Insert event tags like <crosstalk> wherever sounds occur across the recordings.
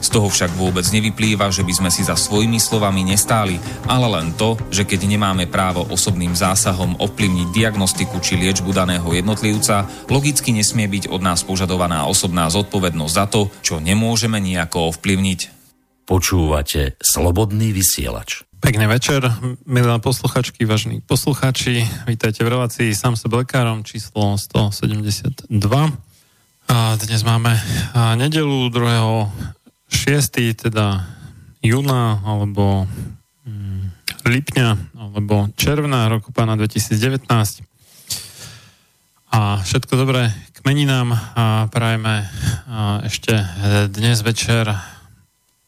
Z toho však vôbec nevyplýva, že by sme si za svojimi slovami nestáli, ale len to, že keď nemáme právo osobným zásahom ovplyvniť diagnostiku či liečbu daného jednotlivca, logicky nesmie byť od nás požadovaná osobná zodpovednosť za to, čo nemôžeme nejako ovplyvniť. Počúvate Slobodný vysielač. Pekný večer, milé posluchačky, vážni posluchači. Vítajte v relácii sám sa lekárom číslo 172. A dnes máme nedelu 2. 6. teda júna alebo mm, lipňa alebo června roku pána 2019. A všetko dobré k meninám a prajeme ešte dnes večer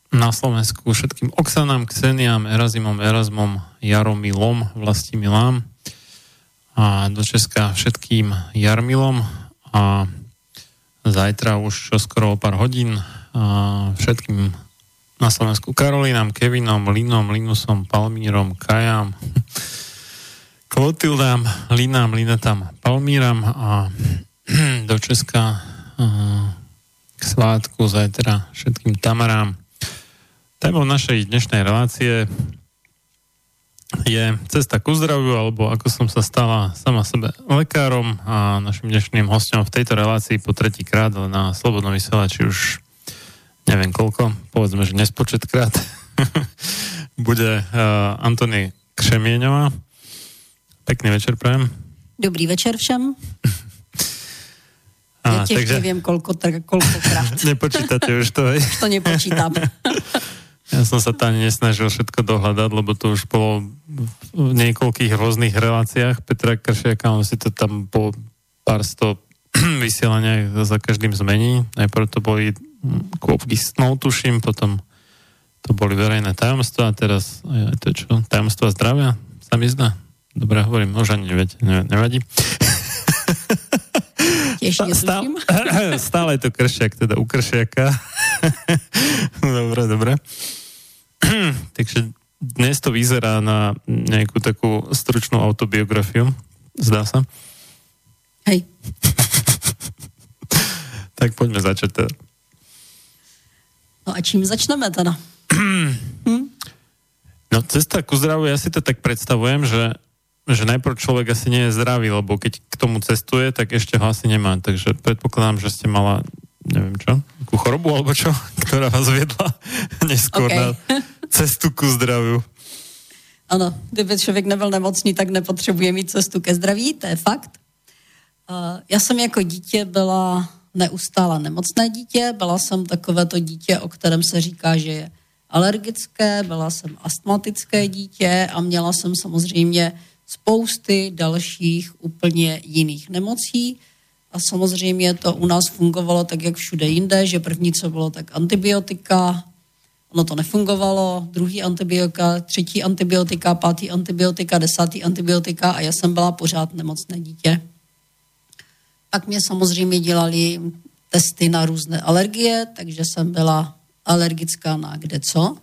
na Slovensku všetkým Oksanám, Kseniám, Erazimom, Erasmom, Jaromilom, Vlastimilám a do Česka všetkým Jarmilom a zajtra už skoro o pár hodín a všetkým na Slovensku. Karolínam, Kevinom, Linom, Linusom, Palmírom, Kajám, <laughs> Klotildám, Linám, Linetám, Palmíram a <clears throat> do Česka k svátku zajtra všetkým Tamarám, Témou našej dnešnej relácie je cesta ku zdraviu, alebo ako som sa stala sama sebe lekárom a našim dnešným hostom v tejto relácii po tretíkrát na Slobodnom vysielači už neviem koľko, povedzme, že nespočetkrát <laughs> bude uh, Antony Křemieňová. Pekný večer, prajem. Dobrý večer všem. <laughs> A, ja tiež takže... neviem, koľko, koľkokrát. <laughs> Nepočítate už to, hej? Už to nepočítam. Ja som sa tam nesnažil všetko dohľadať, lebo to už bolo v niekoľkých rôznych reláciách Petra Kršiaka, on si to tam po pár sto <clears throat> vysielaniach za každým zmení. Najprv to boli kôpky snov, tuším, potom to boli verejné tajomstva a teraz je to čo? Tajomstva zdravia? Sa mi zdá? Dobre, hovorím, už ani nevadí. nevadí. <laughs> Tiež stále, <laughs> stále je to kršiak, teda u kršiaka. <laughs> dobre, dobre. <clears throat> Takže dnes to vyzerá na nejakú takú stručnú autobiografiu, zdá sa. Hej. tak poďme začať teda. No a čím začneme teda? hm? No cesta ku zdravu, ja si to tak predstavujem, že, že najprv človek asi nie je zdravý, lebo keď k tomu cestuje, tak ešte ho asi nemá. Takže predpokladám, že ste mala neviem čo, akú chorobu alebo čo, <laughs> ktorá vás viedla <laughs> neskôr okay. na cestu ku zdraviu. Ano, kdyby člověk nebyl nemocný, tak nepotřebuje mít cestu ke zdraví, to je fakt. Uh, já jsem jako dítě byla neustále nemocné dítě, byla jsem takovéto dítě, o kterém se říká, že je alergické, byla jsem astmatické dítě a měla jsem samozřejmě spousty dalších úplně jiných nemocí. A samozřejmě to u nás fungovalo tak, jak všude jinde, že první, co bylo, tak antibiotika, ono to nefungovalo, druhý antibiotika, třetí antibiotika, pátý antibiotika, desátý antibiotika a já jsem byla pořád nemocné dítě. Pak mě samozřejmě dělali testy na různé alergie, takže jsem byla alergická na kde co.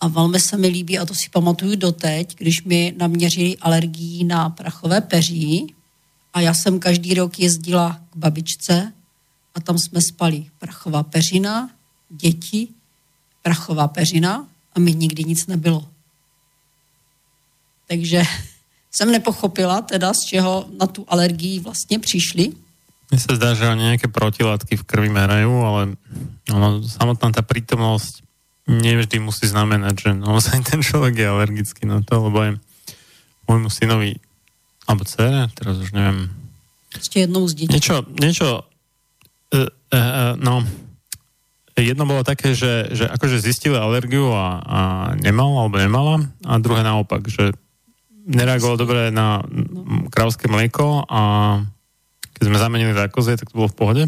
A velmi se mi líbí, a to si pamatuju doteď, když mi naměřili alergii na prachové peří a já jsem každý rok jezdila k babičce a tam jsme spali prachová peřina, děti, prachová peřina a mi nikdy nic nebylo. Takže jsem nepochopila teda, z čeho na tu alergii vlastně přišli. Mně se zdá, že nějaké protilátky v krvi merajú, ale ono, samotná ta prítomnosť nevždy musí znamenať, že naozaj ten človek je alergický na to, lebo je môjmu synovi alebo dcere, teraz už neviem. Ešte jednou z detí. Niečo, niečo uh, uh, no, jedno bolo také, že, že akože zistili alergiu a, a nemal alebo nemala a druhé naopak, že nereagoval dobre na krávské mlieko a keď sme zamenili zákozie, tak to bolo v pohode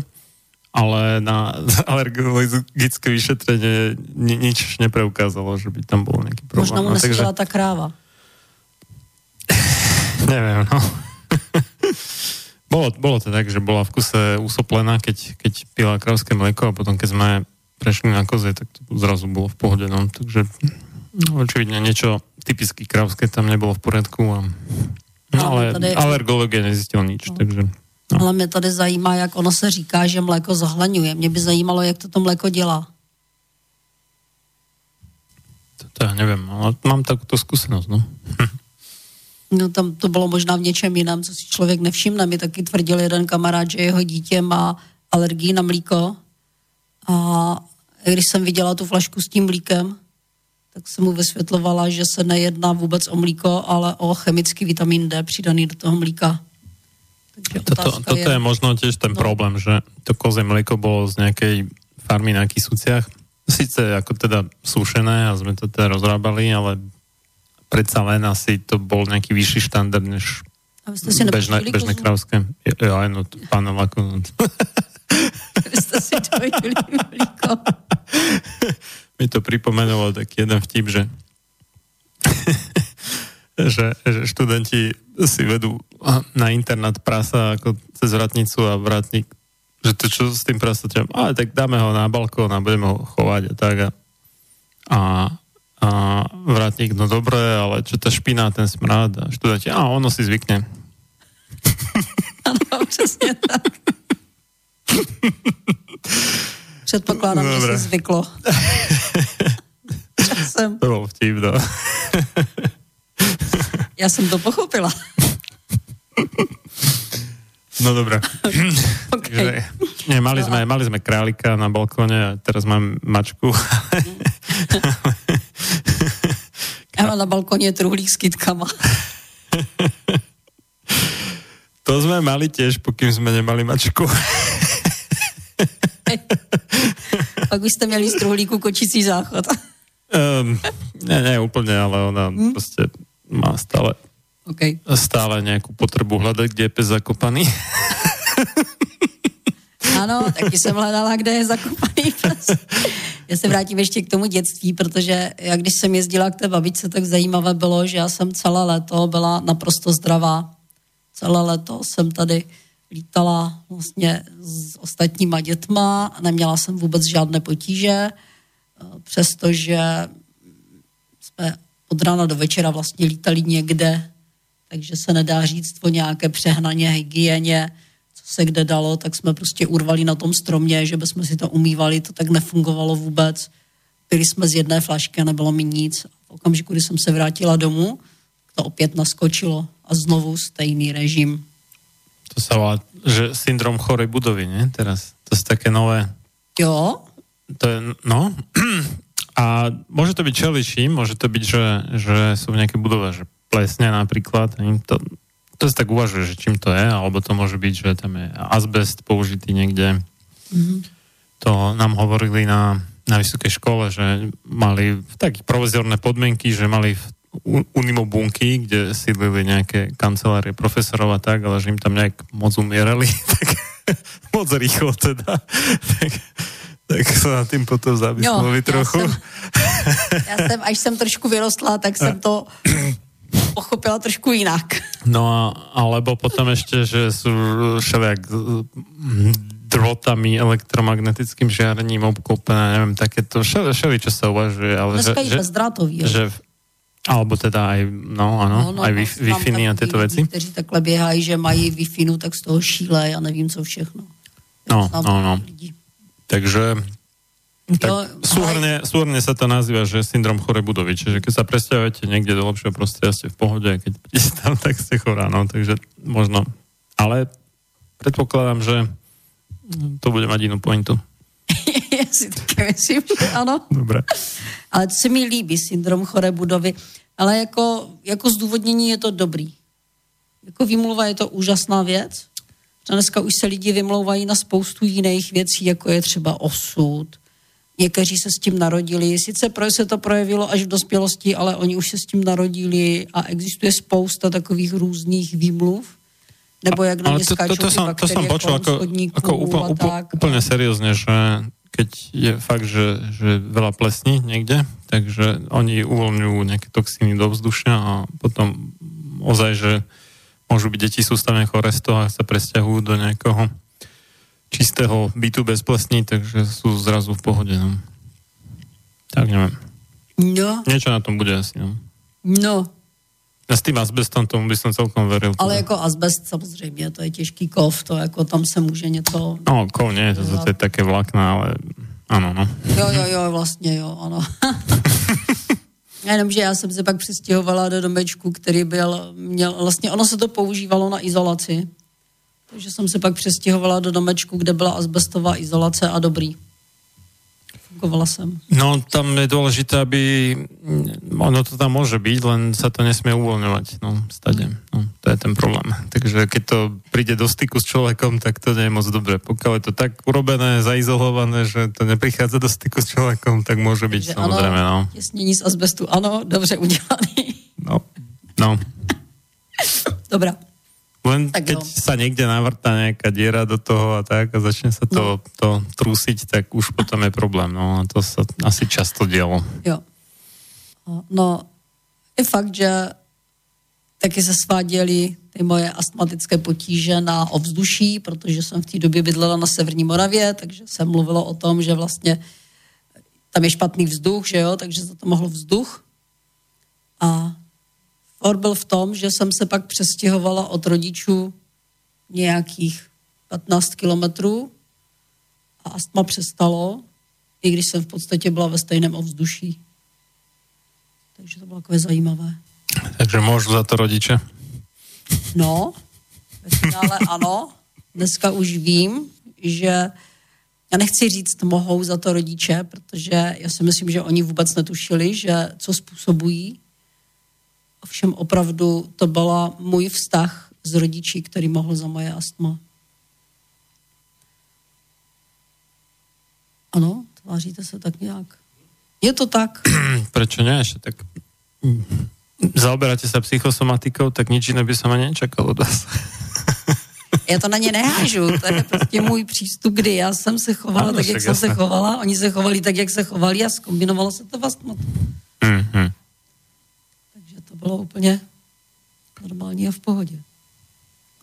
ale na <laughs> alergologické vyšetrenie ni, nič nepreukázalo, že by tam bol nejaký problém. Možno mu <laughs> no, <laughs> takže... tá kráva. Neviem, no. bolo, bolo to tak, že bola v kuse usoplená, keď, keď pila krávské mlieko a potom keď sme prešli na koze, tak to zrazu bolo v pohode, no. Takže no, očividne niečo typicky krávské tam nebolo v poriadku a no, ale tady... alergologie nezistil nič, no. takže No. Ale mě tady zajímá, jak ono se říká, že mléko zahlaňuje. Mě by zajímalo, jak to to mléko dělá. To, to já nevím, ale mám takovou zkušenost, no. No tam to bylo možná v něčem jiném, co si člověk nevšimne. Mi taky tvrdil jeden kamarád, že jeho dítě má alergii na mlíko. A když jsem viděla tu flašku s tím mlíkem, tak jsem mu vysvětlovala, že se nejedná vůbec o mlíko, ale o chemický vitamin D přidaný do toho mlíka. Toto, toto je... je možno tiež ten no. problém, že to koze mlieko bolo z nejakej farmy na Kisuciach. Sice ako teda sušené a sme to teda rozrábali, ale predsa len asi to bol nejaký vyšší štandard než bežné, bežné krávské. Ja, aj no, pánom ako... No. <laughs> Vy ste si mlíko. <laughs> Mi to pripomenulo taký jeden vtip, že <laughs> že, že študenti si vedú na internát prasa ako cez vratnicu a vratník, že to čo s tým prasaťom, ale tak dáme ho na balkón a budeme ho chovať a tak a, a, a vratník, no dobre, ale čo tá špina, ten smrad a študenti, a ono si zvykne. <laughs> Ano, přesně tak. <laughs> Předpokládám, Dobre. že si zvyklo. <laughs> Časem. To bol vtip, no. <laughs> Já jsem to pochopila. No dobré. <laughs> okay. nie, mali, no sme, mali sme králika na balkóne a teraz mám mačku. ja mám na balkóne truhlík s kytkama. to sme mali tiež, pokým sme nemali mačku. <laughs> Pak by ste měli z truhlíku kočicí záchod. um, ne, ne, úplne, ale ona hmm? proste má stále, okay. stále nejakú potrebu hľadať, kde je pes zakopaný. <laughs> Ano, taky jsem hledala, kde je zakopaný pes. Já se vrátím ještě k tomu dětství, protože já když jsem jezdila k té babičce, tak zajímavé bylo, že já jsem celé léto byla naprosto zdravá. Celé léto jsem tady lítala vlastně s ostatníma dětma, neměla jsem vůbec žádné potíže, přestože jsme od rána do večera vlastně lítali někde, takže se nedá říct o nějaké přehnaně hygieně, co se kde dalo, tak jsme prostě urvali na tom stromě, že bychom si to umývali, to tak nefungovalo vůbec. Pili jsme z jedné flašky a nebylo mi nic. V okamžiku, kdy jsem se vrátila domů, to opět naskočilo a znovu stejný režim. To se volá, že syndrom chorej budovy, ne? Teraz. To jsou také nové. Jo. To je, no, <clears throat> A môže to byť čeličím, môže to byť, že, že sú v nejaké budove, že plesne napríklad. To, to si tak uvažuje, že čím to je, alebo to môže byť, že tam je azbest použitý niekde. Mm-hmm. To nám hovorili na, na vysokej škole, že mali také provizorné podmienky, že mali Unimo bunky, kde sídlili nejaké kancelárie profesorov a tak, ale že im tam nejak moc umierali, <laughs> tak <laughs> moc rýchlo teda. tak, tak sa nad tým potom zamysleli trochu. Já jsem, <laughs> já jsem, až jsem trošku vyrostla, tak jsem to pochopila trošku jinak. No a, alebo potom ešte, že sú všelijak drotami, elektromagnetickým žiarením obklopené, neviem, takéto, všeli, všeli čo sa uvažuje. Ale Dneska že, že, že, alebo teda aj, no ano, no, no, aj no, Wi-Fi a tyto věci. Kteří takhle běhají, že mají Wi-Fi, tak z toho šíle, já nevím, co všechno. No, no, no. Lidi. Takže tak no, súhrne, aj... súhrne sa to nazýva, že syndrom chore budovy. Čiže keď sa presťahujete niekde do lepšieho prostredia, ste v pohode, a keď prídete tam, <laughs> tak ste chorá. No, takže možno. Ale predpokladám, že to bude mať inú pointu. <laughs> Já si také myslím, že ano. Dobre. <laughs> Ale to se mi líbí, syndrom chore budovy. Ale jako, jako zdůvodnění je to dobrý. Jako výmluva je to úžasná věc, Dneska už se lidi vymlouvají na spoustu jiných věcí, jako je třeba osud. Někteří se s tím narodili. Sice se to projevilo až v dospělosti, ale oni už se s tím narodili a existuje spousta takových různých výmluv. Nebo jak na ně to, to, to, som, to som počul ako, ako úplne, úplne seriózne, že keď je fakt, že, že veľa plesní niekde, takže oni uvoľňujú nejaké toxíny do vzdušia a potom ozaj, že môžu byť deti sústavne chore z toho a sa presťahujú do nejakého čistého bytu bez plesní, takže sú zrazu v pohode. No. Tak neviem. No. Niečo na tom bude asi. No. no. A s tým asbestom tomu by som celkom veril. Ale teda. jako asbest samozřejmě, to je těžký kov, to jako tam se může něco... No, kov nie, to, to, to je také vlákna, ale ano, no. Jo, jo, jo, vlastně jo, ano. <laughs> Jenomže já jsem se pak přestěhovala do domečku, který byl, měl, vlastně ono se to používalo na izolaci. Takže jsem se pak přestěhovala do domečku, kde byla asbestová izolace a dobrý fungovala jsem. No tam je dôležité, aby ono to tam môže byť, len sa to nesmie uvoľňovať no, stade. No, to je ten problém. <laughs> Takže keď to príde do styku s človekom, tak to je moc dobré. Pokiaľ je to tak urobené, zaizolované, že to neprichádza do styku s človekom, tak môže byť Takže samozrejme. Ano, no. Těsnění z asbestu, ano, dobře udělaný. No, no. <laughs> Dobrá. Len tak keď jo. sa niekde navrta nejaká diera do toho a tak a začne sa to, no. to trúsiť, tak už potom je problém. No a to sa asi často dielo. Jo. No, je fakt, že taky se sváděly ty moje astmatické potíže na ovzduší, protože jsem v té době bydlela na Severní Moravě, takže jsem mluvila o tom, že vlastně tam je špatný vzduch, že jo, takže za to mohl vzduch. A For byl v tom, že jsem se pak přestěhovala od rodičů nějakých 15 kilometrů a astma přestalo, i když jsem v podstatě byla ve stejném ovzduší. Takže to bylo takové zajímavé. Takže můžu za to rodiče? No, ve finále <laughs> ano. Dneska už vím, že já nechci říct mohou za to rodiče, protože já si myslím, že oni vůbec netušili, že co způsobují, Ovšem opravdu to byla můj vztah s rodiči, který mohl za moje astma. Ano, tváříte se tak nějak. Je to tak. <clears throat> Proč ne? Ještě tak zaoberáte se psychosomatikou, tak nič jiné by se ani nečakalo od vás. <laughs> Já to na ně nehážu, to je prostě můj přístup, kdy já jsem se chovala ano, tak, jak jsem se chovala, oni se chovali tak, jak se chovali a zkombinovalo se to vlastně. Mm-hmm bylo úplně normální a v pohodě.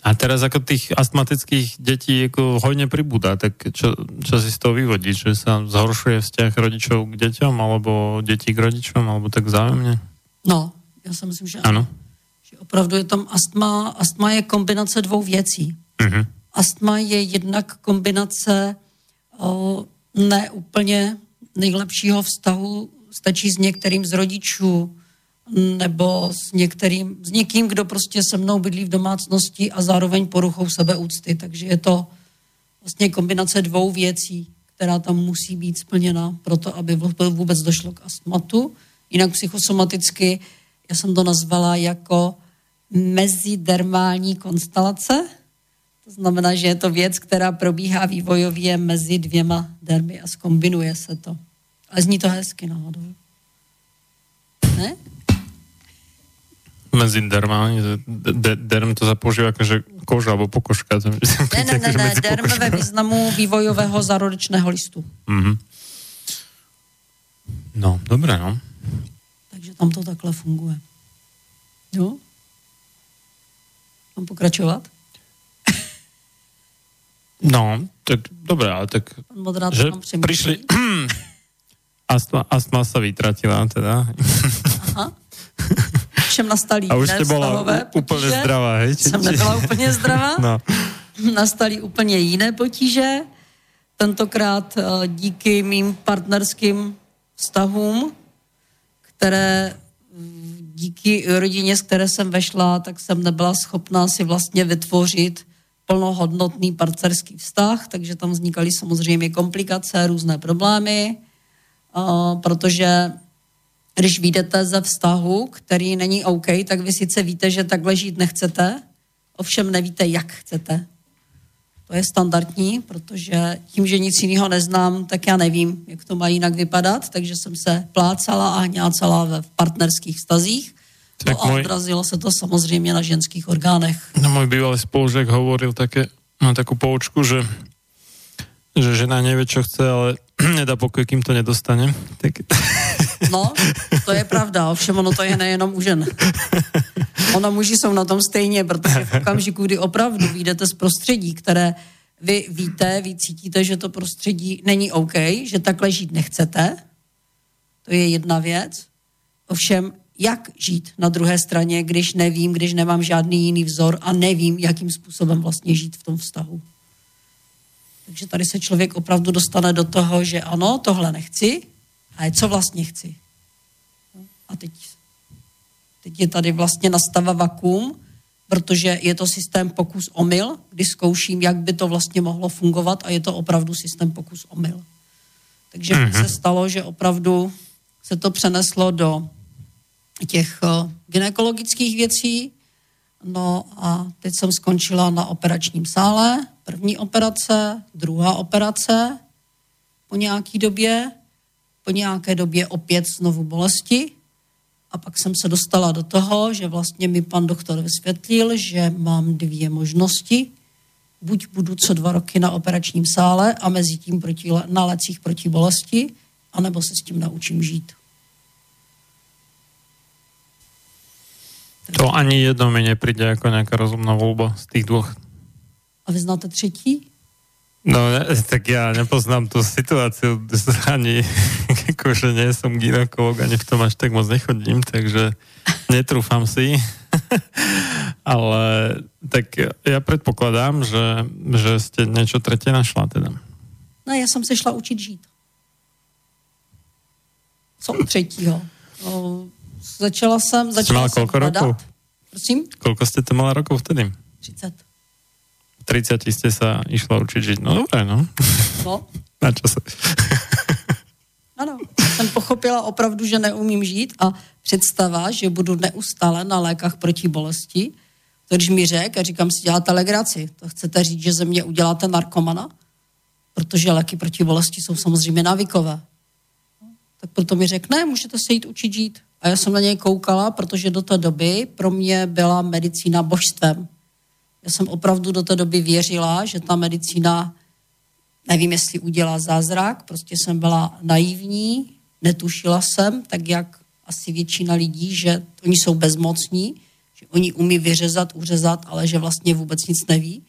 A teraz jako těch astmatických dětí jako hodně pribúda, tak čo, čo si z toho vyvodí? Že sa zhoršuje vzťah rodičov k dětem, alebo dětí k rodičům, alebo tak vzájemně? No, já si myslím, že ano. Že opravdu je tam astma, astma je kombinace dvou věcí. Mm-hmm. Astma je jednak kombinace o, ne úplně nejlepšího vztahu, stačí s některým z rodičů, nebo s některým, s někým, kdo prostě se mnou bydlí v domácnosti a zároveň poruchou sebeúcty. Takže je to vlastně kombinace dvou věcí, která tam musí být splněna proto, aby vůbec došlo k astmatu. Jinak psychosomaticky, já jsem to nazvala jako mezidermální konstelace. To znamená, že je to věc, která probíhá vývojově mezi dvěma dermy a skombinuje se to. Ale zní to hezky náhodou. Ne? Mezidermální, de, derm to zapoužívá jakože koža alebo pokožka. Ne, ne, ne, ne, derm ve významu vývojového zárodečného listu. Mm-hmm. No, dobré, no. Takže tam to takhle funguje. Jo? Mám pokračovat? No, tak dobré, ale tak... že prišli... <clears throat> astma, astma sa vytratila, teda. Aha. <laughs> Všem nastalý A už jste byla úplně zdravá, hej? Jsem nebyla úplně zdravá. <laughs> no. Nastaly úplně jiné potíže. Tentokrát eh, díky mým partnerským vztahům, které díky rodině, z které jsem vešla, tak jsem nebyla schopná si vlastně vytvořit plnohodnotný partnerský vztah, takže tam vznikaly samozřejmě komplikace, různé problémy, protože když vyjdete ze vztahu, který není OK, tak vy sice víte, že takhle žít nechcete, ovšem nevíte, jak chcete. To je standardní, protože tím, že nic jiného neznám, tak já nevím, jak to má jinak vypadat, takže jsem se plácala a hňácala ve partnerských stazích. Tak no a můj... odrazilo se to samozřejmě na ženských orgánech. No můj bývalý spolužek hovoril také, má takovou poučku, že, že žena nevie, čo chce, ale <clears throat> nedá pokoj, kým to nedostane. Tak... <laughs> No, to je pravda, ovšem ono to je nejenom u žen. Ono muži jsou na tom stejně, protože v okamžiku, kdy opravdu vyjdete z prostředí, které vy víte, vy cítíte, že to prostředí není OK, že takhle žít nechcete, to je jedna věc. Ovšem, jak žít na druhé straně, když nevím, když nemám žádný jiný vzor a nevím, jakým způsobem vlastně žít v tom vztahu. Takže tady se člověk opravdu dostane do toho, že ano, tohle nechci, a co vlastně chci. A teď, teď je tady vlastně nastava vakuum, protože je to systém pokus omyl, kdy zkouším, jak by to vlastně mohlo fungovat a je to opravdu systém pokus omyl. Takže mm-hmm. se stalo, že opravdu se to přeneslo do těch uh, gynekologických věcí, no a teď jsem skončila na operačním sále, první operace, druhá operace po nějaký době, po nějaké době opět znovu bolesti a pak jsem se dostala do toho, že vlastně mi pan doktor vysvětlil, že mám dvě možnosti. Buď budu co dva roky na operačním sále a mezi tím proti, na lecích proti bolesti, anebo se s tím naučím žít. To ani jedno mi nepríde jako nějaká rozumná volba z těch dvou. A vy znáte třetí? No, tak ja nepoznám tú situáciu ani, <laughs> akože nie som ginekolog, ani v tom až tak moc nechodím, takže netrúfam si. <laughs> Ale tak ja predpokladám, že, že ste niečo tretie našla teda. No, já jsem se šla učit žít. Co třetího? No, začala jsem... Začala jste koľko rokov? Prosím? Koľko ste to mala rokov vtedy? 30. 30 ste sa išla učiť žiť. No dobré, no. No. <laughs> Na čase. <laughs> Ano, jsem pochopila opravdu, že neumím žít a představa, že budu neustále na lékách proti bolesti, to když mi řek a říkám si, děláte legraci, to chcete říct, že ze mě uděláte narkomana, protože léky proti bolesti jsou samozřejmě návykové. Tak proto mi řekne, ne, můžete se jít učit žít. A já jsem na něj koukala, protože do té doby pro mě byla medicína božstvem. Já jsem opravdu do té doby věřila, že ta medicína, nevím, jestli udělá zázrak, prostě jsem byla naivní, netušila jsem, tak jak asi většina lidí, že oni jsou bezmocní, že oni umí vyřezat, uřezat, ale že vlastně vůbec nic neví.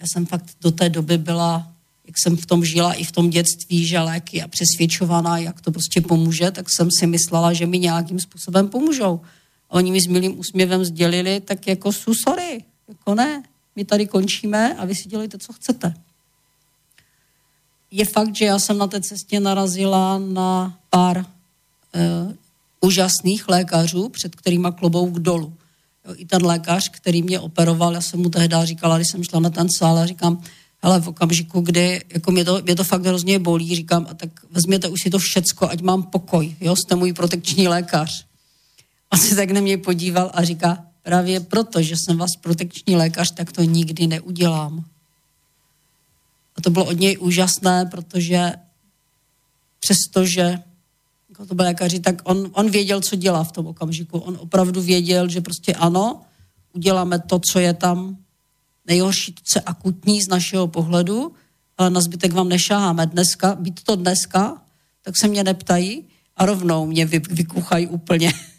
Já jsem fakt do té doby byla, jak jsem v tom žila i v tom dětství, že léky a přesvědčovaná, jak to prostě pomůže, tak jsem si myslela, že mi nějakým způsobem pomůžou. A oni mi s milým úsměvem sdělili, tak jako su sorry, jako ne, my tady končíme a vy si dělejte, co chcete. Je fakt, že já jsem na té cestě narazila na pár e, úžasných lékařů, před kterýma klobouk dolů. Jo, I ten lékař, který mě operoval, já jsem mu tehdy říkala, když jsem šla na ten sál, a říkám, ale v okamžiku, kdy jako mě, to, mě to fakt hrozně bolí, říkám, a tak vezměte už si to všecko, ať mám pokoj, jo, jste můj protekční lékař. A se tak na mě podíval a říká, právě proto, že jsem vás protekční lékař, tak to nikdy neudělám. A to bylo od něj úžasné, protože přestože jako to byl lékaři, tak on, on věděl, co dělá v tom okamžiku. On opravdu věděl, že prostě ano, uděláme to, co je tam nejhorší, co je akutní z našeho pohledu, ale na zbytek vám nešáháme dneska, být to dneska, tak se mě neptají a rovnou mě vy, vykuchají úplně. <laughs>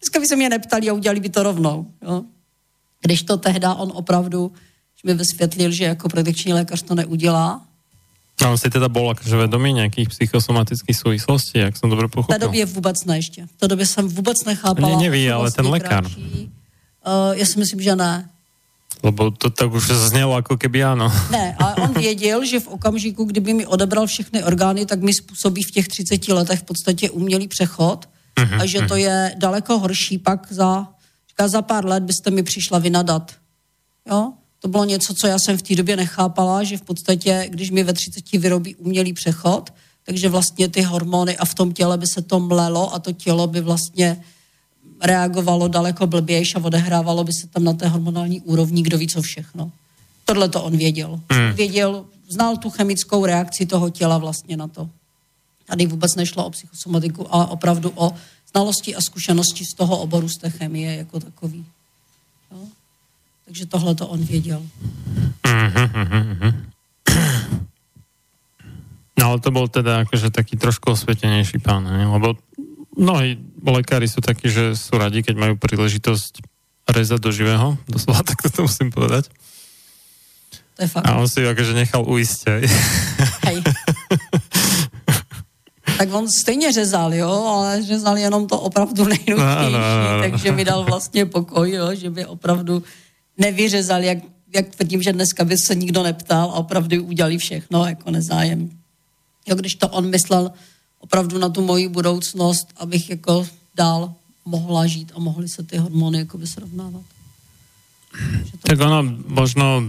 dneska by se mě neptali a udělali by to rovnou. Jo? Když to tehda on opravdu mi vysvětlil, že jako protekční lékař to neudělá, a on si teda bol akože vedomý nějakých psychosomatických souvislostí, jak jsem dobře pochopil? V té době vůbec ne ještě. V té době jsem vůbec nechápala. Ne, neví, ale ten lékař. Uh, já si myslím, že ne. Lebo to tak už znělo jako keby ano. Ne, ale on věděl, že v okamžiku, kdyby mi odebral všechny orgány, tak mi způsobí v těch 30 letech v podstatě umělý přechod uh-huh, a že to mhm. je daleko horší pak za, říká, za pár let byste mi přišla vynadat. Jo? To bylo něco, co já jsem v té době nechápala, že v podstatě, když mi ve 30 vyrobí umělý přechod, takže vlastně ty hormony a v tom těle by se to mlelo a to tělo by vlastně reagovalo daleko blbějš a odehrávalo by se tam na té hormonální úrovni, kdo ví co všechno. Tohle to on věděl. Hmm. Věděl, znal tu chemickou reakci toho těla vlastně na to. Tady vůbec nešlo o psychosomatiku, ale opravdu o znalosti a zkušenosti z toho oboru z té chemie jako takový. Jo? Takže tohle to on věděl. <coughs> No ale to byl teda akože taký trošku osvětěnější pán, ne? lebo mnohí lekári sú takí, že sú radi, keď majú príležitosť rezať do živého, doslova tak to musím povedať. To je fakt. A on si ju akože nechal uísť. Hej. <laughs> tak on stejně řezal, jo, ale řezal jenom to opravdu <laughs> nejnutnější, no, no, no, takže mi dal vlastně pokoj, jo, že by opravdu nevyřezal, jak, jak tvrdím, že dneska by se nikdo neptal a opravdu udělali všechno jako nezájem. Jo, když to on myslel opravdu na tu moji budoucnost, abych jako dál mohla žít a mohly se ty hormony jako srovnávat. To... Tak ono možno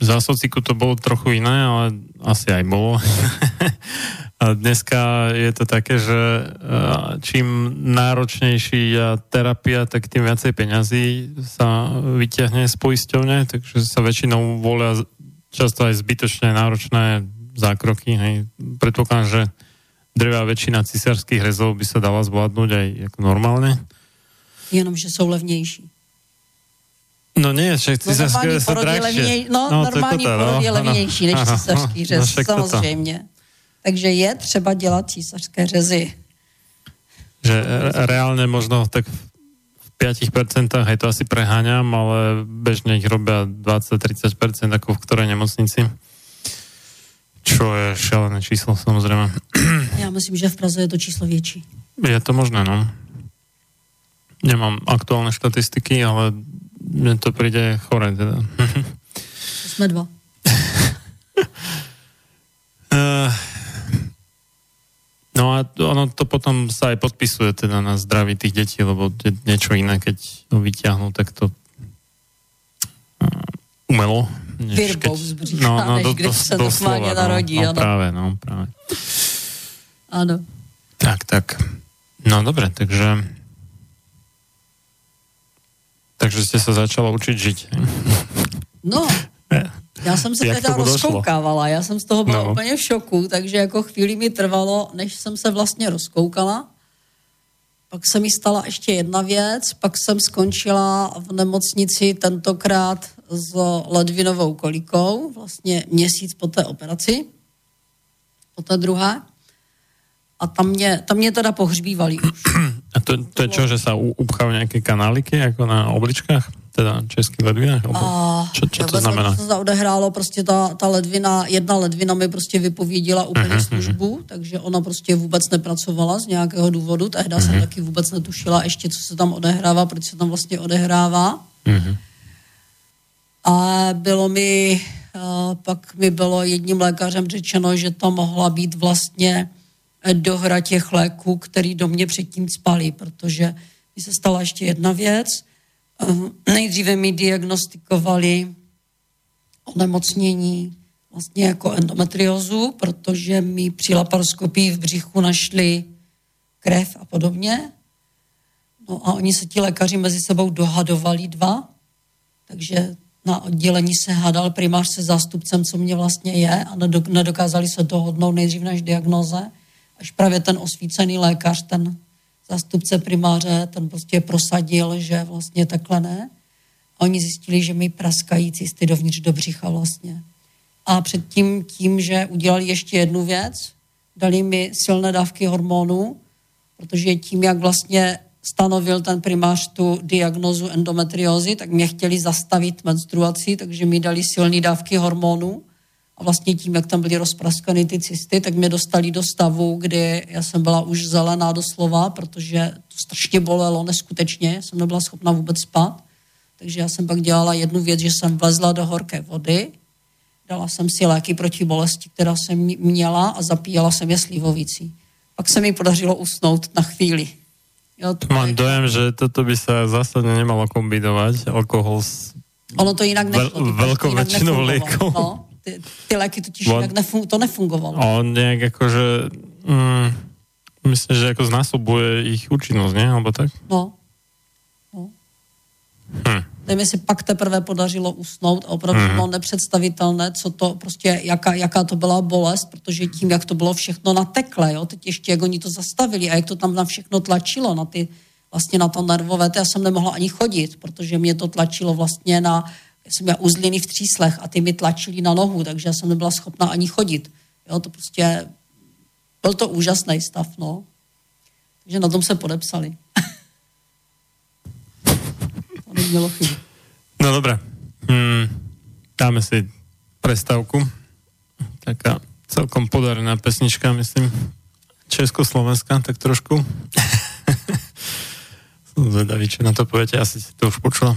za sociku to bolo trochu iné, ale asi aj bolo. A dneska je to také, že čím náročnejší je terapia, tak tým viacej peňazí sa vyťahne z poisťovne, takže sa väčšinou volia často aj zbytočne náročné zákroky. Hej. Predpokladám, že drvá väčšina cisárských rezov by sa dala zvládnuť aj ako normálne. Jenom, že sú levnější. No nie, však no, císařské jsou drahšie. No, no, normální to, porod je no, levnější než císařský řez, no, samozřejmě. Takže je třeba dělat císařské řezy. Že reálne možno tak v 5% aj to asi preháňam, ale bežne ich robia 20-30% ako v ktorej nemocnici. Čo je šialené číslo, samozrejme. <clears throat> Já myslím, že v Praze je to číslo větší. Je to možné, no. Nemám aktuálne štatistiky, ale mne to príde chore teda. Jsme dva. uh, <laughs> No a ono to potom sa aj podpisuje teda na zdraví tých detí, lebo je niečo iné, keď ho vyťahnú takto uh, umelo. Než keď, no, no, než do, když do, se slova, narodí. No, no, práve, no, práve. Áno. Tak, tak. No dobre, takže takže ste sa začala učiť žiť. No, <laughs> Já jsem se teda rozkoukávala, já jsem z toho byla no. úplně v šoku, takže jako chvíli mi trvalo, než jsem se vlastně rozkoukala. Pak se mi stala ještě jedna věc, pak jsem skončila v nemocnici tentokrát s ledvinovou kolikou, vlastně měsíc po té operaci, po té druhé. A tam mě, tam mě teda pohřbívali už. <clears throat> A to, to je čo, že sa upchajú nějaké kanáliky jako na obličkách? teda český ledvinách? A, čo, čo to znamená? To se odehrálo, prostě ta, ta ledvina, jedna ledvina mi prostě vypověděla úplně uh-huh, službu, uh-huh. takže ona prostě vůbec nepracovala z nějakého důvodu, tehdy uh-huh. jsem taky vůbec netušila ještě, co se tam odehrává, proč se tam vlastně odehrává. Uh-huh. A bylo mi, a pak mi bylo jedním lékařem řečeno, že to mohla být vlastně dohra těch léků, který do mě předtím spali, protože mi se stala ještě jedna věc, Ehm, nejdříve mi diagnostikovali onemocnění vlastně jako endometriózu, protože mi při laparoskopii v břichu našli krev a podobně. No a oni se ti lékaři mezi sebou dohadovali dva, takže na oddělení se hádal primář se zástupcem, co mě vlastně je a nedokázali se dohodnout nejdřív než diagnoze, až právě ten osvícený lékař, ten zástupce primáře, ten prostě prosadil, že vlastně takhle ne. A oni zjistili, že mi praskají cysty dovnitř do břicha vlastně. A předtím tím, že udělali ještě jednu věc, dali mi silné dávky hormonů, protože tím, jak vlastně stanovil ten primář tu diagnozu endometriózy, tak mě chtěli zastavit menstruaci, takže mi dali silné dávky hormonů a vlastně tím, jak tam byly rozpraskané ty cysty, tak mě dostali do stavu, kdy já jsem byla už zelená doslova, protože to strašně bolelo neskutečně, jsem nebyla schopna vůbec spát. Takže já jsem pak dělala jednu věc, že jsem vlezla do horké vody, dala jsem si léky proti bolesti, která jsem měla a zapíjela jsem je slivovicí. Pak se mi podařilo usnout na chvíli. Jo, to Mám dojem, že toto by se zásadně nemalo kombinovat, alkohol s ono to jinak nešlo. Vel, velkou většinou léků. No, ty, ty léky totiž On, jinak nefun, to nefungovalo. On nějak jakože, mm, myslím, že jako znásobuje ich účinnost, ne? Alebo tak? No. no. Hm mi si pak teprve podařilo usnout a opravdu mm. bylo nepředstavitelné, co to prostě, jaká, jaká to byla bolest, protože tím, jak to bylo všechno natekle, jo, teď ještě jak oni to zastavili a jak to tam na všechno tlačilo, na ty, vlastně na to nervové, to já jsem nemohla ani chodit, protože mě to tlačilo vlastně na, já jsem měla uzliny v tříslech a ty mi tlačili na nohu, takže já jsem nebyla schopna ani chodit. Jo, to prostě, byl to úžasný stav, no. Takže na tom se podepsali. <laughs> nemělo chybu. No dobré. Hmm, dáme si prestávku. Taká celkom podarená pesnička, myslím. Československá, tak trošku. <laughs> Som zvedavý, čo na to poviete. Asi si to už počula.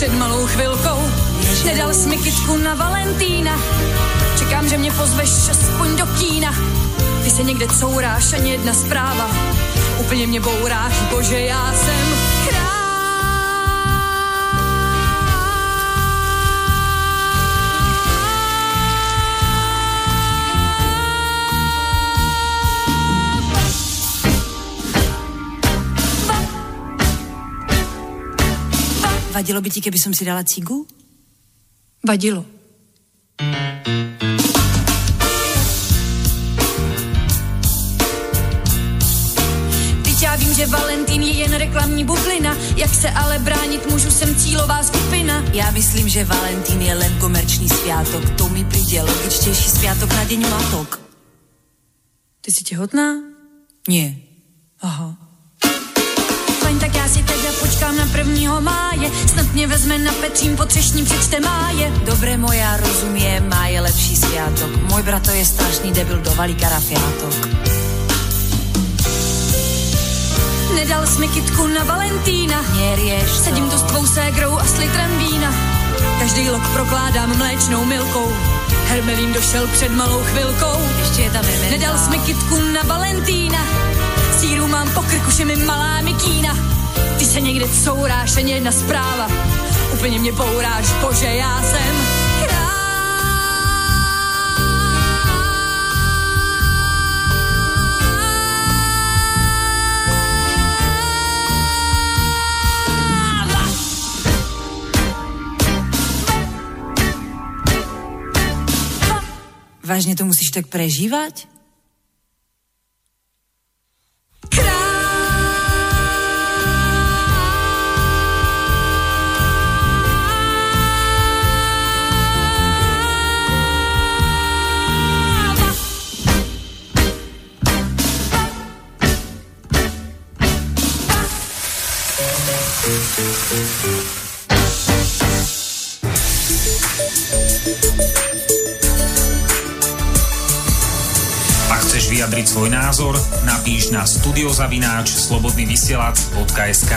Před malou chvilkou. Nedal jsi mi kitku na Valentína, čekám, že mě pozveš aspoň do kína. Ty se někde couráš, ani jedna zpráva. Úplně mě bouráš, bože, já jsem Vadilo by ti, keby som si dala cigu? Vadilo. že Valentín je jen reklamní bublina, jak se ale bránit můžu, jsem cílová skupina. Já myslím, že Valentín je len komerční sviatok, to mi přijde logičtější sviatok na deň matok. Ty jsi těhotná? Nie. Aha. Fajn, tak já si teda počkám na prvního máje, snad mě vezme na Petřím po třešním přečte máje. Dobré moja rozumie, má je lepší sviatok. Můj brato je strašný debil, dovalí karafiátok. Nedal jsi mi kitku na Valentína, Měrieš Sedím tu s tvou ségrou a s litrem vína. Každý lok prokládám mléčnou milkou. Hermelín došel před malou chvilkou. Ještě je tam Nedal jsi mi kitku na Valentína, síru mám po krku, že mi malá mikína. Ty se někde couráš, ani jedna zpráva. Úplně mě bouráš, bože, já jsem Vážně to musíš tak prežívať? Názor, napíš na studiozavináč slobodnyvysielac.sk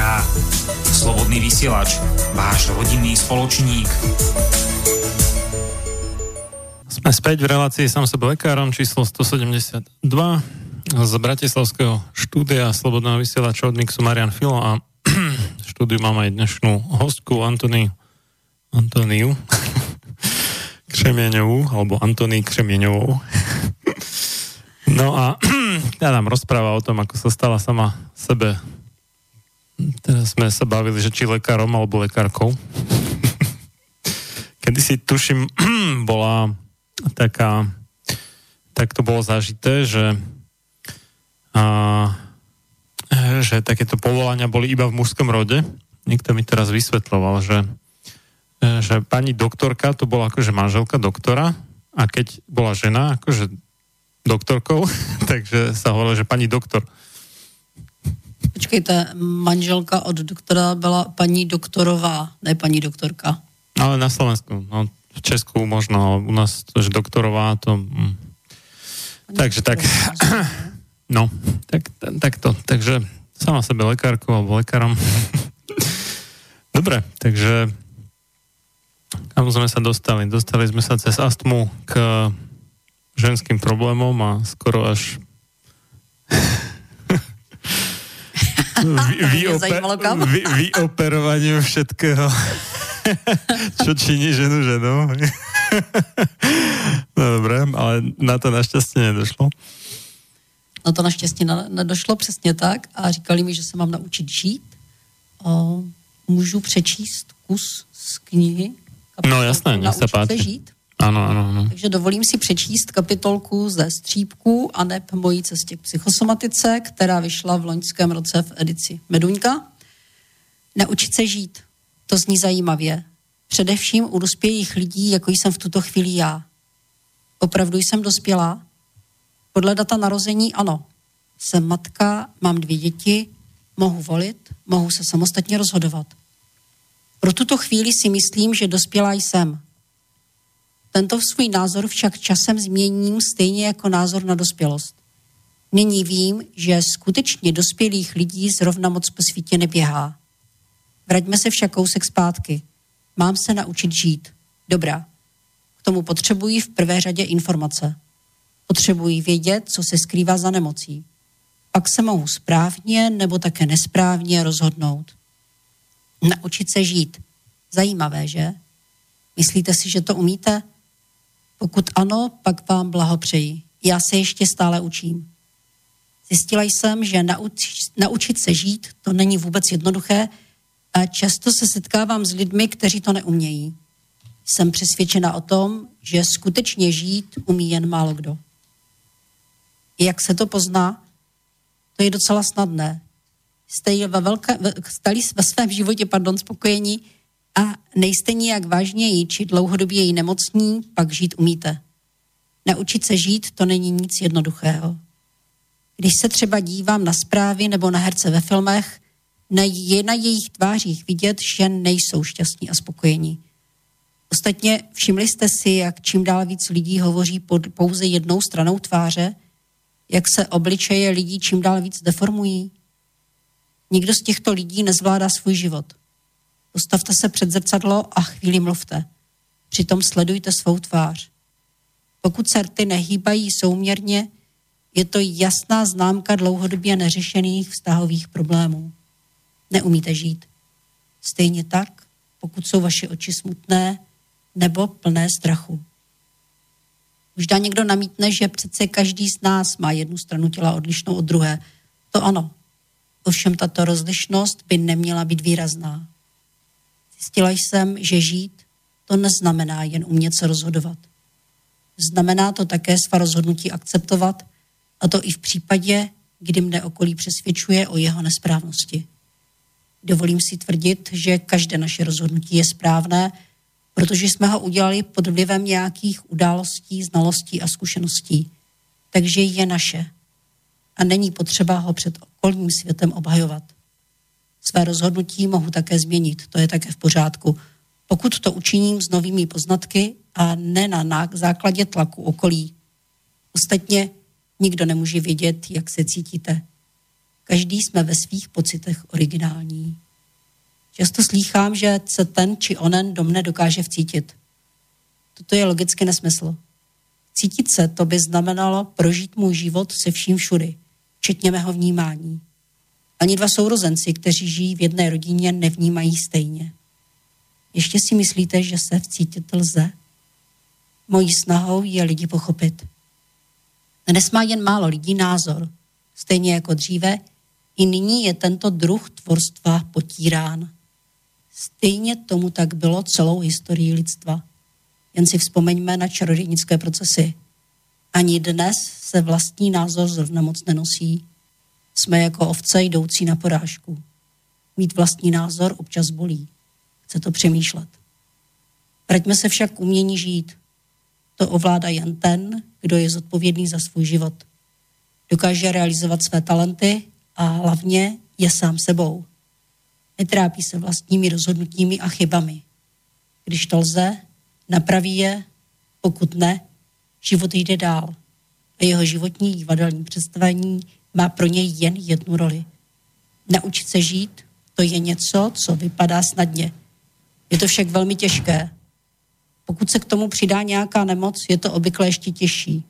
Slobodný vysielač, váš rodinný spoločník. Sme späť v relácii sám sebe lekárom číslo 172 z Bratislavského štúdia Slobodného vysielača od Mixu Marian Filo a <clears throat> štúdiu mám aj dnešnú hostku Antony Antoniu <laughs> Křemieňovú alebo Antony Křemieňovou <laughs> No a <clears throat> ja nám rozpráva o tom, ako sa stala sama sebe. Teraz sme sa bavili, že či lekárom alebo lekárkou. <laughs> Kedy si tuším, <clears throat> bola taká, tak to bolo zažité, že a, že takéto povolania boli iba v mužskom rode. Niekto mi teraz vysvetloval, že, že pani doktorka to bola akože manželka doktora a keď bola žena, akože doktorkou, <laughs> takže sa hovorilo, že pani doktor. Počkejte, manželka od doktora byla paní doktorová, ne paní doktorka. Ale na Slovensku, no v Česku možno, u nás to, že doktorová, to... Hm. Takže tak, <clears throat> no, tak, tak to, takže sama sebe lekárkou alebo lekárom. <laughs> Dobre, takže kam sme sa dostali? Dostali sme sa cez astmu k ženským problémom a skoro až <laughs> vy, vy, všetkého, <laughs> čo činí ženu ženou. <laughs> no dobré, ale na to našťastie nedošlo. Na to naštěstí nedošlo přesně tak a říkali mi, že se mám naučit žít. O, můžu přečíst kus z knihy. No jasné, nech se páči. žít. Ano, ano, ano. Takže dovolím si přečíst kapitolku ze střípku a neb mojí cestě k psychosomatice, která vyšla v loňském roce v edici Meduňka. Naučit se žít. To zní zajímavě. Především u dospělých lidí, jako jsem v tuto chvíli já. Opravdu jsem dospělá? Podle data narození ano. Jsem matka, mám dvě děti, mohu volit, mohu se samostatně rozhodovat. Pro tuto chvíli si myslím, že dospělá jsem – tento svůj názor však časem změním stejně jako názor na dospělost. Nyní vím, že skutečně dospělých lidí zrovna moc po světě neběhá. Vraťme se však kousek zpátky. Mám se naučit žít. Dobrá. K tomu potřebuji v prvé řadě informace. Potřebuji vědět, co se skrývá za nemocí. Pak se mohu správně nebo také nesprávně rozhodnout. Naučit se žít. Zajímavé, že? Myslíte si, že to umíte? Pokud ano, pak vám blahopřeji. Já se ještě stále učím. Zjistila jsem, že nauč, naučit se žít to není vůbec jednoduché a často se setkávám s lidmi, kteří to neumějí. Jsem přesvědčena o tom, že skutečně žít umí jen málo kdo. Jak se to pozná? To je docela snadné. Jste ve, velké, stali ve svém životě pardon, spokojení a nejste nijak vážněji či dlouhodobě nemocní, pak žít umíte. Naučit se žít to není nic jednoduchého. Když se třeba dívám na zprávy nebo na herce ve filmech, je na jejich tvářích vidět, že nejsou šťastní a spokojení. Ostatně všimli jste si, jak čím dál víc lidí hovoří pod pouze jednou stranou tváře, jak se obličeje lidí čím dál víc deformují. Nikdo z těchto lidí nezvládá svůj život. Postavte se před zrcadlo a chvíli mluvte. Přitom sledujte svou tvář. Pokud se rty nehýbají souměrně, je to jasná známka dlouhodobě neřešených vztahových problémů. Neumíte žít. Stejně tak, pokud jsou vaše oči smutné nebo plné strachu. Možná někdo namítne, že přece každý z nás má jednu stranu těla odlišnou od druhé. To ano. Ovšem tato rozlišnost by neměla být výrazná. Zjistila jsem, že žít to neznamená jen umět se rozhodovat. Znamená to také svá rozhodnutí akceptovat, a to i v případě, kdy mne okolí přesvědčuje o jeho nesprávnosti. Dovolím si tvrdit, že každé naše rozhodnutí je správné, protože jsme ho udělali pod vlivem nějakých událostí, znalostí a zkušeností. Takže je naše. A není potřeba ho před okolním světem obhajovat. Své rozhodnutí mohu také změnit, to je také v pořádku. Pokud to učiním s novými poznatky a ne na základě tlaku okolí. Ostatně nikdo nemůže vědět, jak se cítíte. Každý jsme ve svých pocitech originální. Často slýchám, že se ten či onen do mne dokáže vcítit. Toto je logicky nesmysl. Cítit se to by znamenalo prožít můj život se vším všudy, včetně mého vnímání. Ani dva sourozenci, kteří žijí v jedné rodině, nevnímají stejně. Ještě si myslíte, že se vcítit lze? Mojí snahou je lidi pochopit. Dnes má jen málo lidí názor. Stejně jako dříve, i nyní je tento druh tvorstva potírán. Stejně tomu tak bylo celou historii lidstva. Jen si vzpomeňme na čarodějnické procesy. Ani dnes se vlastní názor zrovna moc nenosí. Jsme jako ovce jdoucí na porážku. Mít vlastní názor občas bolí. Chce to přemýšlet. Vraťme se však k umění žít. To ovládá jen ten, kdo je zodpovědný za svůj život. Dokáže realizovat své talenty a hlavně je sám sebou. Netrápí se vlastními rozhodnutími a chybami. Když to lze, napraví je, pokud ne, život jde dál. A jeho životní divadelní představení má pro něj jen jednu roli. Naučit se žít, to je něco, co vypadá snadně. Je to však velmi těžké. Pokud se k tomu přidá nějaká nemoc, je to obvykle ještě těžší.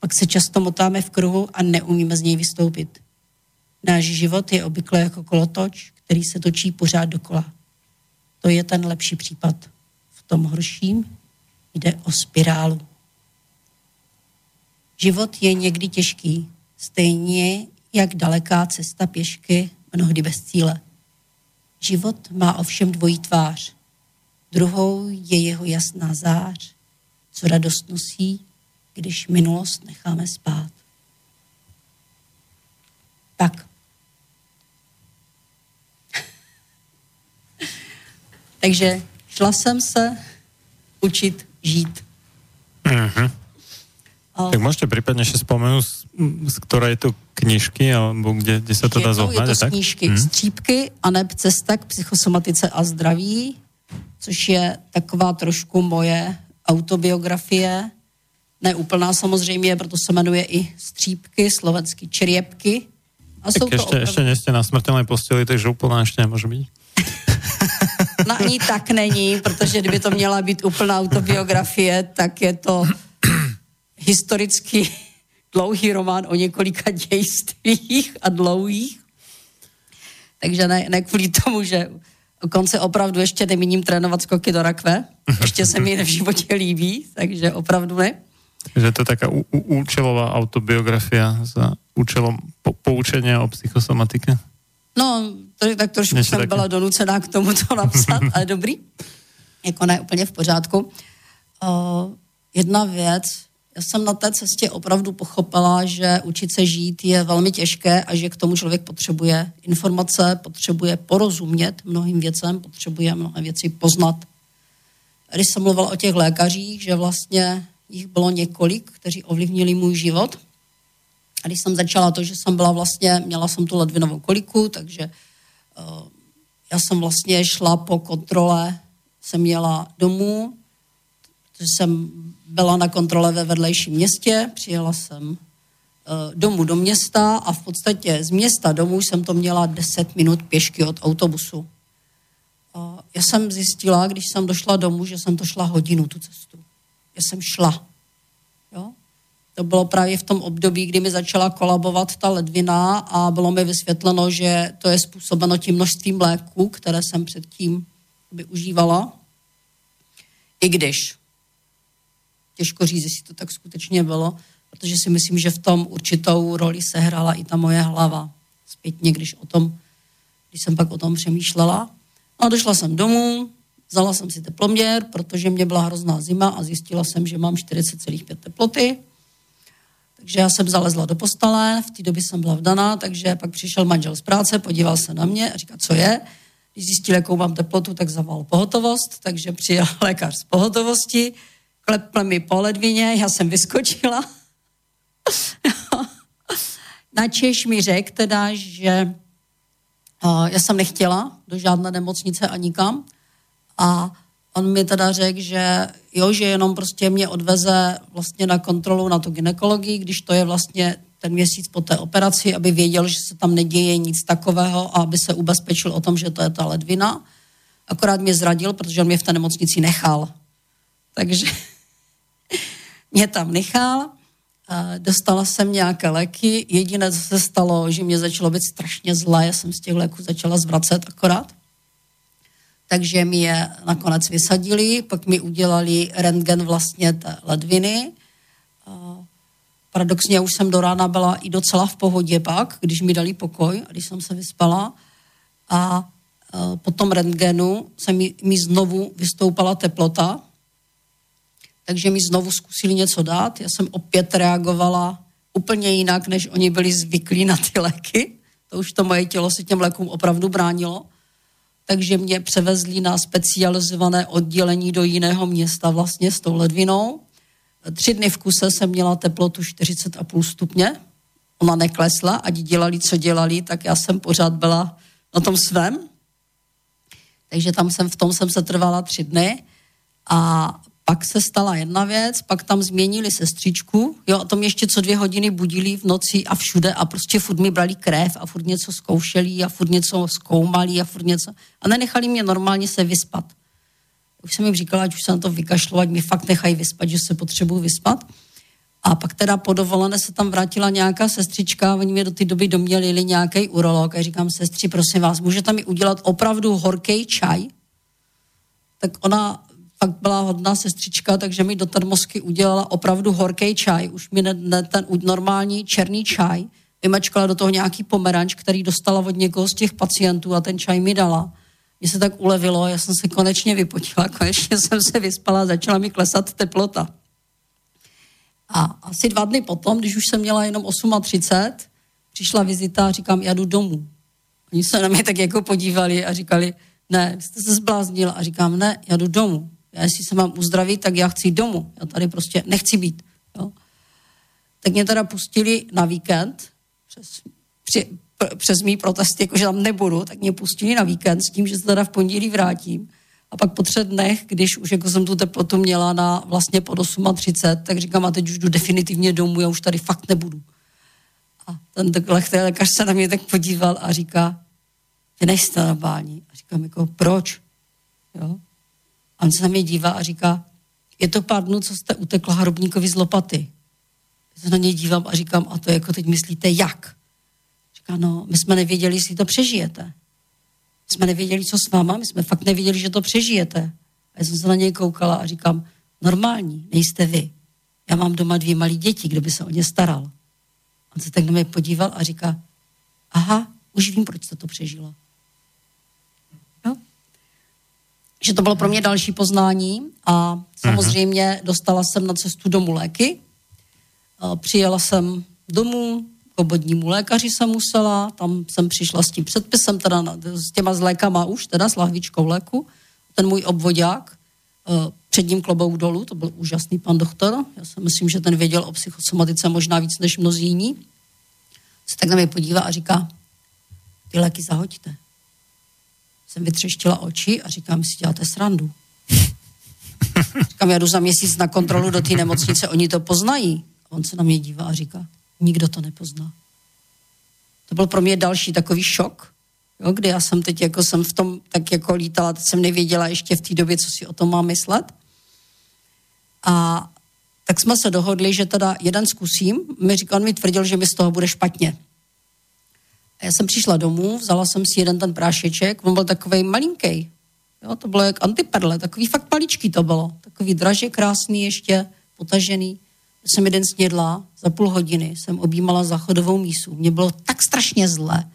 Pak se často motáme v kruhu a neumíme z něj vystoupit. Náš život je obvykle jako kolotoč, který se točí pořád dokola. To je ten lepší případ. V tom horším jde o spirálu. Život je někdy těžký, stejně jak daleká cesta pěšky, mnohdy bez cíle. Život má ovšem dvojí tvář. Druhou je jeho jasná zář, co radost nosí, když minulost necháme spát. Tak. <laughs> Takže šla jsem se učit žít. Mm-hmm. A... Tak môžete prípadne ešte spomenúť, z ktorej je to knižky, alebo kde, kde sa to dá zohnať? Je to z knižky mm. Střípky a neb cesta k psychosomatice a zdraví, což je taková trošku moje autobiografie, neúplná samozřejmě, proto se jmenuje i Střípky, slovensky Čriepky. A tak jsou ještě, opravdu... ještě nejste na smrtelné posteli, takže úplná ještě nemůže být. <laughs> No ani tak není, protože kdyby to měla být úplná autobiografie, tak je to historicky dlouhý román o několika <laughs> dějstvích a dlouhých. Takže ne, ne kvůli tomu, že konce opravdu ještě nemíním trénovat skoky do rakve. Ještě se mi v životě líbí, takže opravdu ne. Že to je taká účelová autobiografia za účelom po, poučenia o psychosomatike? No, to, tak trošku Něco jsem byla donucená k tomu to napsat, <laughs> ale dobrý. Jako ne úplně v pořádku. Uh, jedna věc, já jsem na té cestě opravdu pochopila, že učit se žít je velmi těžké a že k tomu člověk potřebuje informace, potřebuje porozumět mnohým věcem, potřebuje mnohé věci poznat. Když jsem mluvila o těch lékařích, že vlastně jich bylo několik, kteří ovlivnili můj život. A když jsem začala to, že jsem byla vlastně, měla jsem tu ledvinovou koliku, takže já jsem vlastně šla po kontrole, jsem jela domů, protože jsem byla na kontrole ve vedlejším městě, přijela jsem domů do města a v podstatě z města domů jsem to měla 10 minut pěšky od autobusu. Já jsem zjistila, když jsem došla domů, že jsem to šla hodinu tu cestu. Já jsem šla. Jo? To bylo právě v tom období, kdy mi začala kolabovat ta ledvina a bylo mi vysvětleno, že to je způsobeno tím množstvím léků, které jsem předtím využívala. I když těžko říct, jestli to tak skutečně bylo, protože si myslím, že v tom určitou roli sehrála i ta moje hlava. Zpětně, když o tom, když jsem pak o tom přemýšlela. No a došla jsem domů, vzala jsem si teploměr, protože mě byla hrozná zima a zjistila jsem, že mám 40,5 teploty. Takže já jsem zalezla do postele, v té době jsem byla vdaná, takže pak přišel manžel z práce, podíval se na mě a říká, co je. Když zjistil, jakou mám teplotu, tak zavolal pohotovost, takže přijel <laughs> lékař z pohotovosti, klepl mi po ledvině, já jsem vyskočila. na Češ mi řekl teda, že já jsem nechtěla do žádné nemocnice a nikam a on mi teda řekl, že jo, že jenom prostě mě odveze vlastně na kontrolu na tu ginekologii, když to je vlastně ten měsíc po té operaci, aby věděl, že se tam neděje nic takového a aby se ubezpečil o tom, že to je ta ledvina. Akorát mě zradil, protože on mě v té nemocnici nechal. Takže <laughs> mě tam nechal, dostala jsem nějaké léky. Jediné, co se stalo, že mě začalo být strašně zlé, já jsem z těch léků začala zvracet akorát takže mi je nakonec vysadili, pak mi udělali rentgen vlastně té ledviny. Paradoxně už jsem do rána byla i docela v pohodě pak, když mi dali pokoj, když jsem se vyspala. A po tom rentgenu se mi, mi znovu vystoupala teplota, takže mi znovu zkusili něco dát. Já jsem opět reagovala úplně jinak, než oni byli zvyklí na ty léky. To už to moje tělo se těm lékům opravdu bránilo takže mě převezli na specializované oddělení do jiného města vlastně s tou ledvinou. Tři dny v kuse jsem měla teplotu 40,5 stupně. Ona neklesla, ať dělali, co dělali, tak já jsem pořád byla na tom svém. Takže tam jsem, v tom jsem se trvala tři dny a pak se stala jedna věc, pak tam změnili sestřičku, jo, a to mě ještě co dvě hodiny budili v noci a všude a prostě furt mi brali krev a furt něco zkoušeli a furt něco zkoumali a furt něco a nenechali mě normálně se vyspat. Už jsem jim říkala, ať už se na to vykašlo, ať mi fakt nechají vyspat, že se potřebuji vyspat. A pak teda po dovolené se tam vrátila nějaká sestřička, oni mě do té doby domělili nějaký urolog a říkám, sestři, prosím vás, můžete mi udělat opravdu horký čaj? Tak ona fakt byla hodná sestřička, takže mi do termosky udělala opravdu horký čaj, už mi ne, ne ten normální černý čaj, vymačkala do toho nějaký pomeranč, který dostala od někoho z těch pacientů a ten čaj mi dala. Mně se tak ulevilo, já jsem se konečně vypotila, <laughs> konečně jsem se vyspala, začala mi klesat teplota. A asi dva dny potom, když už jsem měla jenom 38, přišla vizita a říkám, já jdu domů. Oni se na mě tak jako podívali a říkali, ne, jste se zbláznil. A říkám, ne, já jdu domů. Já jestli se mám uzdravit, tak já chci domů. Já tady prostě nechci být. Jo. Tak mě teda pustili na víkend přes, při, přes mý protesty, jakože tam nebudu, tak mě pustili na víkend s tím, že se teda v pondělí vrátím. A pak po třech dnech, když už jako jsem tu teplotu měla na vlastně pod 38, tak říkám, a teď už jdu definitivně domů, já už tady fakt nebudu. A ten lékař se na mě tak podíval a říká, že nejste normální. A říkám jako, proč? Jo? A on se na mě dívá a říká, je to pár dnů, co jste utekla hrobníkovi z lopaty. Já se na něj dívám a říkám, a to jako teď myslíte jak? Říká, no, my jsme nevěděli, jestli to přežijete. My jsme nevěděli, co s váma, my jsme fakt nevěděli, že to přežijete. A já jsem se na něj koukala a říkám, normální, nejste vy. Já mám doma dvě malé děti, kdo by se o ně staral. On se tak na mě podíval a říká, aha, už vím, proč jste to přežila že to bylo pro mě další poznání a samozřejmě dostala jsem na cestu domů léky. Přijela jsem domů, k obodnímu lékaři jsem musela, tam jsem přišla s tím předpisem, teda s těma z lékama už, teda s lahvičkou léku. Ten můj obvodák, e, před ním klobouk dolů, to byl úžasný pan doktor. Já si myslím, že ten věděl o psychosomatice možná víc než mnozí jiní. Se tak na mě podívá a říká, ty léky zahoďte. Jsem vytřeštila oči a říkám, si děláte srandu. <laughs> Říkám, já jdu za měsíc na kontrolu do té nemocnice, oni to poznají. A on se na mě dívá a říká, nikdo to nepozná. To byl pro mě další takový šok, jo, kdy já jsem teď jako jsem v tom tak jako lítala, teď jsem nevěděla ještě v té době, co si o tom mám myslet. A tak jsme se dohodli, že teda jeden zkusím. Mi říkal, on mi tvrdil, že mi z toho bude špatně. A já jsem přišla domů, vzala jsem si jeden ten prášeček, on byl takový malinký. Jo, to bylo jak antiperle, takový fakt maličký to bylo. Takový draže, krásný ještě, potažený. Já jsem jeden snědla, za půl hodiny jsem objímala záchodovou mísu. Mně bylo tak strašně zlé,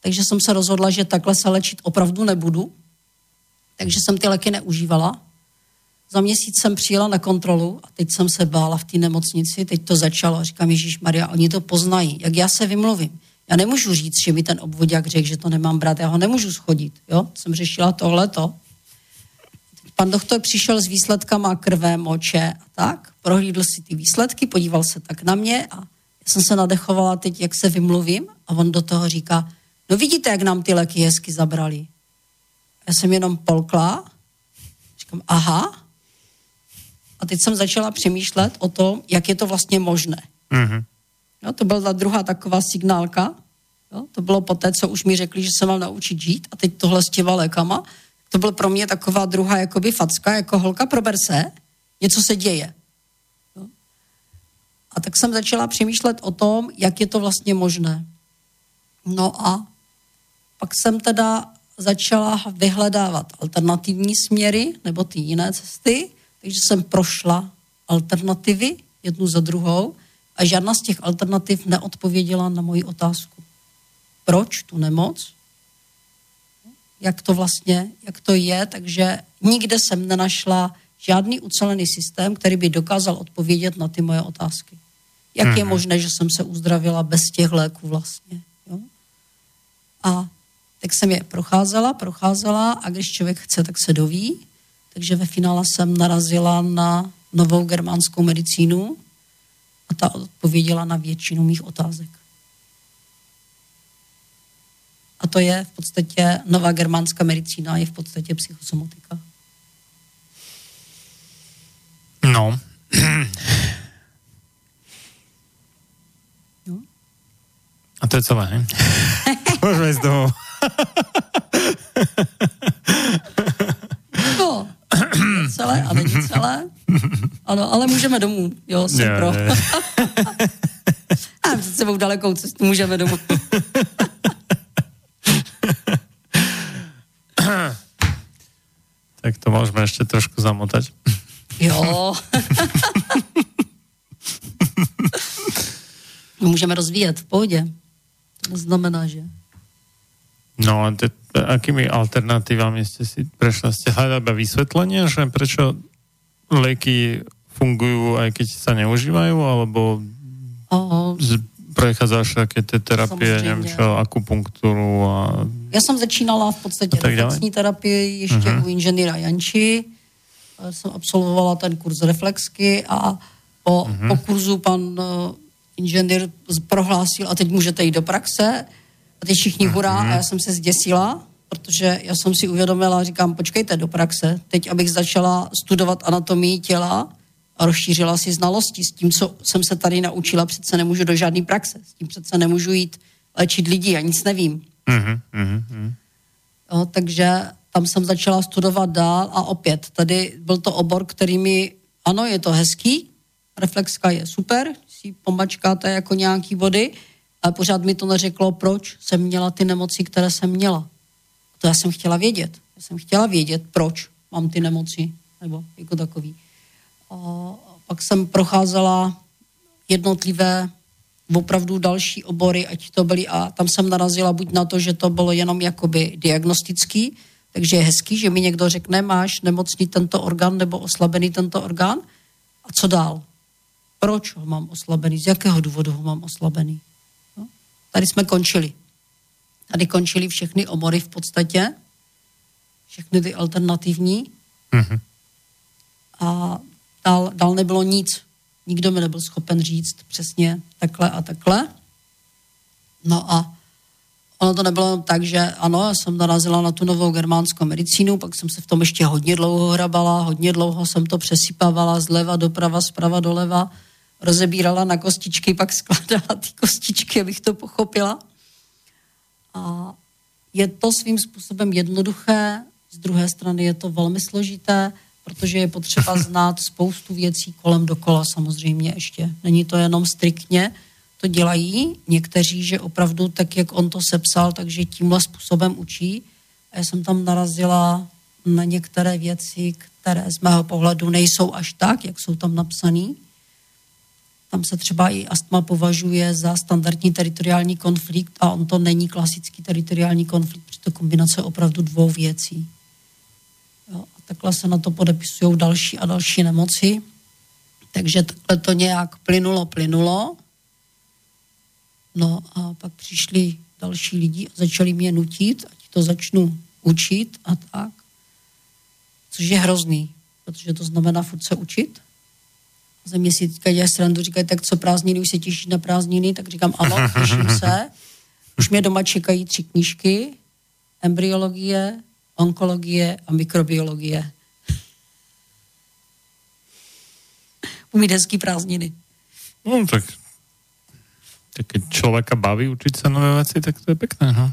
takže jsem se rozhodla, že takhle se léčit opravdu nebudu. Takže jsem ty léky neužívala. Za měsíc jsem přijela na kontrolu a teď jsem se bála v té nemocnici, teď to začalo říkám, Ježíš Maria, oni to poznají, jak já se vymluvím. Já nemůžu říct, že mi ten obvodák řekl, že to nemám brát, já ho nemůžu schodit. Jo? Jsem řešila tohleto. Pan doktor přišel s výsledkama krve, moče a tak, prohlídl si ty výsledky, podíval se tak na mě a já jsem se nadechovala teď, jak se vymluvím a on do toho říká, no vidíte, jak nám ty léky hezky zabrali. Já jsem jenom polkla, říkám, aha, a teď jsem začala přemýšlet o tom, jak je to vlastně možné. Mm-hmm. No, to byla ta druhá taková signálka. Jo, to bylo po té, co už mi řekli, že se mám naučit žít a teď tohle s těma lékama. To byl pro mě taková druhá jakoby facka, jako holka prober se, něco se děje. Jo. A tak jsem začala přemýšlet o tom, jak je to vlastně možné. No a pak jsem teda začala vyhledávat alternativní směry nebo ty jiné cesty, takže jsem prošla alternativy jednu za druhou a žádná z těch alternativ neodpověděla na moji otázku. Proč tu nemoc? Jak to vlastně, jak to je, takže nikde jsem nenašla žádný ucelený systém, který by dokázal odpovědět na ty moje otázky. Jak mm-hmm. je mhm. možné, že jsem se uzdravila bez těch léků vlastně? Jo? A tak jsem je procházela, procházela a když člověk chce, tak se doví. Takže ve finále jsem narazila na novou germánskou medicínu, a ta odpověděla na většinu mých otázek. A to je v podstatě nová germánská medicína, je v podstatě psychosomatika. No. <clears throat> no. A to je celé, ne? Môžeme ísť domov. Celé a není <laughs> celé. Ano, ale můžeme domů. Jo, jsem pro. Yeah. <laughs> a před sebou dalekou cestu můžeme domů. <laughs> tak to můžeme ještě trošku zamotať. jo. můžeme rozvíjet v pohodě. To znamená, že... No, te, akými alternatívami ste si prešli? Ste hľadali vysvetlenie, že prečo lieky fungujú aj keď sa neužívajú, alebo z, prechádzaš také tie terapie, Samozřejmě. neviem čo, akupunkturu a... Já jsem začínala v podstatě reflexní terapii ještě uh-huh. u inženýra Janči. Jsem absolvovala ten kurz reflexky a po, uh-huh. po kurzu pan uh, inženýr prohlásil a teď můžete jít do praxe. A teď všichni hurá uh-huh. a já jsem se zděsila, protože já jsem si uvědomila, říkám, počkejte do praxe, teď abych začala studovat anatomii těla a rozšířila si znalosti s tím, co jsem se tady naučila, přece nemůžu do žádné praxe, s tím přece nemůžu jít léčit lidi, já nic nevím. Mm-hmm, mm-hmm. Jo, takže tam jsem začala studovat dál a opět, tady byl to obor, který mi, ano, je to hezký, reflexka je super, si pomačkáte jako nějaký vody, ale pořád mi to neřeklo, proč jsem měla ty nemoci, které jsem měla. To já jsem chtěla vědět. Já jsem chtěla vědět, proč mám ty nemoci, nebo jako takový. A pak jsem procházela jednotlivé opravdu další obory, ať to byly, a tam jsem narazila buď na to, že to bylo jenom jakoby diagnostický, takže je hezký, že mi někdo řekne, máš nemocný tento orgán nebo oslabený tento orgán. A co dál? Proč ho mám oslabený? Z jakého důvodu ho mám oslabený? Tady jsme končili. Tady končily všechny obory v podstatě, všechny ty alternativní. Mm-hmm. A dál, dál nebylo nic. Nikdo mi nebyl schopen říct přesně takhle a takhle. No a Ono to nebylo tak, že ano, já jsem narazila na tu novou germánskou medicínu, pak jsem se v tom ještě hodně dlouho hrabala, hodně dlouho jsem to přesypávala zleva doprava, zprava doleva, rozebírala na kostičky, pak skládala ty kostičky, abych to pochopila. A je to svým způsobem jednoduché, z druhé strany je to velmi složité, protože je potřeba <laughs> znát spoustu věcí kolem dokola samozřejmě ještě. Není to jenom striktně, to dělají někteří, že opravdu tak, jak on to sepsal, takže tímhle způsobem učí. A já jsem tam narazila na některé věci, které z mého pohledu nejsou až tak, jak jsou tam napsané. Tam se třeba i astma považuje za standardní teritoriální konflikt a on to není klasický teritoriální konflikt, protože to kombinace opravdu dvou věcí. Jo, a takhle se na to podepisují další a další nemoci. Takže takhle to nějak plynulo, plynulo. No a pak přišli další lidi a začali mě nutit, ať to začnu učit a tak. Což je hrozný, protože to znamená furt se učit. Ze mě si teďka dělají srandu, říkají, tak co prázdniny, už se těší na prázdniny, tak říkám, ano, <laughs> těším se. Už mě doma čekají tři knížky, embryologie, onkologie a mikrobiologie. <laughs> Umí hezký prázdniny. No, tak tak keď človeka baví učiť sa nové veci, tak to je pekné, no.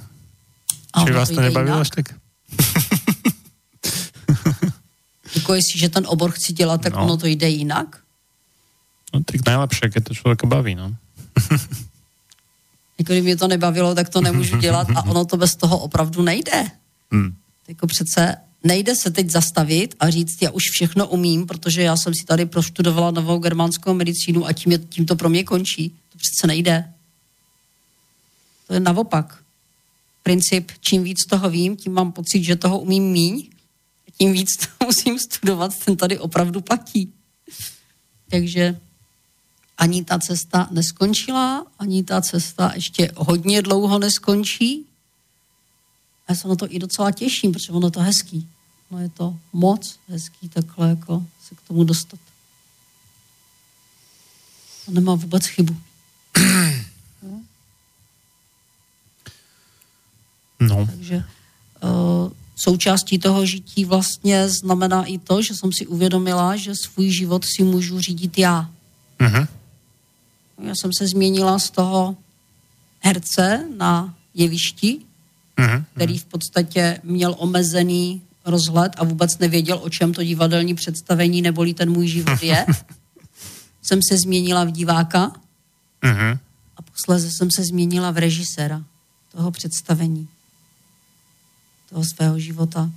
Či vás to nebaví až tak? <laughs> jako jestli, že ten obor chci dělat, tak no. ono to jde jinak? No tak najlepšie, keď to člověka baví, no. <laughs> jako kdyby mě to nebavilo, tak to nemůžu dělat a ono to bez toho opravdu nejde. Hmm. Jako přece nejde se teď zastavit a říct, já už všechno umím, protože já jsem si tady proštudovala novou germánskou medicínu a tím, je, tím to pro mě končí přece nejde. To je naopak. Princip, čím víc toho vím, tím mám pocit, že toho umím míň, tím víc to <laughs> musím studovat, ten tady opravdu platí. Takže ani ta cesta neskončila, ani ta cesta ještě hodně dlouho neskončí. A já se na to i docela těším, protože ono to hezký. No je to moc hezký takhle jako se k tomu dostat. To nemá vůbec chybu. <clears throat> No. Takže uh, součástí toho žití vlastně znamená i to, že jsem si uvědomila, že svůj život si můžu řídit já. Uh-huh. Já jsem se změnila z toho herce na jevišti, uh-huh. který v podstatě měl omezený rozhled a vůbec nevěděl, o čem to divadelní představení neboli ten můj život je. <laughs> jsem se změnila v diváka, Uh-huh. A posléze jsem se změnila v režiséra toho představení, toho svého života.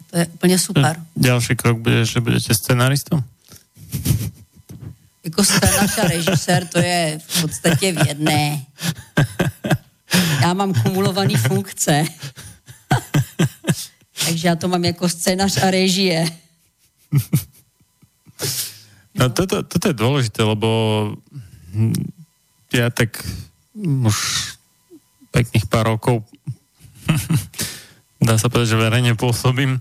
A to je úplně super. Další krok bude, že budete scenaristou? Jako scénář a režisér, to je v podstatě v jedné. Já mám kumulovaný funkce. Takže já to mám jako scénář a režie. No toto, toto je dôležité, lebo ja tak už pekných pár rokov <laughs> dá sa povedať, že verejne pôsobím,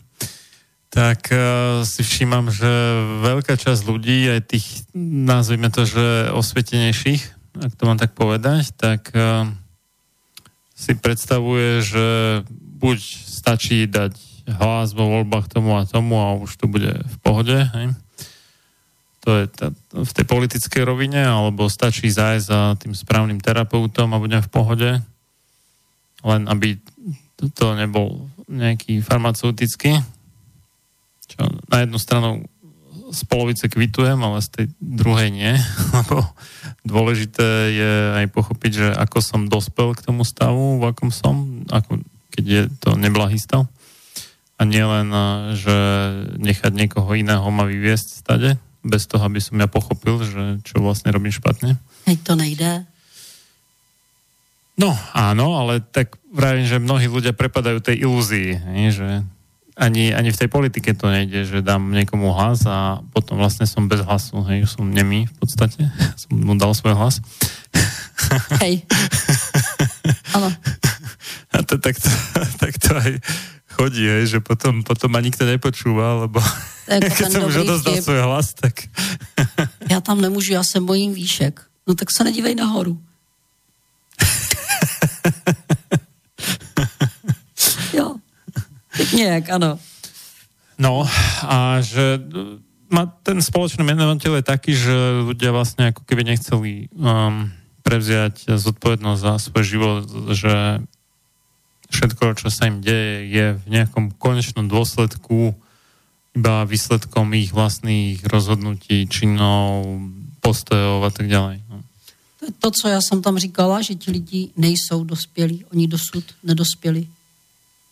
tak uh, si všímam, že veľká časť ľudí, aj tých, nazvime to, že osvietenejších, ak to mám tak povedať, tak uh, si predstavuje, že buď stačí dať hlas vo voľbách tomu a tomu a už to bude v pohode, hej? to je ta, v tej politickej rovine, alebo stačí zájsť za tým správnym terapeutom a budem v pohode, len aby to, to nebol nejaký farmaceutický, čo na jednu stranu z polovice kvitujem, ale z tej druhej nie, <laughs> lebo dôležité je aj pochopiť, že ako som dospel k tomu stavu, v akom som, ako, keď je to neblahý stav. A nielen, že nechať niekoho iného ma vyviesť stade, bez toho, aby som ja pochopil, že čo vlastne robím špatne. Teď to nejde. No áno, ale tak vravím, že mnohí ľudia prepadajú tej ilúzii, že ani, ani v tej politike to nejde, že dám niekomu hlas a potom vlastne som bez hlasu, hej, som nemý v podstate, <laughs> som mu dal svoj hlas. <laughs> Hej. Áno. A to, tak, to, <laughs> tak to aj chodí, hej, že potom, potom ma nikto nepočúva, lebo keď som už odozdal svoj hlas, tak... já tam nemůžu, já se bojím výšek. No tak se nedívej nahoru. jo, <laughs> tak nejak, ano. No a že ten spoločný menovateľ je taký, že ľudia vlastne ako keby nechceli um, prevziať zodpovednosť za svoj život, že všetko, čo sa im deje, je v nejakom konečnom dôsledku iba výsledkom ich vlastných rozhodnutí, činov, postojov a tak ďalej. No. To je to, co já jsem tam říkala, že ti lidi nejsou dospělí, oni dosud nedospěli.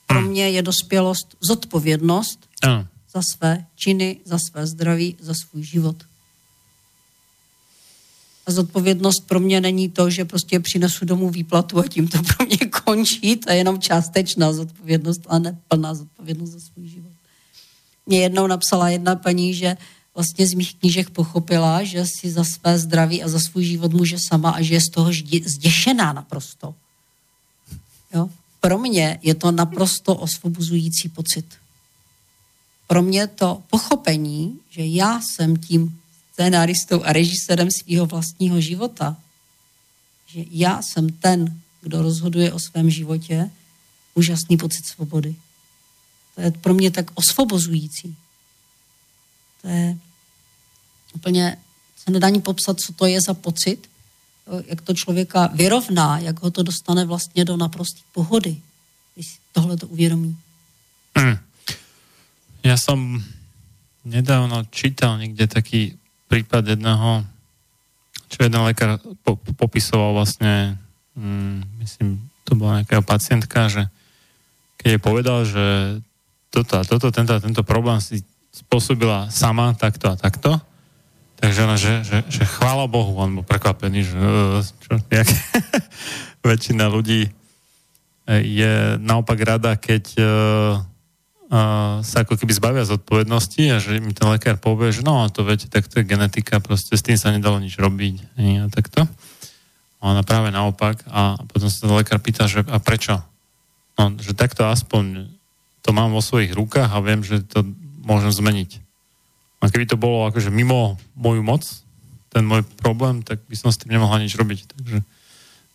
Pro mě je dospělost zodpovědnost ano. za své činy, za své zdraví, za svůj život. A zodpovědnost pro mě není to, že prostě přinesu domů výplatu a tím to pro mě <laughs> končí. To je jenom částečná zodpovědnost, a ne plná zodpovědnost za svůj život. Mě jednou napsala jedna paní, že vlastně z mých knížek pochopila, že si za své zdraví a za svůj život může sama a že je z toho zděšená naprosto. Jo? Pro mě je to naprosto osvobozující pocit. Pro mě to pochopení, že já jsem tím scénáristou a režisérem svého vlastního života, že já jsem ten, kdo rozhoduje o svém životě, úžasný pocit svobody. To je pro mě tak osvobozující. To je úplně, se nedá ani popsat, co to je za pocit, jak to člověka vyrovná, jak ho to dostane vlastně do naprosté pohody, když tohle to uvědomí. Hmm. Já jsem nedávno čítal někde taký prípad jedného, čo jeden lekár po, popisoval vlastne, mm, myslím, to bola nejaká pacientka, že keď je povedal, že toto a toto, tento a tento problém si spôsobila sama takto a takto. Takže ona, že, že, že chvála Bohu, on bol prekvapený, že čo, jak <laughs> väčšina ľudí e, je naopak rada, keď uh, uh, sa ako keby zbavia zodpovednosti a že mi ten lekár povie, že no to viete, tak to je genetika, proste s tým sa nedalo nič robiť a takto. A ona práve naopak a potom sa ten lekár pýta, že a prečo? No, že takto aspoň to mám vo svojich rukách a viem, že to môžem zmeniť. A keby to bolo akože mimo moju moc, ten môj problém, tak by som s tým nemohla nič robiť. Takže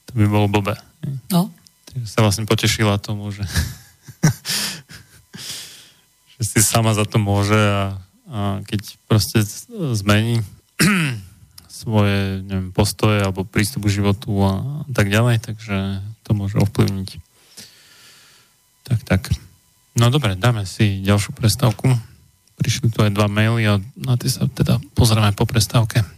to by bolo blbé. No. Takže sa vlastne potešila tomu, že, <laughs> že si sama za to môže a, a keď proste zmení <clears throat> svoje neviem, postoje alebo prístup k životu a tak ďalej, takže to môže ovplyvniť. Tak, tak. No dobre, dáme si ďalšiu prestávku. Prišli tu aj dva maily a na tie sa teda pozrieme po prestávke.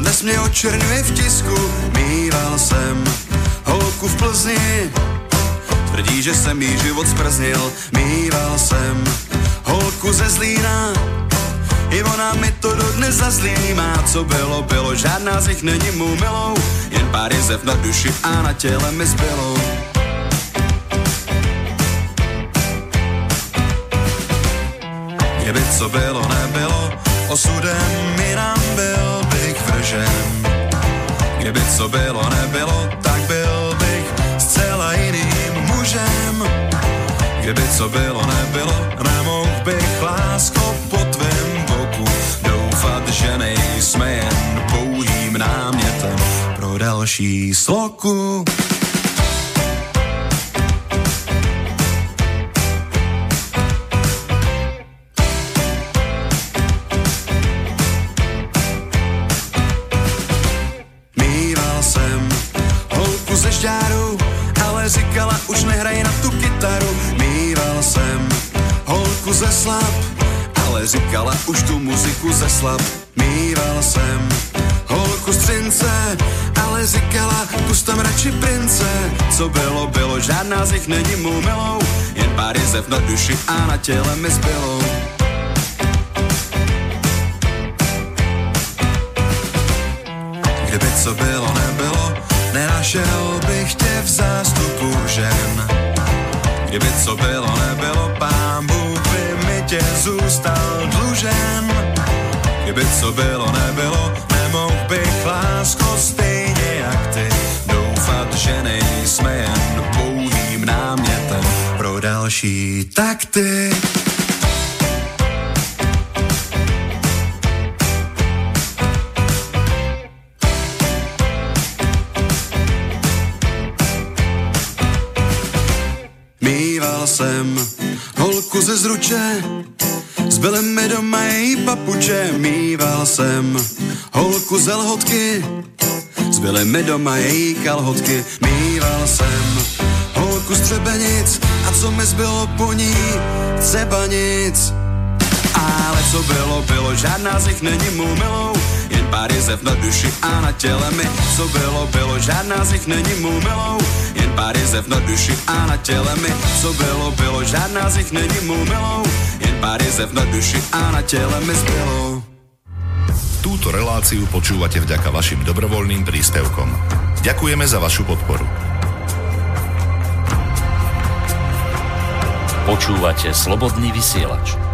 dodnes mě očernuje v tisku. Mýval jsem holku v Plzni, tvrdí, že jsem jí život zprznil. Mýval jsem holku ze Zlína, I ona mi to dodnes zazlí má, co bylo, bylo, žádná z nich není mou milou, jen pár jezev na duši a na těle mi zbylo. Kdyby co bylo, nebylo, osudem mi nám byl vržen. Kdyby co bylo, nebylo, tak byl bych zcela jiným mužem. Kdyby co bylo, nebylo, nemohl bych lásko po tvém boku doufat, že nejsme jen pouhým námětem pro další sloku. Slab, ale říkala už tu muziku ze slab. Mýval jsem holku střince, ale říkala, kus tam radši prince. Co bylo, bylo, žádná z nich není mou milou, jen pár jezev na duši a na těle mi zbylo. Kdyby co bylo, nebylo, nenašel bych tě v zástupu žen. Kdyby co bylo, nebylo, zůstal dlužen. Kdyby co bylo, nebylo, nemohl bych lásko stejně jak ty doufat, že nejsme jen pouhým námětem pro další takty. jsem holku ze zruče, její papuče, mýval jsem holku ze lhotky, zbyly mi doma její kalhotky, mýval jsem holku z třebenic a co mi zbylo po ní, třeba nic. Ale co bylo, bylo, žádná z nich není mou milou, jen pár jezev na duši a na těle mi. Co bylo, bylo, žádná z nich není mou milou, jen pár jezev na duši a na těle mi. Co bylo, bylo, žádná z nich není mou milou, jen pár jezev na duši a na těle mi zbylo. Túto reláciu počúvate vďaka vašim dobrovoľným príspevkom. Ďakujeme za vašu podporu. Počúvate Slobodný vysielač.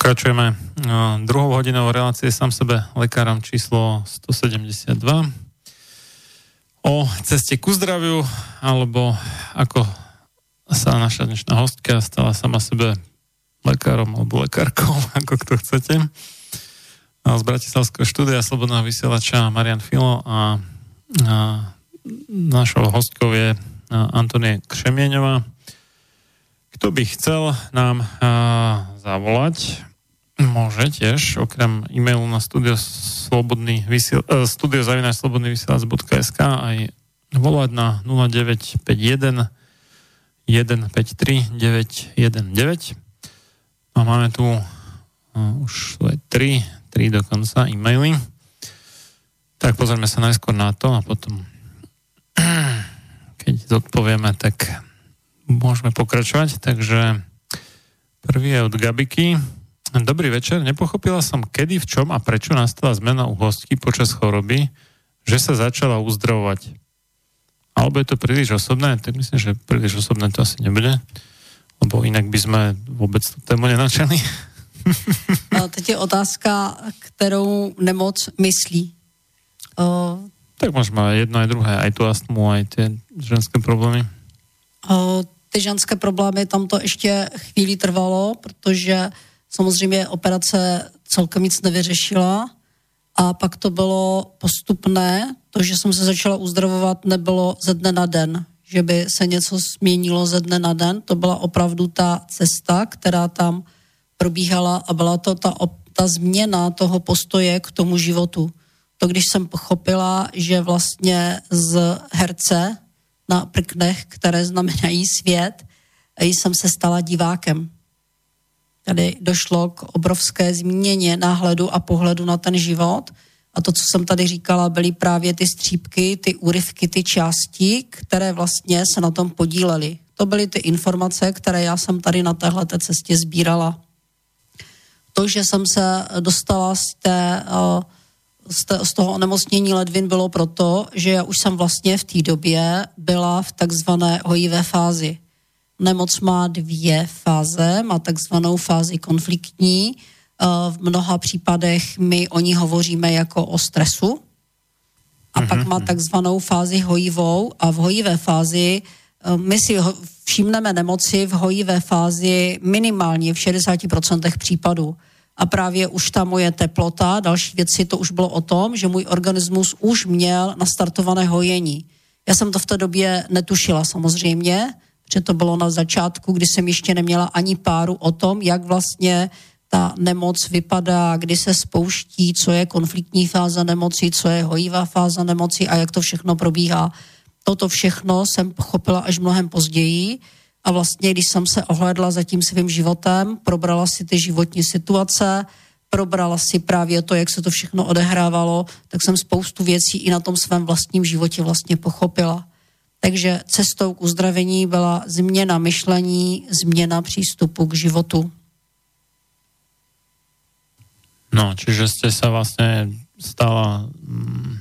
Pokračujeme no, druhou hodinou relácie sám sebe lekárom číslo 172 o ceste ku zdraviu, alebo ako sa naša dnešná hostka stala sama sebe lekárom alebo lekárkou, <laughs> ako kto chcete. A Z Bratislavského štúdia Slobodného vysielača Marian Filo a, a našou hostkou je Antonie Křemieňová. Kto by chcel nám a, zavolať, môže tiež, okrem e-mailu na studio slobodný vysiel, uh, studio slobodný vysielač.sk aj volať na 0951 153 919 a máme tu uh, už aj tri, tri dokonca e-maily. Tak pozrieme sa najskôr na to a potom keď zodpovieme, tak môžeme pokračovať. Takže prvý je od Gabiky. Dobrý večer, nepochopila som, kedy, v čom a prečo nastala zmena u hostky počas choroby, že sa začala uzdravovať. Alebo je to príliš osobné? Tak myslím, že príliš osobné to asi nebude, lebo inak by sme vôbec tú tému nenačali. <laughs> A teď je otázka, kterou nemoc myslí. O, tak aj jedno, aj druhé, aj tu astmu, aj tie ženské problémy. o, ty ženské problémy, tam to ještě chvíli trvalo, protože samozřejmě operace celkem nic nevyřešila a pak to bylo postupné. To, že jsem se začala uzdravovat, nebylo ze dne na den, že by se něco změnilo ze dne na den. To byla opravdu ta cesta, která tam probíhala a byla to ta, ta změna toho postoje k tomu životu. To, když jsem pochopila, že vlastně z herce na prknech, které znamenají svět, jsem se stala divákem. Tady došlo k obrovské změně náhledu a pohledu na ten život. A to, co jsem tady říkala, byly právě ty střípky, ty úryvky, ty části, které vlastně se na tom podílely. To byly ty informace, které já jsem tady na téhle cestě sbírala. To, že jsem se dostala eh, z, té, z toho onemocnění ledvin, bylo proto, že já už jsem vlastně v té době byla v takzvané hojivé fázi. Nemoc má dvě fáze, má takzvanou fázi konfliktní. Eh, V mnoha případech my o ní hovoříme jako o stresu. A pak má takzvanou fázi hojivou a v hojivé fázi eh, my si všimneme nemoci v hojivé fázi minimálně v 60% případů. A právě už ta moje teplota, další věci, to už bylo o tom, že můj organismus už měl nastartované hojení. Já jsem to v té době netušila samozřejmě, že to bylo na začátku, kdy jsem ještě neměla ani páru o tom, jak vlastně ta nemoc vypadá, kdy se spouští, co je konfliktní fáze nemoci, co je hojivá fáze nemoci a jak to všechno probíhá. Toto všechno jsem pochopila až mnohem později, A vlastně, když jsem se ohledla za tím svým životem, probrala si ty životní situace, probrala si právě to, jak se to všechno odehrávalo, tak jsem spoustu věcí i na tom svém vlastním životě vlastně pochopila. Takže cestou k uzdravení byla změna myšlení, změna přístupu k životu. No, čiže ste sa vlastne stala mm,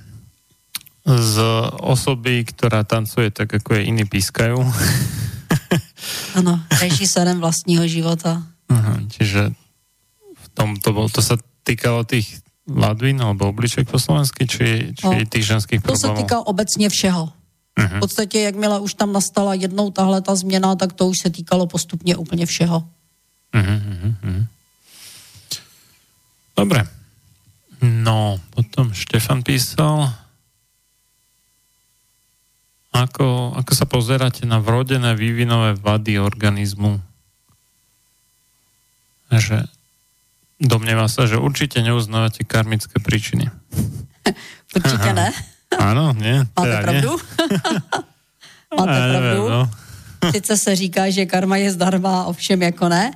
z osoby, ktorá tancuje tak, ako je iní pískajú. <laughs> Ano, režisérem vlastního života. Aha, čiže v tom to, bol, to sa týkalo tých ladvín alebo obliček po slovensky, či, či no, tých ženských problémů? To se týká obecně všeho. Uh-huh. V podstatě, jakmile už tam nastala jednou tahle ta změna, tak to už se týkalo postupně úplně všeho. Uh-huh, uh-huh. Dobre. No, potom Štefan písal, ako, ako sa pozeráte na vrodené vývinové vady organizmu? Že domnieva sa, že určite neuznávate karmické príčiny. <laughs> Určite ne. Áno, nie. Máte teda pravdu? <laughs> Máte pravdu. Neviem, no. Sice se říká, že karma je zdarma, ovšem jako ne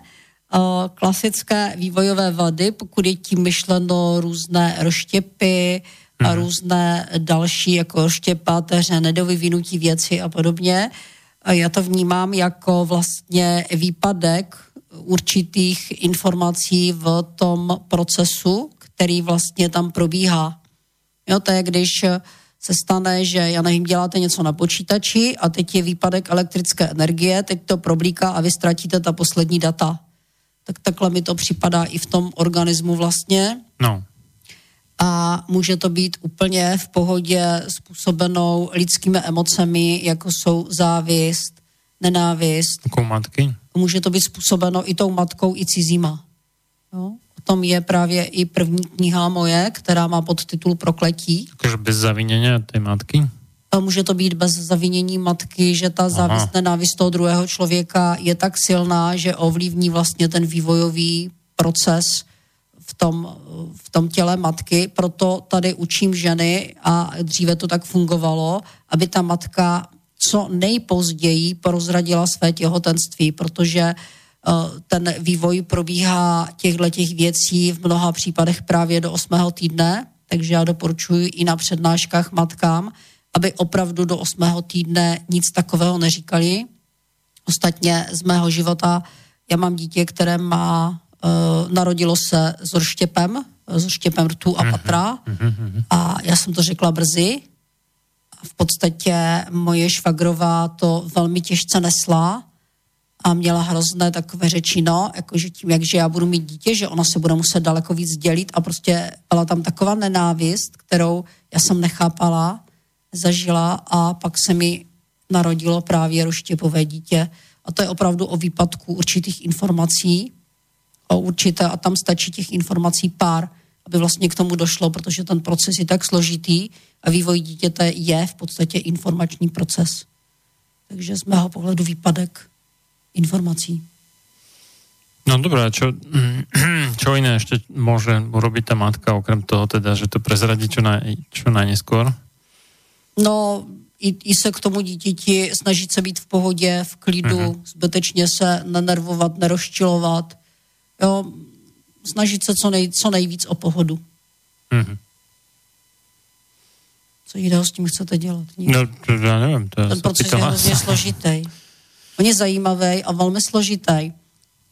klasické vývojové vady, pokud je tím myšleno různé rozštěpy a mhm. různé další jako rozštěpáteře, nedovyvinutí věci a podobně. A já to vnímám jako vlastně výpadek určitých informací v tom procesu, který vlastně tam probíhá. Jo, to je, když se stane, že, já nevím, děláte něco na počítači a teď je výpadek elektrické energie, teď to problíká a vy ztratíte ta poslední data tak takhle mi to připadá i v tom organismu vlastně. No. A může to být úplně v pohodě způsobenou lidskými emocemi, jako jsou závist, nenávist. Jako matky? Může to být způsobeno i tou matkou, i cizíma. Jo? Tom je právě i první kniha moje, která má podtitul Prokletí. Takže bez zavinění té matky? může to být bez zavinění matky, že ta závist, nenávist toho druhého člověka je tak silná, že ovlivní vlastně ten vývojový proces v tom, v tom těle matky. Proto tady učím ženy a dříve to tak fungovalo, aby ta matka co nejpozději prozradila své těhotenství, protože eh, ten vývoj probíhá těchto těch věcí v mnoha případech právě do 8. týdne, takže já doporučuji i na přednáškách matkám, aby opravdu do osmého týdne nic takového neříkali. Ostatně z mého života já mám dítě, které má, uh, narodilo se s rozštěpem, s rozštěpem rtu a mhm. patra mhm. a já jsem to řekla brzy. V podstatě moje švagrová to velmi těžce nesla a měla hrozné takové řeči, no, jakože tím, jakže já budu mít dítě, že ona se bude muset daleko víc dělit a prostě byla tam taková nenávist, kterou já jsem nechápala zažila a pak se mi narodilo právě roštěpové dítě. A to je opravdu o výpadku určitých informací, o určité, a tam stačí těch informací pár, aby vlastně k tomu došlo, protože ten proces je tak složitý a vývoj dítěte je v podstatě informační proces. Takže z mého pohledu výpadek informací. No dobré, čo, <clears throat> čo iné ešte môže urobiť tá matka, okrem toho teda, že to prezradí čo, naj, čo najneskôr? No, i, i se k tomu dítěti snažit se být v pohodě, v klidu, mm-hmm. zbytečně se nenervovat, nerozčilovat. Jo, snažit se co, nej, co nejvíc o pohodu. Mm-hmm. Co jiného s tím chcete dělat? Nic. No, to já nevím. To Ten proces je hrozně složitý. <laughs> On je zajímavý a velmi složitý.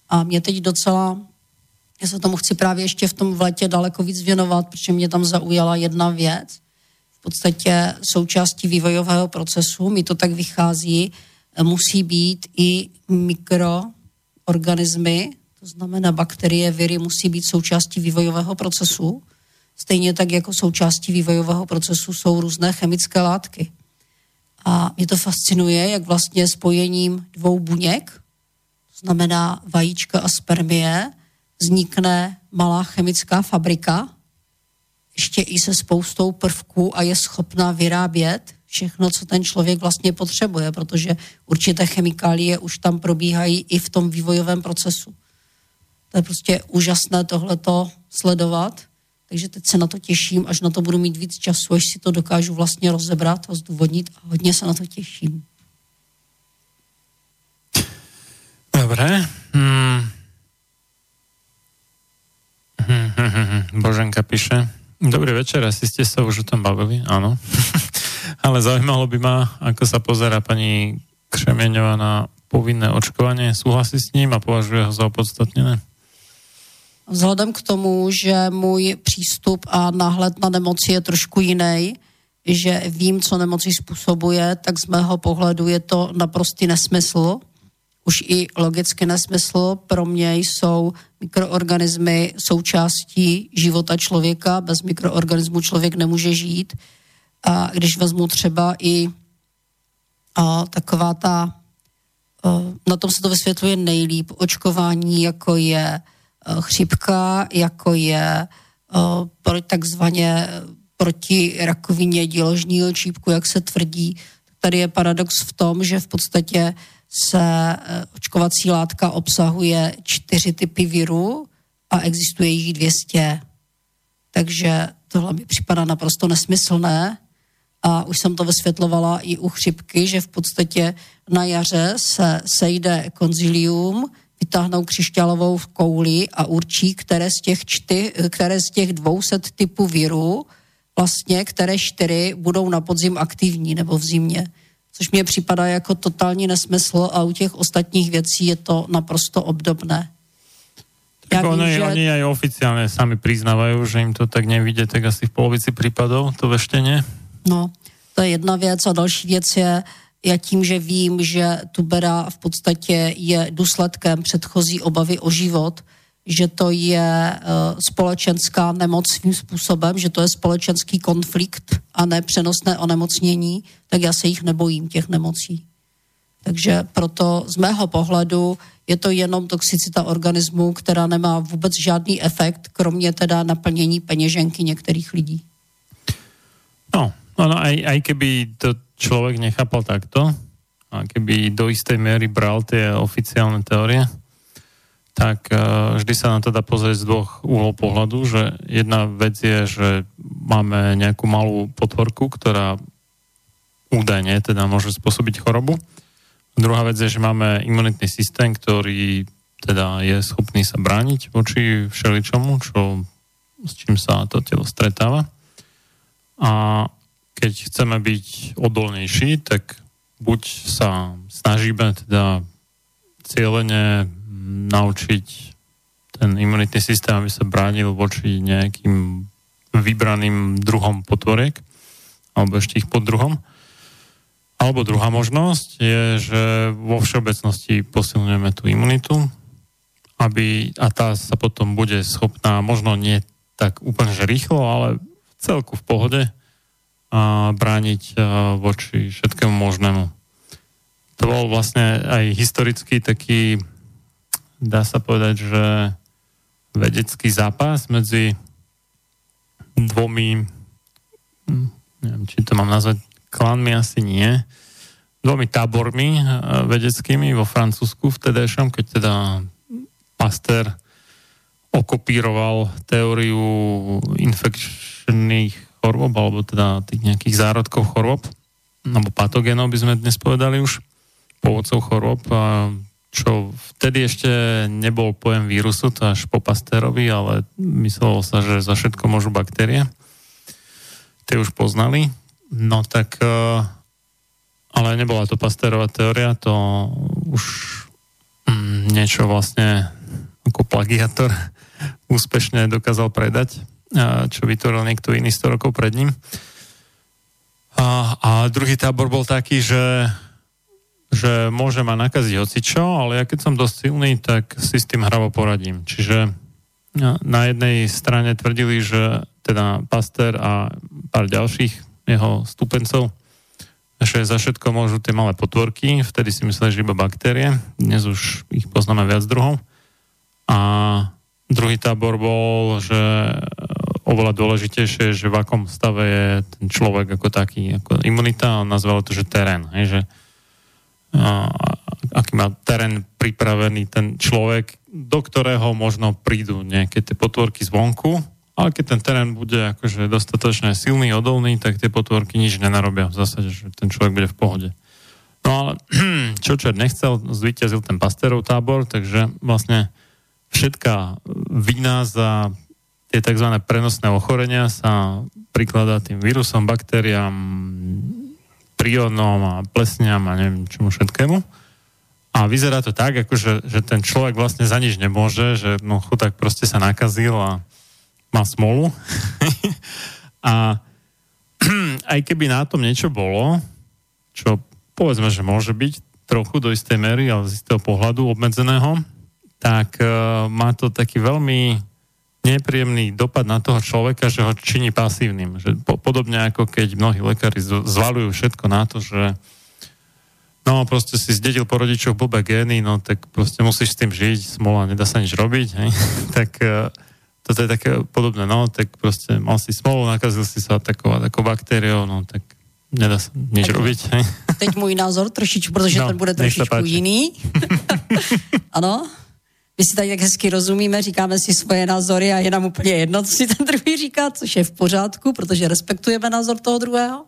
A mě teď docela, já se tomu chci právě ještě v tom v letě daleko víc věnovat, protože mě tam zaujala jedna věc podstatě součástí vývojového procesu, mi to tak vychází, musí být i mikroorganismy, to znamená bakterie, viry musí být součástí vývojového procesu. Stejně tak jako součástí vývojového procesu jsou různé chemické látky. A mě to fascinuje, jak vlastně spojením dvou buněk, to znamená vajíčka a spermie, vznikne malá chemická fabrika, ještě i se spoustou prvků a je schopná vyrábět všechno, co ten člověk vlastně potřebuje, protože určité chemikálie už tam probíhají i v tom vývojovém procesu. To je prostě úžasné tohleto sledovat, takže teď se na to těším, až na to budu mít víc času, až si to dokážu vlastně rozebrat a zdůvodnit a hodně se na to těším. Dobre. Hmm. Hmm, hmm, hmm, hmm. Boženka píše. Dobrý večer, asi ste sa už o tom bavili, áno. <laughs> Ale zaujímalo by ma, ako sa pozera pani Křemieňová na povinné očkovanie. Súhlasí s ním a považuje ho za opodstatnené? Vzhledem k tomu, že můj přístup a náhled na nemoci je trošku jiný, že vím, co nemoci způsobuje, tak z mého pohledu je to naprostý nesmysl. Už i logicky nesmysl. Pro mě jsou mikroorganismy součástí života člověka. Bez mikroorganismu člověk nemůže žít. A když vezmu třeba i a, taková ta, a, na tom se to vysvětluje nejlíp, očkování, jako je chřipka, jako je pro takzvaně proti rakovině děložního čípku, jak se tvrdí. Tady je paradox v tom, že v podstatě se očkovací látka obsahuje čtyři typy virů a existuje jich 200. Takže tohle mi připadá naprosto nesmyslné. A už jsem to vysvětlovala i u chřipky, že v podstatě na jaře se sejde konzilium, vytáhnou křišťálovou kouli a určí, které z těch, čty, které z těch 200 typů virů vlastně, které čtyři budou na podzim aktivní nebo v zimě. Což mě připadá jako totální nesmysl a u těch ostatních věcí je to naprosto obdobné. Tak oni, že... oni aj oficiálne sami priznávajú, že im to tak nevidie, tak asi v polovici prípadov to veštenie. No, to je jedna věc a další věc je, já tím, že vím, že tubera v podstatě je důsledkem předchozí obavy o život, že to je uh, společenská nemoc svým způsobem, že to je společenský konflikt a ne přenosné onemocnění, tak já se jich nebojím, těch nemocí. Takže proto z mého pohledu je to jenom toxicita organismu, která nemá vůbec žádný efekt, kromě teda naplnění peněženky některých lidí. No, no aj, aj keby to človek nechápal takto, a keby do istej miery bral tie oficiálne teórie, tak uh, vždy sa na to dá pozrieť z dvoch úhlov pohľadu, že jedna vec je, že máme nejakú malú potvorku, ktorá údajne teda môže spôsobiť chorobu. Druhá vec je, že máme imunitný systém, ktorý teda je schopný sa brániť voči všeličomu, čo, s čím sa to telo stretáva. A keď chceme byť odolnejší, tak buď sa snažíme teda cieľene naučiť ten imunitný systém, aby sa bránil voči nejakým vybraným druhom potvoriek, alebo ešte ich pod druhom. Alebo druhá možnosť je, že vo všeobecnosti posilňujeme tú imunitu, aby, a tá sa potom bude schopná, možno nie tak úplne že rýchlo, ale v celku v pohode a brániť voči všetkému možnému. To bol vlastne aj historicky taký dá sa povedať, že vedecký zápas medzi dvomi, hm, neviem, či to mám nazvať klanmi, asi nie, dvomi tábormi eh, vedeckými vo Francúzsku vtedajšom, keď teda Pasteur okopíroval teóriu infekčných chorôb, alebo teda tých nejakých zárodkov chorôb, alebo patogénov by sme dnes povedali už, pôvodcov chorôb a čo vtedy ešte nebol pojem vírusu, to až po Pasterovi, ale myslelo sa, že za všetko môžu baktérie. Tie už poznali. No tak, e, ale nebola to Pasterová teória, to už mm, niečo vlastne ako plagiator <laughs> úspešne dokázal predať, čo vytvoril niekto iný 100 rokov pred ním. A, a druhý tábor bol taký, že že môže ma nakaziť hocičo, ale ja keď som dosť silný, tak si s tým hravo poradím. Čiže na jednej strane tvrdili, že teda Pasteur a pár ďalších jeho stupencov, že za všetko môžu tie malé potvorky, vtedy si mysleli, že iba baktérie, dnes už ich poznáme viac druhov. A druhý tábor bol, že oveľa dôležitejšie, že v akom stave je ten človek ako taký, ako imunita, on nazval to, že terén, hej, že aký má terén pripravený ten človek, do ktorého možno prídu nejaké tie potvorky zvonku, ale keď ten terén bude akože dostatočne silný, odolný, tak tie potvorky nič nenarobia v zásade, že ten človek bude v pohode. No ale <clears throat> čo čo nechcel, zvíťazil ten Pasterov tábor, takže vlastne všetká vina za tie tzv. prenosné ochorenia sa prikladá tým vírusom, baktériám, priónom a plesňam a neviem čomu všetkému. A vyzerá to tak, ako že, že ten človek vlastne za nič nemôže, že no chudák proste sa nakazil a má smolu. <laughs> a <clears throat> aj keby na tom niečo bolo, čo povedzme, že môže byť trochu do istej mery, ale z istého pohľadu obmedzeného, tak uh, má to taký veľmi nepríjemný dopad na toho človeka, že ho činí pasívnym. Že po, podobne ako keď mnohí lekári zvalujú všetko na to, že no proste si zdedil po rodičoch blbé gény, no tak proste musíš s tým žiť, smola, nedá sa nič robiť, hej? <laughs> tak uh, toto je také podobné, no, tak proste mal si smolu, nakazil si sa takou, takou baktériou, no, tak nedá sa nič tak, robiť. Hej? Teď můj názor trošičku, protože no, ten bude trošičku jiný. <laughs> ano. My si tady tak hezky rozumíme, říkáme si svoje názory a je nám úplně jedno, co si ten druhý říká, což je v pořádku, protože respektujeme názor toho druhého.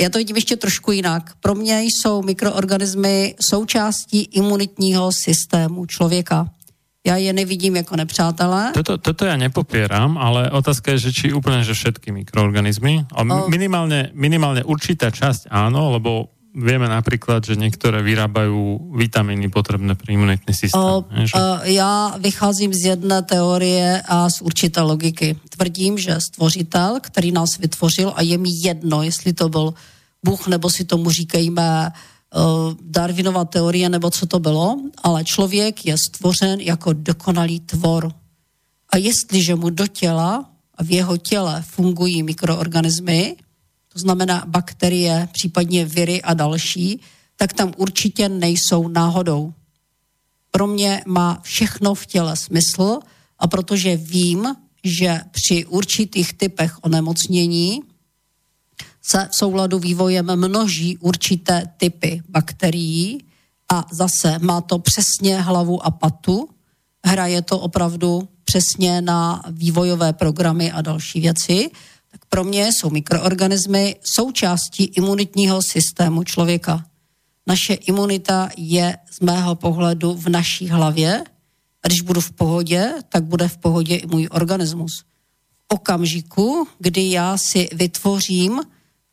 Já to vidím ještě trošku jinak. Pro mě jsou mikroorganismy součástí imunitního systému člověka. Já je nevidím jako nepřátelé. Toto, toto ja nepopieram, ale otázka je, že či úplne, že všetky mikroorganizmy. A minimálne, minimálne určitá časť áno, lebo vieme napríklad, že niektoré vyrábajú vitamíny potrebné pre imunitný systém. O, ne, že... Já vycházím z jedné teorie a z určité logiky. Tvrdím, že stvořitel, který nás vytvořil, a je mi jedno, jestli to byl Bůh, nebo si tomu říkejme Darwinova teorie nebo co to bylo, ale člověk je stvořen jako dokonalý tvor. A jestliže mu do těla a v jeho těle fungují mikroorganismy, to znamená bakterie, případně viry a další, tak tam určitě nejsou náhodou. Pro mě má všechno v těle smysl a protože vím, že při určitých typech onemocnění se v souladu vývojem množí určité typy bakterií a zase má to přesně hlavu a patu. Hraje to opravdu přesně na vývojové programy a další věci. Pro mě jsou mikroorganismy součástí imunitního systému člověka. Naše imunita je z mého pohledu v naší hlavě a když budu v pohodě, tak bude v pohodě i můj organismus. V okamžiku, kdy já si vytvořím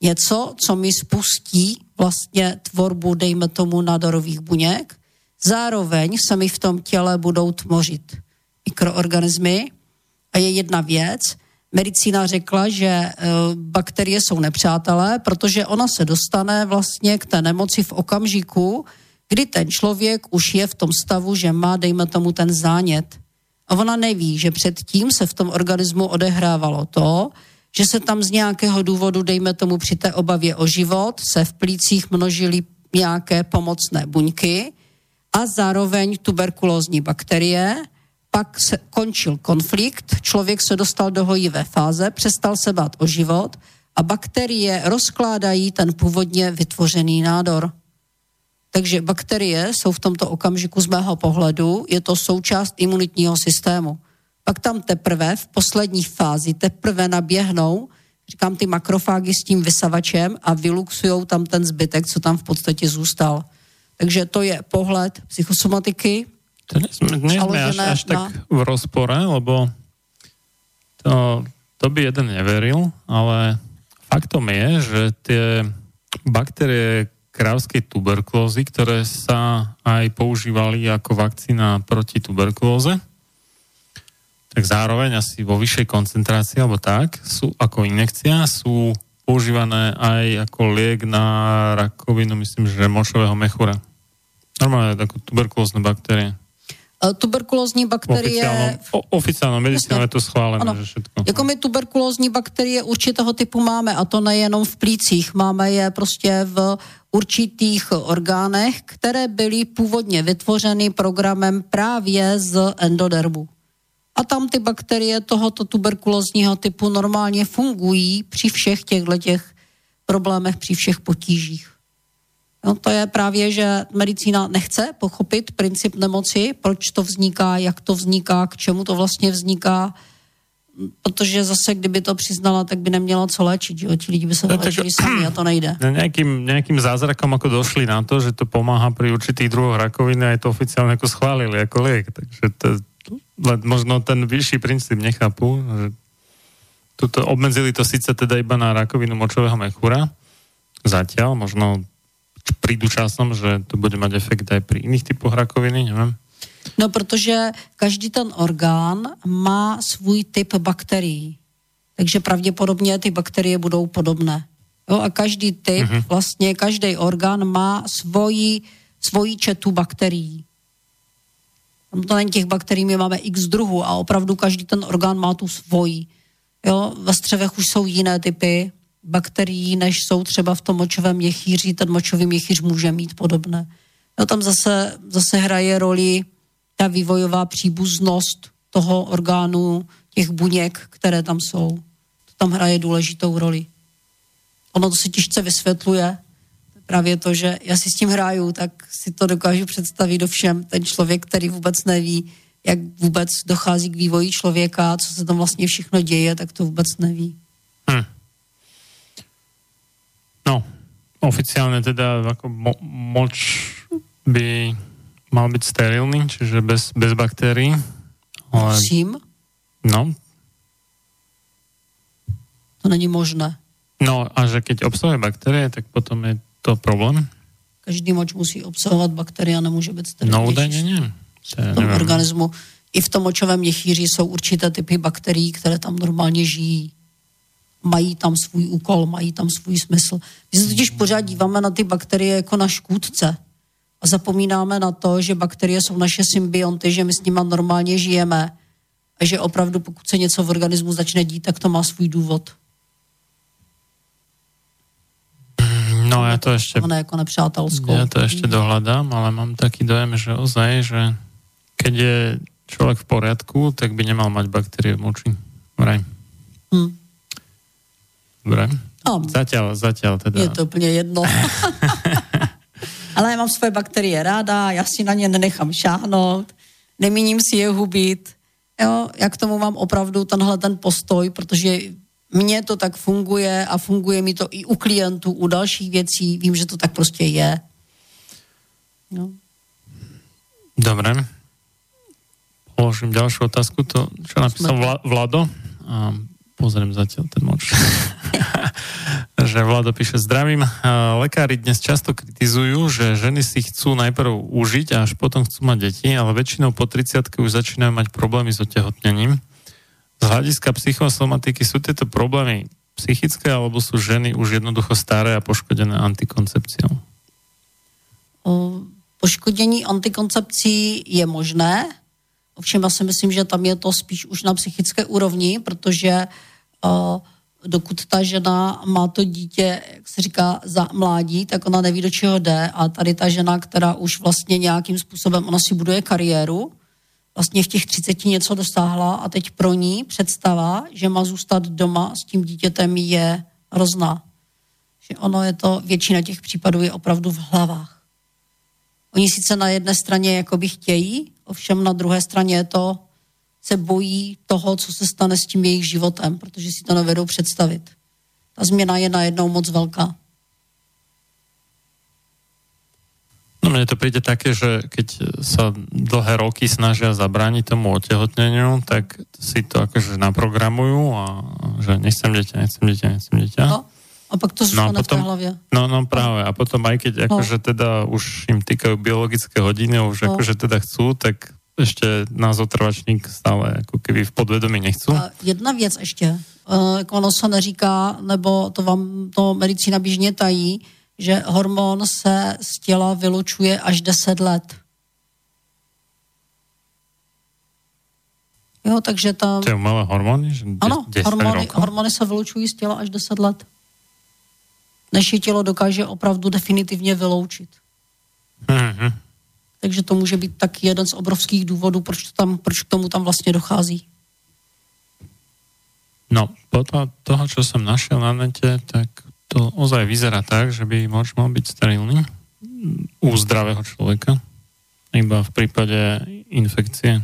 něco, co mi spustí vlastně tvorbu, dejme tomu, nádorových buněk. Zároveň se mi v tom těle budou tvořit mikroorganismy. A je jedna věc, medicína řekla, že e, bakterie jsou nepřátelé, protože ona se dostane vlastně k té nemoci v okamžiku, kdy ten člověk už je v tom stavu, že má, dejme tomu, ten zánět. A ona neví, že předtím se v tom organismu odehrávalo to, že se tam z nějakého důvodu, dejme tomu při té obavě o život, se v plících množily nějaké pomocné buňky a zároveň tuberkulózní bakterie, pak se končil konflikt, člověk se dostal do hojivé fáze, přestal se bát o život a bakterie rozkládají ten původně vytvořený nádor. Takže bakterie jsou v tomto okamžiku z mého pohledu, je to součást imunitního systému pak tam teprve v poslední fázi teprve naběhnou, říkám, ty makrofágy s tím vysavačem a vyluxují tam ten zbytek, co tam v podstatě zůstal. Takže to je pohled psychosomatiky. To nie sme až, až tak v rozpore, lebo to, to by jeden neveril, ale faktom je, že tie baktérie krávskej tuberkulózy, ktoré sa aj používali ako vakcína proti tuberkulóze, tak zároveň asi vo vyššej koncentrácii alebo tak, sú ako injekcia, sú používané aj ako liek na rakovinu, myslím, že močového mechura. Normálne ako tuberkulózne baktérie. E, tuberkulózní bakterie... Oficiálno, medicínou je to schválené, ano. že všetko. Jako my tuberkulózní bakterie určitého typu máme, a to nejenom v plících, máme je prostě v určitých orgánech, které byly původně vytvořeny programem právě z endodermu. A tam ty bakterie tohoto tuberkulózního typu normálně fungují při všech těchto těch problémech, při všech potížích. No, to je právě, že medicína nechce pochopit princip nemoci, proč to vzniká, jak to vzniká, k čemu to vlastně vzniká. protože zase, kdyby to přiznala, tak by neměla co léčit, že jo? Ti lidi by se no, léčili sami a to nejde. <clears throat> Nejakým, nejakým zázrakom ako došli na to, že to pomáha pri určitých druhoch rakoviny a je to oficiálne ako schválili ako liek. Takže to, možno ten vyšší princíp nechápu, že tuto, obmedzili to síce teda iba na rakovinu močového mechúra, zatiaľ, možno prídu časom, že to bude mať efekt aj pri iných typoch rakoviny, neviem. No, protože každý ten orgán má svůj typ bakterií. Takže pravděpodobně ty bakterie budou podobné. Jo, a každý typ, mm-hmm. vlastně každý orgán má svoji, svoji četu bakterií. To není těch bakterií, my máme x druhů a opravdu každý ten orgán má tu svoji. Jo, ve střevech už jsou jiné typy bakterií, než jsou třeba v tom močovém měchýři. Ten močový měchýř může mít podobné. Jo, tam zase, zase hraje roli ta vývojová příbuznost toho orgánu, těch buněk, které tam jsou. To tam hraje důležitou roli. Ono to se těžce vysvětluje. Právě to, že já si s tím hraju, tak si to dokážu představit do všem. Ten člověk, který vůbec neví, jak vůbec dochází k vývoji člověka, co se tam vlastně všechno děje, tak to vůbec neví. Hmm. No, oficiálne teda ako mo- moč by mal byť sterilný, čiže bez, bez baktérií. Ale... Čím? No. To není možné. No a že keď obsahuje bakterie, tak potom je to problém? Každý moč musí obsahovat bakterie a nemůže být sterilní. No údajně ne. V tom organismu i v tom močovém měchýři jsou určité typy bakterií, které tam normálně žijí. Mají tam svůj úkol, mají tam svůj smysl. My se totiž pořád díváme na ty bakterie jako na škůdce a zapomínáme na to, že bakterie jsou naše symbionty, že my s nimi normálně žijeme a že opravdu pokud se něco v organismu začne dít, tak to má svůj důvod. No ja to ešte... Ona jako nepřátelskou. Ja to ešte dohľadám, ale mám taký dojem, že ozaj, že keď je človek v poriadku, tak by nemal mať baktérie v moči. Vraj. Hm. Dobre. Um, zatiaľ, zatiaľ teda. Je to úplně jedno. <laughs> ale já mám svoje bakterie ráda, já si na ně nenechám šáhnout, nemíním si je hubit. Jo, já k tomu mám opravdu tenhle ten postoj, protože mně to tak funguje a funguje mi to i u klientů, u dalších věcí. Vím, že to tak prostě je. No. Dobre. Položím ďalšiu otázku, to, čo napísal Vla, Vlado. Pozriem zatiaľ ten moč. <laughs> že Vlado píše, zdravím. Lekári dnes často kritizujú, že ženy si chcú najprv užiť a až potom chcú mať deti, ale väčšinou po 30 už začínajú mať problémy s otehotnením. Z hľadiska psychosomatiky sú tieto problémy psychické, alebo sú ženy už jednoducho staré a poškodené antikoncepciou? O, poškodění antikoncepcí je možné, ovšem já si myslím, že tam je to spíš už na psychické úrovni, protože dokud ta žena má to dítě, jak se říká, za mládí, tak ona neví, do čeho jde a tady ta žena, která už vlastně nějakým způsobem, ona si buduje kariéru, vlastně v těch 30 něco dosáhla a teď pro ní představa, že má zůstat doma s tím dítětem je hrozná. Že ono je to, většina těch případů je opravdu v hlavách. Oni sice na jedné straně jakoby chtějí, ovšem na druhé straně je to, se bojí toho, co se stane s tím jejich životem, protože si to nevedou představit. Ta změna je najednou moc velká. No mne to príde také, že keď sa dlhé roky snažia zabrániť tomu otehotneniu, tak si to akože naprogramujú a že nechcem dieťa, nechcem dieťa, nechcem dieťa. No. A pak to no, a potom, v hlavě. No, no práve. A potom aj keď no. akože teda už im týkajú biologické hodiny, už no. akože teda chcú, tak ešte nás otrvačník stále ako keby v podvedomí nechcú. A jedna věc ještě, uh, ono se neříká, nebo to vám to medicína běžně tají, že hormon se z těla vylučuje až 10 let. Jo, takže tam... To je umelé hormony? Že ano, hormony, hormony se vylučují z těla až 10 let. Než je tělo dokáže opravdu definitivně vyloučit. Mm-hmm. Takže to může být tak jeden z obrovských důvodů, proč, to tam, proč k tomu tam vlastně dochází. No, podľa toho, čo som našiel na nete, tak to ozaj vyzerá tak, že by moč mal byť sterilný u zdravého človeka. Iba v prípade infekcie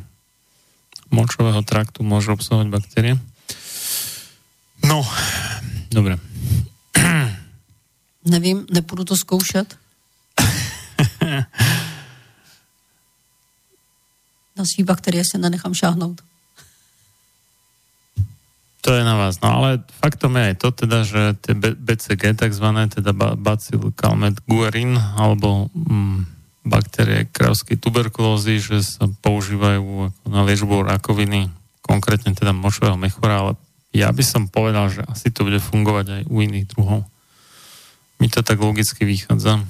močového traktu môžu obsahovať baktérie. Dobre. Nevím, nepůjdu to zkoušet. <laughs> Na svý bakterie se nenechám šáhnout. To je na vás. No ale faktom je aj to teda, že tie BCG takzvané, teda Bacillus calmet guerin, alebo mm, baktérie krávskej tuberkulózy, že sa používajú ako na liečbu rakoviny, konkrétne teda močového mechora, ale ja by som povedal, že asi to bude fungovať aj u iných druhov. Mi to tak logicky vychádza.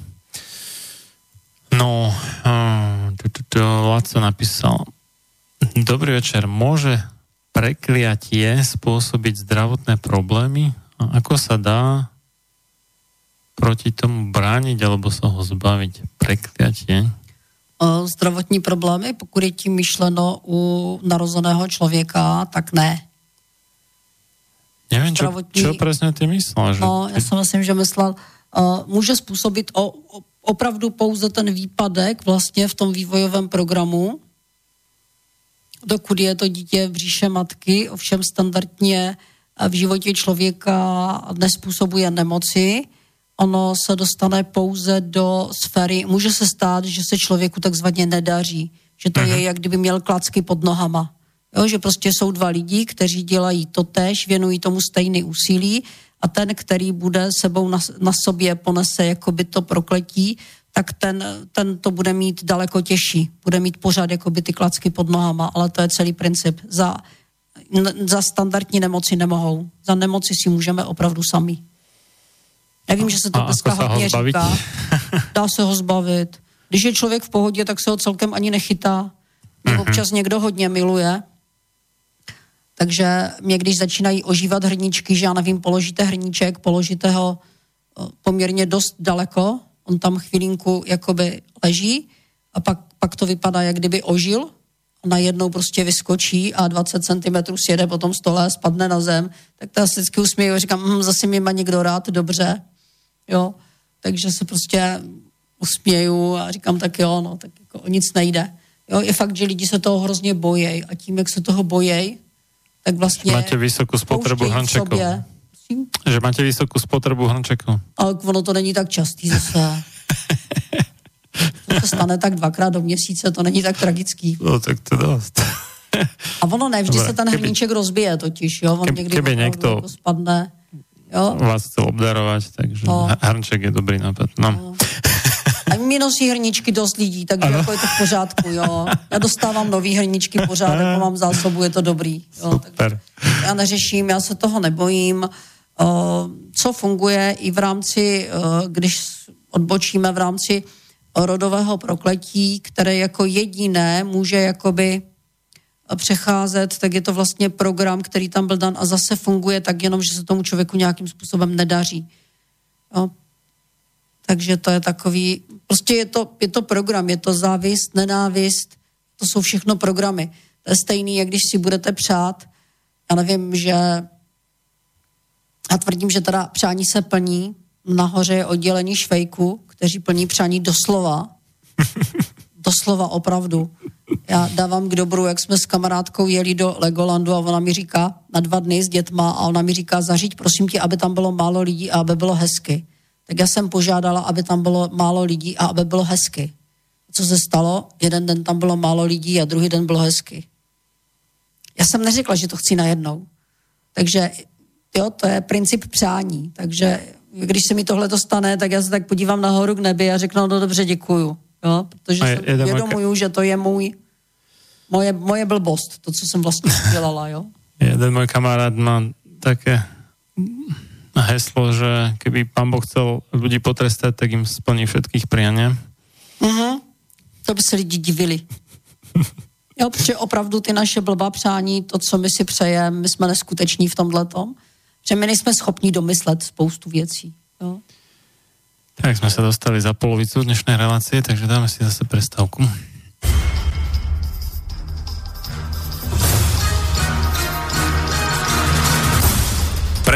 No, Laco napísal, dobrý večer, môže prekliatie spôsobiť zdravotné problémy? A ako sa dá proti tomu brániť alebo sa ho zbaviť? Prekliatie? Zdravotní problémy, pokud je tím myšleno u narozeného člověka, tak ne. Nevím, čo, čo presne ty myslel? Že... No, já si myslím, že myslel, uh, může způsobit o, o, opravdu pouze ten výpadek vlastně v tom vývojovém programu, dokud je to dítě v bříše matky, ovšem standardně v životě člověka nespůsobuje nemoci, ono se dostane pouze do sféry, může se stát, že se člověku takzvaně nedaří, že to je, mhm. jak kdyby měl klacky pod nohama. Jo, že prostě jsou dva lidi, kteří dělají to tež, věnují tomu stejný úsilí a ten, který bude sebou na, na sobě ponese jakoby to prokletí, tak ten, ten to bude mít daleko těžší. Bude mít pořád jakoby ty klacky pod nohama, ale to je celý princip. Za, za standardní nemoci nemohou. Za nemoci si můžeme opravdu sami. Já vím, že se to dneska hodně říká. <laughs> Dá se ho zbavit. Když je člověk v pohodě, tak se ho celkem ani nechytá. Mm-hmm. občas někdo hodně miluje, takže mě, když začínají ožívat hrníčky, že já nevím, položíte hrníček, položíte ho eh, poměrně dost daleko, on tam chvilinku jakoby leží a pak, pak to vypadá, jak kdyby ožil najednou prostě vyskočí a 20 cm sjede po tom stole spadne na zem, tak to asi vždycky usměju říkám, hm, zase mě má někdo rád, dobře, jo, takže se prostě usměju a říkám, tak jo, no, tak jako o nic nejde. Jo, je fakt, že lidi se toho hrozně bojejí a tím, jak se toho bojejí, tak vlastně... Máte vysokou spotřebu hrnčeků. Že máte vysokou spotřebu hrnčeků. Ale ono to není tak častý zase. to se stane tak dvakrát do měsíce, to není tak tragický. No tak to dost. A ono ne, vždy se ten hrníček rozbije totiž, jo? On keby, někdy keby někdo jako spadne. Jo? vás chcel obdarovat, takže no. hrnček je dobrý nápad. No. no. Mi nosí hrničky dost lidí, takže ano. jako je to v pořádku, jo. Já dostávám nový hrničky pořád, jako mám zásobu, je to dobrý. Jo. Super. já neřeším, já se toho nebojím. Co funguje i v rámci, když odbočíme v rámci rodového prokletí, které jako jediné může jakoby přecházet, tak je to vlastně program, který tam byl dan a zase funguje tak jenom, že se tomu člověku nějakým způsobem nedaří. Jo. Takže to je takový, prostě je to, je to program, je to závist, nenávist, to jsou všechno programy. To je stejný, jak když si budete přát, já nevím, že a tvrdím, že teda přání se plní, nahoře je oddělení švejku, kteří plní přání doslova, <laughs> doslova opravdu. Já dávám k dobru, jak jsme s kamarádkou jeli do Legolandu a ona mi říká na dva dny s dětma a ona mi říká, zaříď prosím tě, aby tam bylo málo lidí a aby bylo hezky tak já jsem požádala, aby tam bylo málo lidí a aby bylo hezky. Co se stalo? Jeden den tam bylo málo lidí a druhý den bylo hezky. Já jsem neřekla, že to chci najednou. Takže jo, to je princip přání. Takže když se mi tohle dostane, tak já se tak podívám nahoru k nebi a řeknu, no dobře, děkuju. Jo, protože je, si uvědomuju, že to je můj, moje, moje blbost, to, co jsem vlastně dělala. Jo. Jeden můj kamarád má také heslo, že keby pán Boh chcel ľudí potrestať, tak im splní všetkých priania. Uh-huh. To by se lidi divili. jo, protože opravdu ty naše blbá přání, to, co my si přejeme, my jsme neskuteční v tomhle tom, že my nejsme schopni domyslet spoustu věcí. Jo. Tak jsme se dostali za polovicu dnešné relácie, takže dáme si zase prestávku.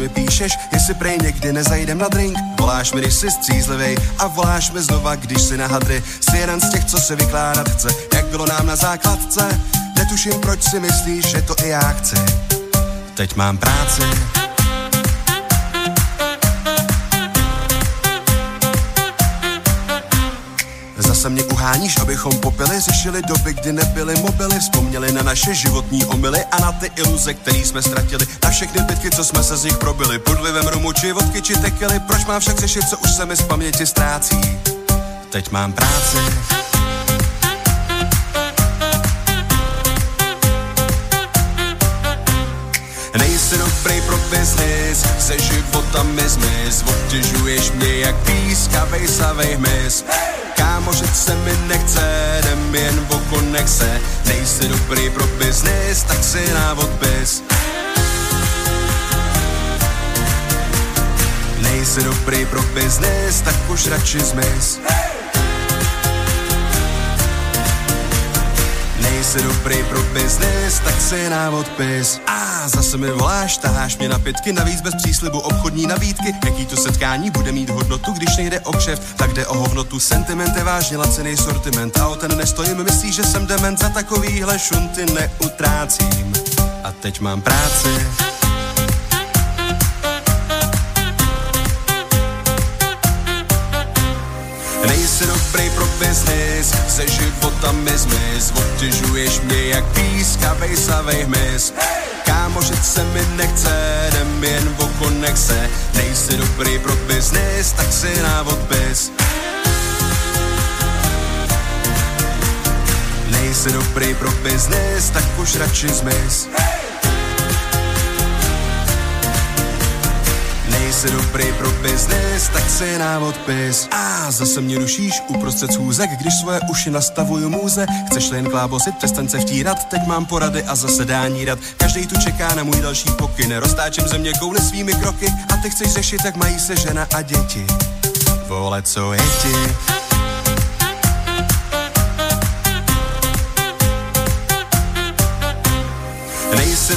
Mi píšeš, jestli prej někdy nezajdem na drink. Voláš mi, když jsi střízlivej a voláš mi znova, když si na hadry. Jsi jeden z těch, co se vykládat chce, jak bylo nám na základce. Netuším, proč si myslíš, že to i já chci. Teď mám práci, Zase mě uháníš, abychom popili, řešili doby, kdy nebyly mobily, vzpomněli na naše životní omily a na ty iluze, které jsme ztratili, na všechny bitky, co jsme se z nich probili, pod vlivem rumu či vodky či tekily, proč mám však řešit, co už se mi z paměti ztrácí. Teď mám práci, Nejsi dobrý pro biznis, se života mi zmiz, obtěžuješ mě jak pískavej savej hmyz. Hey! Kámošit se mi nechce, jdem jen o konexe. Nejsi dobrý pro biznis, tak si na odpis. Nejsi dobrý pro biznis, tak už radši zmiz. Hey! Nejsi dobrý pro biznis, tak si na odpis. A zase mi voláš, taháš mě na pitky, navíc bez příslibu obchodní nabídky. Jaký to setkání bude mít hodnotu, když nejde o kšeft, tak jde o hovnotu. Sentiment je vážně lacený sortiment a o ten nestojím, myslíš, že jsem dement, za takovýhle šunty neutrácím. A teď mám práci. Nejsi dobrý pro biznis, se života mi zmiz, obtěžuješ mě jak pískavej savej hmyz. Kámošit se mi nechce, jdem jen o konexe, nejsi dobrý pro biznis, tak si na odpis. Nejsi dobrý pro biznis, tak už radši zmiz. Hey! Nejsi dobrý pro biznis, tak si na odpis. A zase mě rušíš uprostřed schůzek, když svoje uši nastavuju můze. Chceš jen klábosit, přestaň se vtírat, teď mám porady a zasedání rad. Každý tu čeká na můj další pokyn, roztáčím země kouli svými kroky a ty chceš řešit, jak mají se žena a děti. Vole, co je ti? Nejsi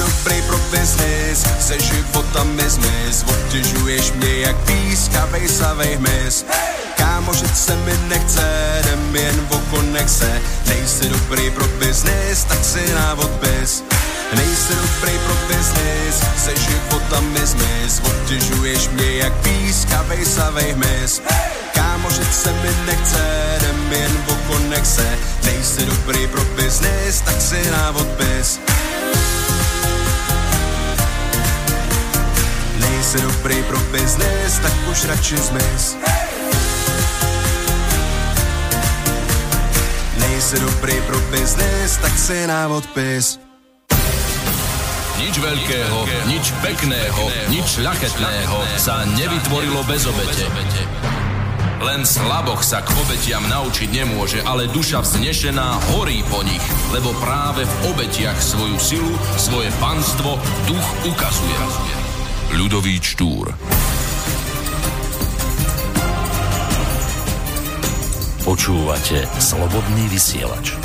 biznis, se života mi zmiz, obtěžuješ mě jak pískavej savej hmyz. Kámošit se mi nechce, jdem jen o konexe, nejsi dobrý pro biznis, tak si na odpis. Nejsi dobrý pro biznis, se života mi zmiz, obtěžuješ mě jak pískavej savej hmyz. Kámošit se mi nechce, jdem jen o konexe, nejsi dobrý pro biznis, tak si na odpis. Nejsi dobrý pro biznis, tak už radši zmiz. Nejsi dobrý pro biznis, tak si na odpis. Nič veľkého, nič pekného, nič ľaketného sa nevytvorilo bez obete. Len slaboch sa k obetiam naučiť nemôže, ale duša vznešená horí po nich, lebo práve v obetiach svoju silu, svoje panstvo duch ukazuje. Ľudový Štúr. Počúvate Slobodný vysielač.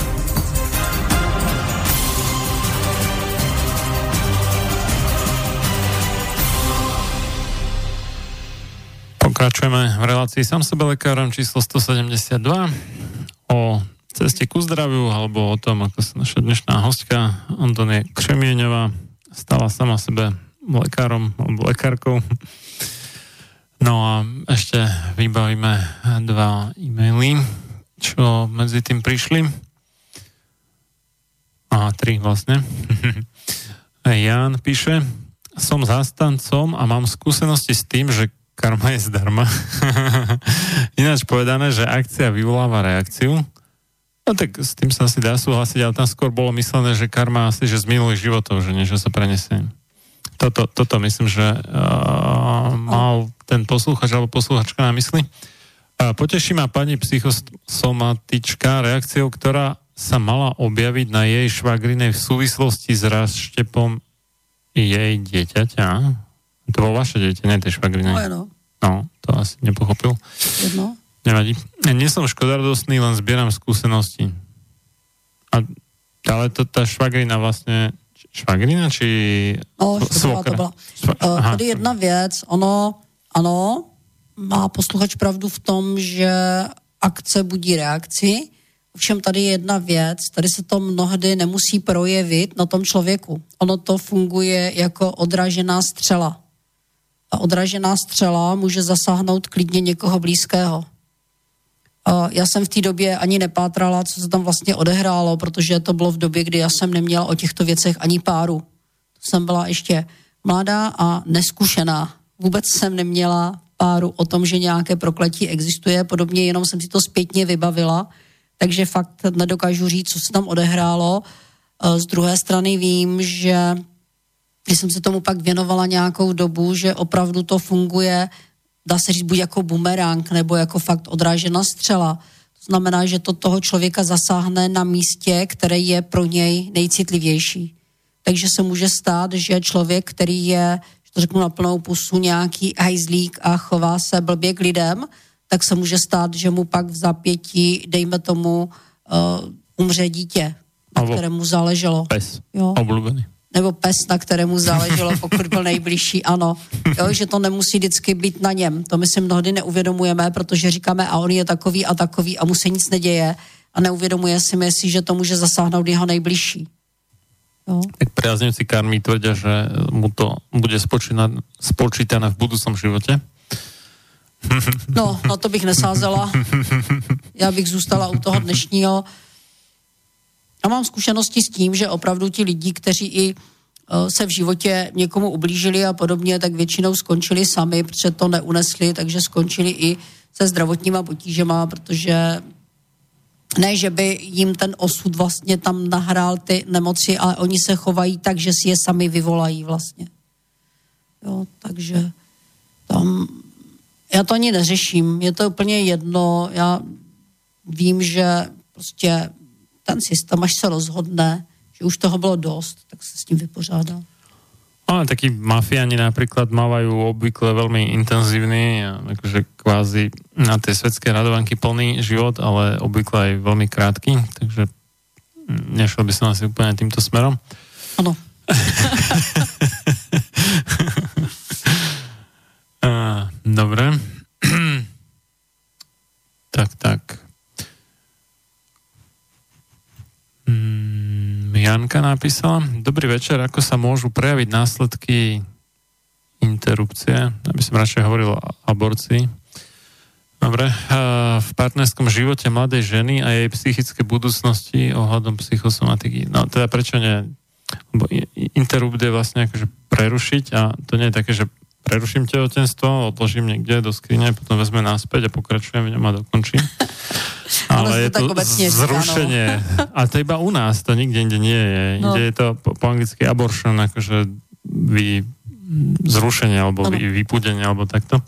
Pokračujeme v relácii sám sebe lekárom číslo 172 o ceste ku zdraviu alebo o tom, ako sa naša dnešná hostka Antonie Křemieňová stala sama sebe lekárom alebo lekárkou. No a ešte vybavíme dva e-maily, čo medzi tým prišli. A tri vlastne. <laughs> Jan píše, som zástancom a mám skúsenosti s tým, že karma je zdarma. <laughs> Ináč povedané, že akcia vyvoláva reakciu. No tak s tým sa asi dá súhlasiť, ale tam skôr bolo myslené, že karma asi, že z minulých životov, že niečo sa prenesie. Toto, toto myslím, že uh, mal ten poslúchač alebo poslúchačka na mysli. Uh, poteší ma pani psychosomatička reakciou, ktorá sa mala objaviť na jej švagrinej v súvislosti s raštepom jej dieťaťa. To bolo vaše dieťa, nie tej švagrinej. No, no, to asi nepochopil. Jedno. Nevadí. Nie som škodarodostný, len zbieram skúsenosti. A, ale to, tá švagrina vlastne švagrina, či no, svokra? To byla. Šva- uh, tady jedna věc, ono, ano, má posluchač pravdu v tom, že akce budí reakci, Ovšem tady je jedna věc, tady se to mnohdy nemusí projevit na tom člověku. Ono to funguje jako odražená střela. A odražená střela může zasáhnout klidně někoho blízkého. Já jsem v té době ani nepátrala, co se tam vlastně odehrálo, protože to bylo v době, kdy já jsem neměla o těchto věcech ani páru. Jsem byla ještě mladá a neskušená. Vůbec jsem neměla páru o tom, že nějaké prokletí existuje, podobně jenom jsem si to zpětně vybavila, takže fakt nedokážu říct, co se tam odehrálo. Eh, z druhé strany vím, že když jsem se tomu pak věnovala nějakou dobu, že opravdu to funguje, dá se říct, buď jako bumerang, nebo jako fakt odrážená střela. To znamená, že to toho člověka zasáhne na místě, které je pro něj nejcitlivější. Takže se může stát, že člověk, který je, že to řeknu na plnou pusu, nějaký hajzlík a chová se blbě k lidem, tak se může stát, že mu pak v zápětí, dejme tomu, uh, umře dítě, na kterému záleželo. Pes, jo. oblúbený. Nebo pes, na kterému záleželo, pokud byl nejbližší, ano. Jo, že to nemusí vždycky být na něm. To my si mnohdy neuvědomujeme, protože říkáme, a on je takový a takový a mu se nic neděje a neuvědomuje si myslí, že to může zasáhnout jeho nejbližší. Jo. Tak priaznivci karmy tvrdia, že mu to bude spočítané v budúcom živote. No, na to bych nesázela. Já bych zůstala u toho dnešního. A mám zkušenosti s tím, že opravdu ti lidi, kteří i eh, se v životě někomu ublížili a podobně, tak většinou skončili sami, protože to neunesli, takže skončili i se zdravotníma potížema, protože ne, že by jim ten osud vlastně tam nahrál ty nemoci, ale oni se chovají tak, že si je sami vyvolají vlastně. Jo, takže tam já to ani neřeším, je to úplně jedno, já vím, že prostě ten systém, až se rozhodne, že už toho bylo dost, tak se s tím vypořádá. Ale takí mafiáni napríklad mávajú obvykle veľmi intenzívny, akože kvázi na tej svetskej radovanky plný život, ale obvykle aj veľmi krátky, takže nešiel by som asi úplne týmto smerom. Áno. <laughs> Dobre. <clears throat> tak, tak. Janka napísala, dobrý večer, ako sa môžu prejaviť následky interrupcie, aby som radšej hovoril o aborcii. Dobre, v partnerskom živote mladej ženy a jej psychické budúcnosti ohľadom psychosomatiky. No teda prečo nie? Interrupt je vlastne akože prerušiť a to nie je také, že preruším tehotenstvo, odložím niekde do skrine, potom vezme náspäť a pokračujem v ňom a dokončím. <laughs> Ale je to zrušenie. A to iba u nás, to nikde inde nie je. No. Inde je to po, po anglicky abortion, akože vy, zrušenie alebo vy, vypudenie alebo takto.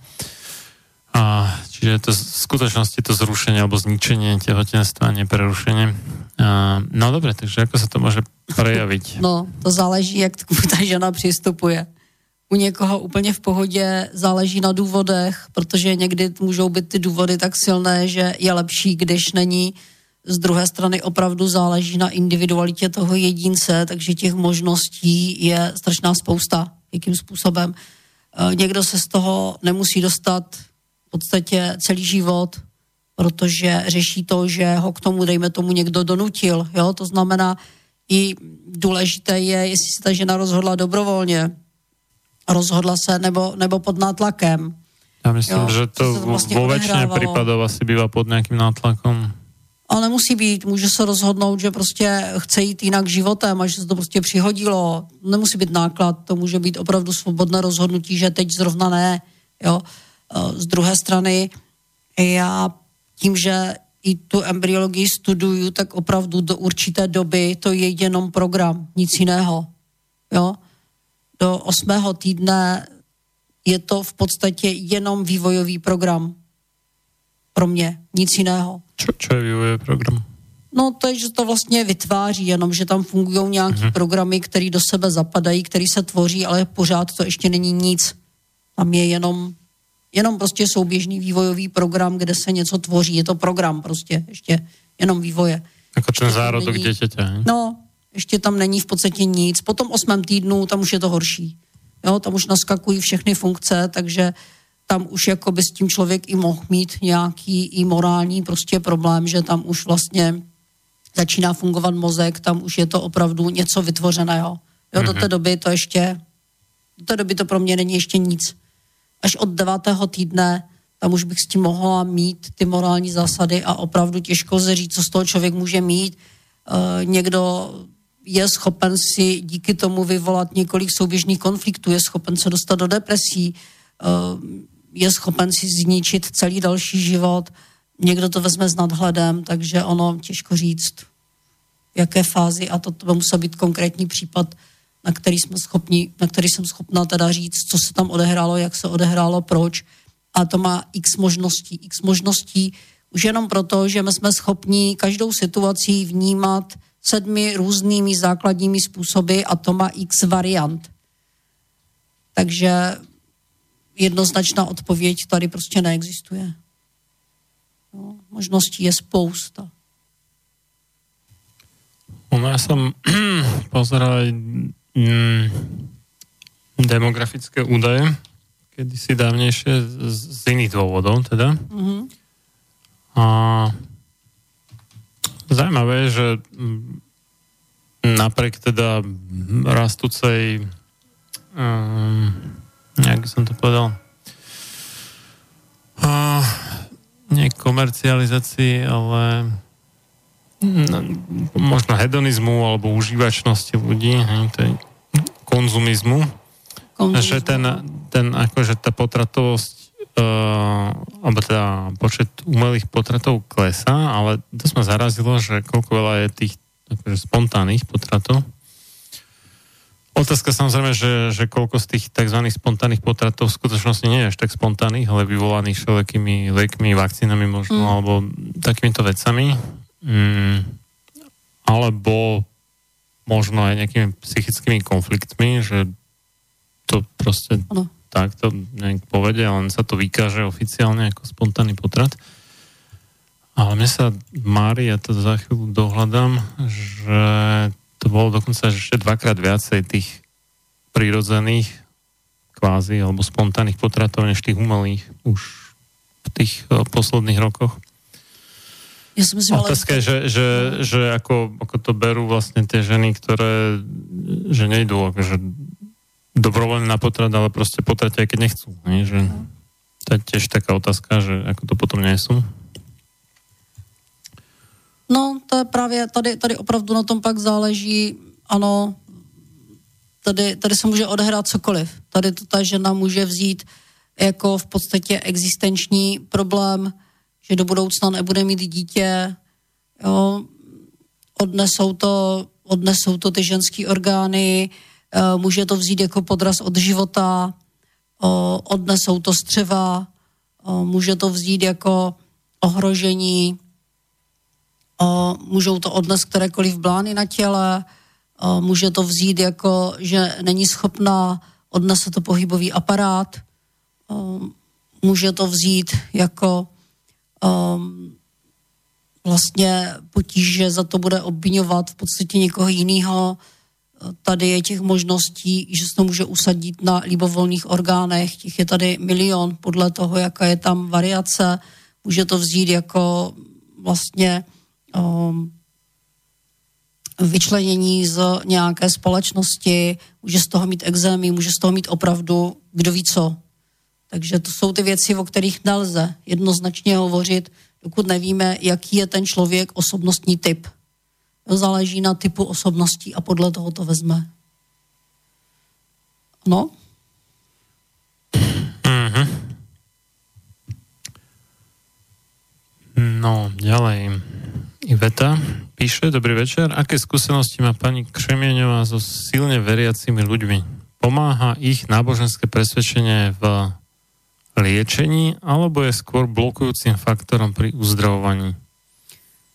A, čiže je to v skutočnosti to zrušenie alebo zničenie tehotenstva, neprerušenie. A, no dobre, takže ako sa to môže prejaviť? <laughs> No, to záleží, jak <laughs> ta žena přistupuje u někoho úplně v pohodě záleží na důvodech, protože někdy můžou být ty důvody tak silné, že je lepší, když není. Z druhé strany opravdu záleží na individualitě toho jedince, takže těch možností je strašná spousta, jakým způsobem. E, někdo se z toho nemusí dostat v podstatě celý život, protože řeší to, že ho k tomu, dejme tomu, někdo donutil. Jo? To znamená, i důležité je, jestli se ta žena rozhodla dobrovolně, rozhodla se nebo, nebo pod nátlakem. Já myslím, jo, že to vlastně vo väčšine prípadov asi býva pod nějakým nátlakom. ale nemusí být, může se rozhodnout, že prostě chce jít jinak životem a že se to prostě přihodilo. Nemusí být náklad, to může být opravdu svobodné rozhodnutí, že teď zrovna ne. Jo. Z druhé strany, já tím, že i tu embryologii studuju, tak opravdu do určité doby to je jenom program, nic jiného. Jo? Do osmého týdne je to v podstatě jenom vývojový program. Pro mě, nic jiného. Čo, čo je vývojový program? No to je, že to vlastně vytváří, jenom že tam fungují nějaké mm-hmm. programy, které do sebe zapadají, které se tvoří, ale pořád to ještě není nic. Tam je jenom jenom prostě souběžný vývojový program, kde se něco tvoří. Je to program prostě, ještě jenom vývoje. Jako ten zárodok není, dítěte. No, ještě tam není v podstatě nic. Po tom osmém týdnu tam už je to horší. Jo, tam už naskakují všechny funkce, takže tam už jako by s tím člověk i mohl mít nějaký i morální prostě problém, že tam už vlastně začíná fungovat mozek, tam už je to opravdu něco vytvořeného. Jo, mm-hmm. do té mhm. doby to ještě, do té doby to pro mě není ještě nic až od devátého týdne tam už bych s tím mohla mít ty morální zásady a opravdu těžko se říct, co z toho člověk může mít. E, někdo je schopen si díky tomu vyvolat několik souběžných konfliktů, je schopen se dostat do depresí, e, je schopen si zničit celý další život, někdo to vezme s nadhledem, takže ono těžko říct, v jaké fázi a to, to by musel být konkrétní případ na který, jsme schopni, na který jsem schopná teda říct, co se tam odehrálo, jak se odehrálo, proč. A to má x možností. X možností už jenom proto, že my jsme schopni každou situaci vnímat sedmi různými základními způsoby a to má x variant. Takže jednoznačná odpověď tady prostě neexistuje. No, možností je spousta. No, já jsem <clears throat> pozeral mm, demografické údaje, kedysi dávnejšie z, z iných dôvodov teda. Mm-hmm. A zaujímavé je, že napriek teda rastúcej um, jak som to povedal uh, nie komercializácii, ale možno hedonizmu alebo užívačnosti ľudí, hej, to je konzumizmu, konzumizmu. že ten, ten akože tá potratovosť alebo teda počet umelých potratov klesá, ale to ma zarazilo, že koľko veľa je tých akože spontánnych potratov. Otázka samozrejme, že, že koľko z tých tzv. spontánnych potratov v skutočnosti nie je až tak spontánnych, ale vyvolaných všelijakými liekmi, vakcínami možno, mm. alebo takýmito vecami mm, alebo možno aj nejakými psychickými konfliktmi, že to proste ano. Takto nejak povedia, len sa to vykáže oficiálne ako spontánny potrat. Ale mne sa mári, ja to za chvíľu dohľadám, že to bolo dokonca ešte dvakrát viacej tých prírodzených kvázi alebo spontánnych potratov než tých umelých už v tých eh, posledných rokoch. Ja som si Otázka je, že, že, že ako, ako to berú vlastne tie ženy, ktoré že nejdú akože dobrovoľne na potrat, ale proste potratia, aj keď nechcú. Nie? Že, to je tiež taká otázka, že ako to potom sú. No, to je právě, tady, tady opravdu na tom pak záleží, ano, tady, tady se může odehrát cokoliv. Tady to ta žena může vzít jako v podstatě existenční problém, že do budoucna nebude mít dítě, jo, odnesou to, odnesou to ty ženské orgány, může to vzít jako podraz od života, odnesou to střeva, může to vzít jako ohrožení, můžou to odnést kterékoliv blány na těle, může to vzít jako, že není schopná odnese to pohybový aparát, může to vzít jako vlastně potíže za to bude obvinovat v podstatě někoho jiného. Tady je těch možností, že se to může usadit na libovolných orgánech, těch je tady milion podle toho, jaká je tam variace. Může to vzít jako vlastně um, vyčlenění z nějaké společnosti, může z toho mít exémy, může z toho mít opravdu kdo ví co. Takže to jsou ty věci, o kterých nelze jednoznačně hovořit, dokud nevíme, jaký je ten člověk osobnostní typ. Záleží na typu osobností a podle toho to vezme. No? Mm-hmm. No, ďalej. Iveta píše, dobrý večer. Aké skúsenosti má pani Křemieňová so silne veriacimi ľuďmi? Pomáha ich náboženské presvedčenie v liečení, alebo je skôr blokujúcim faktorom pri uzdravovaní?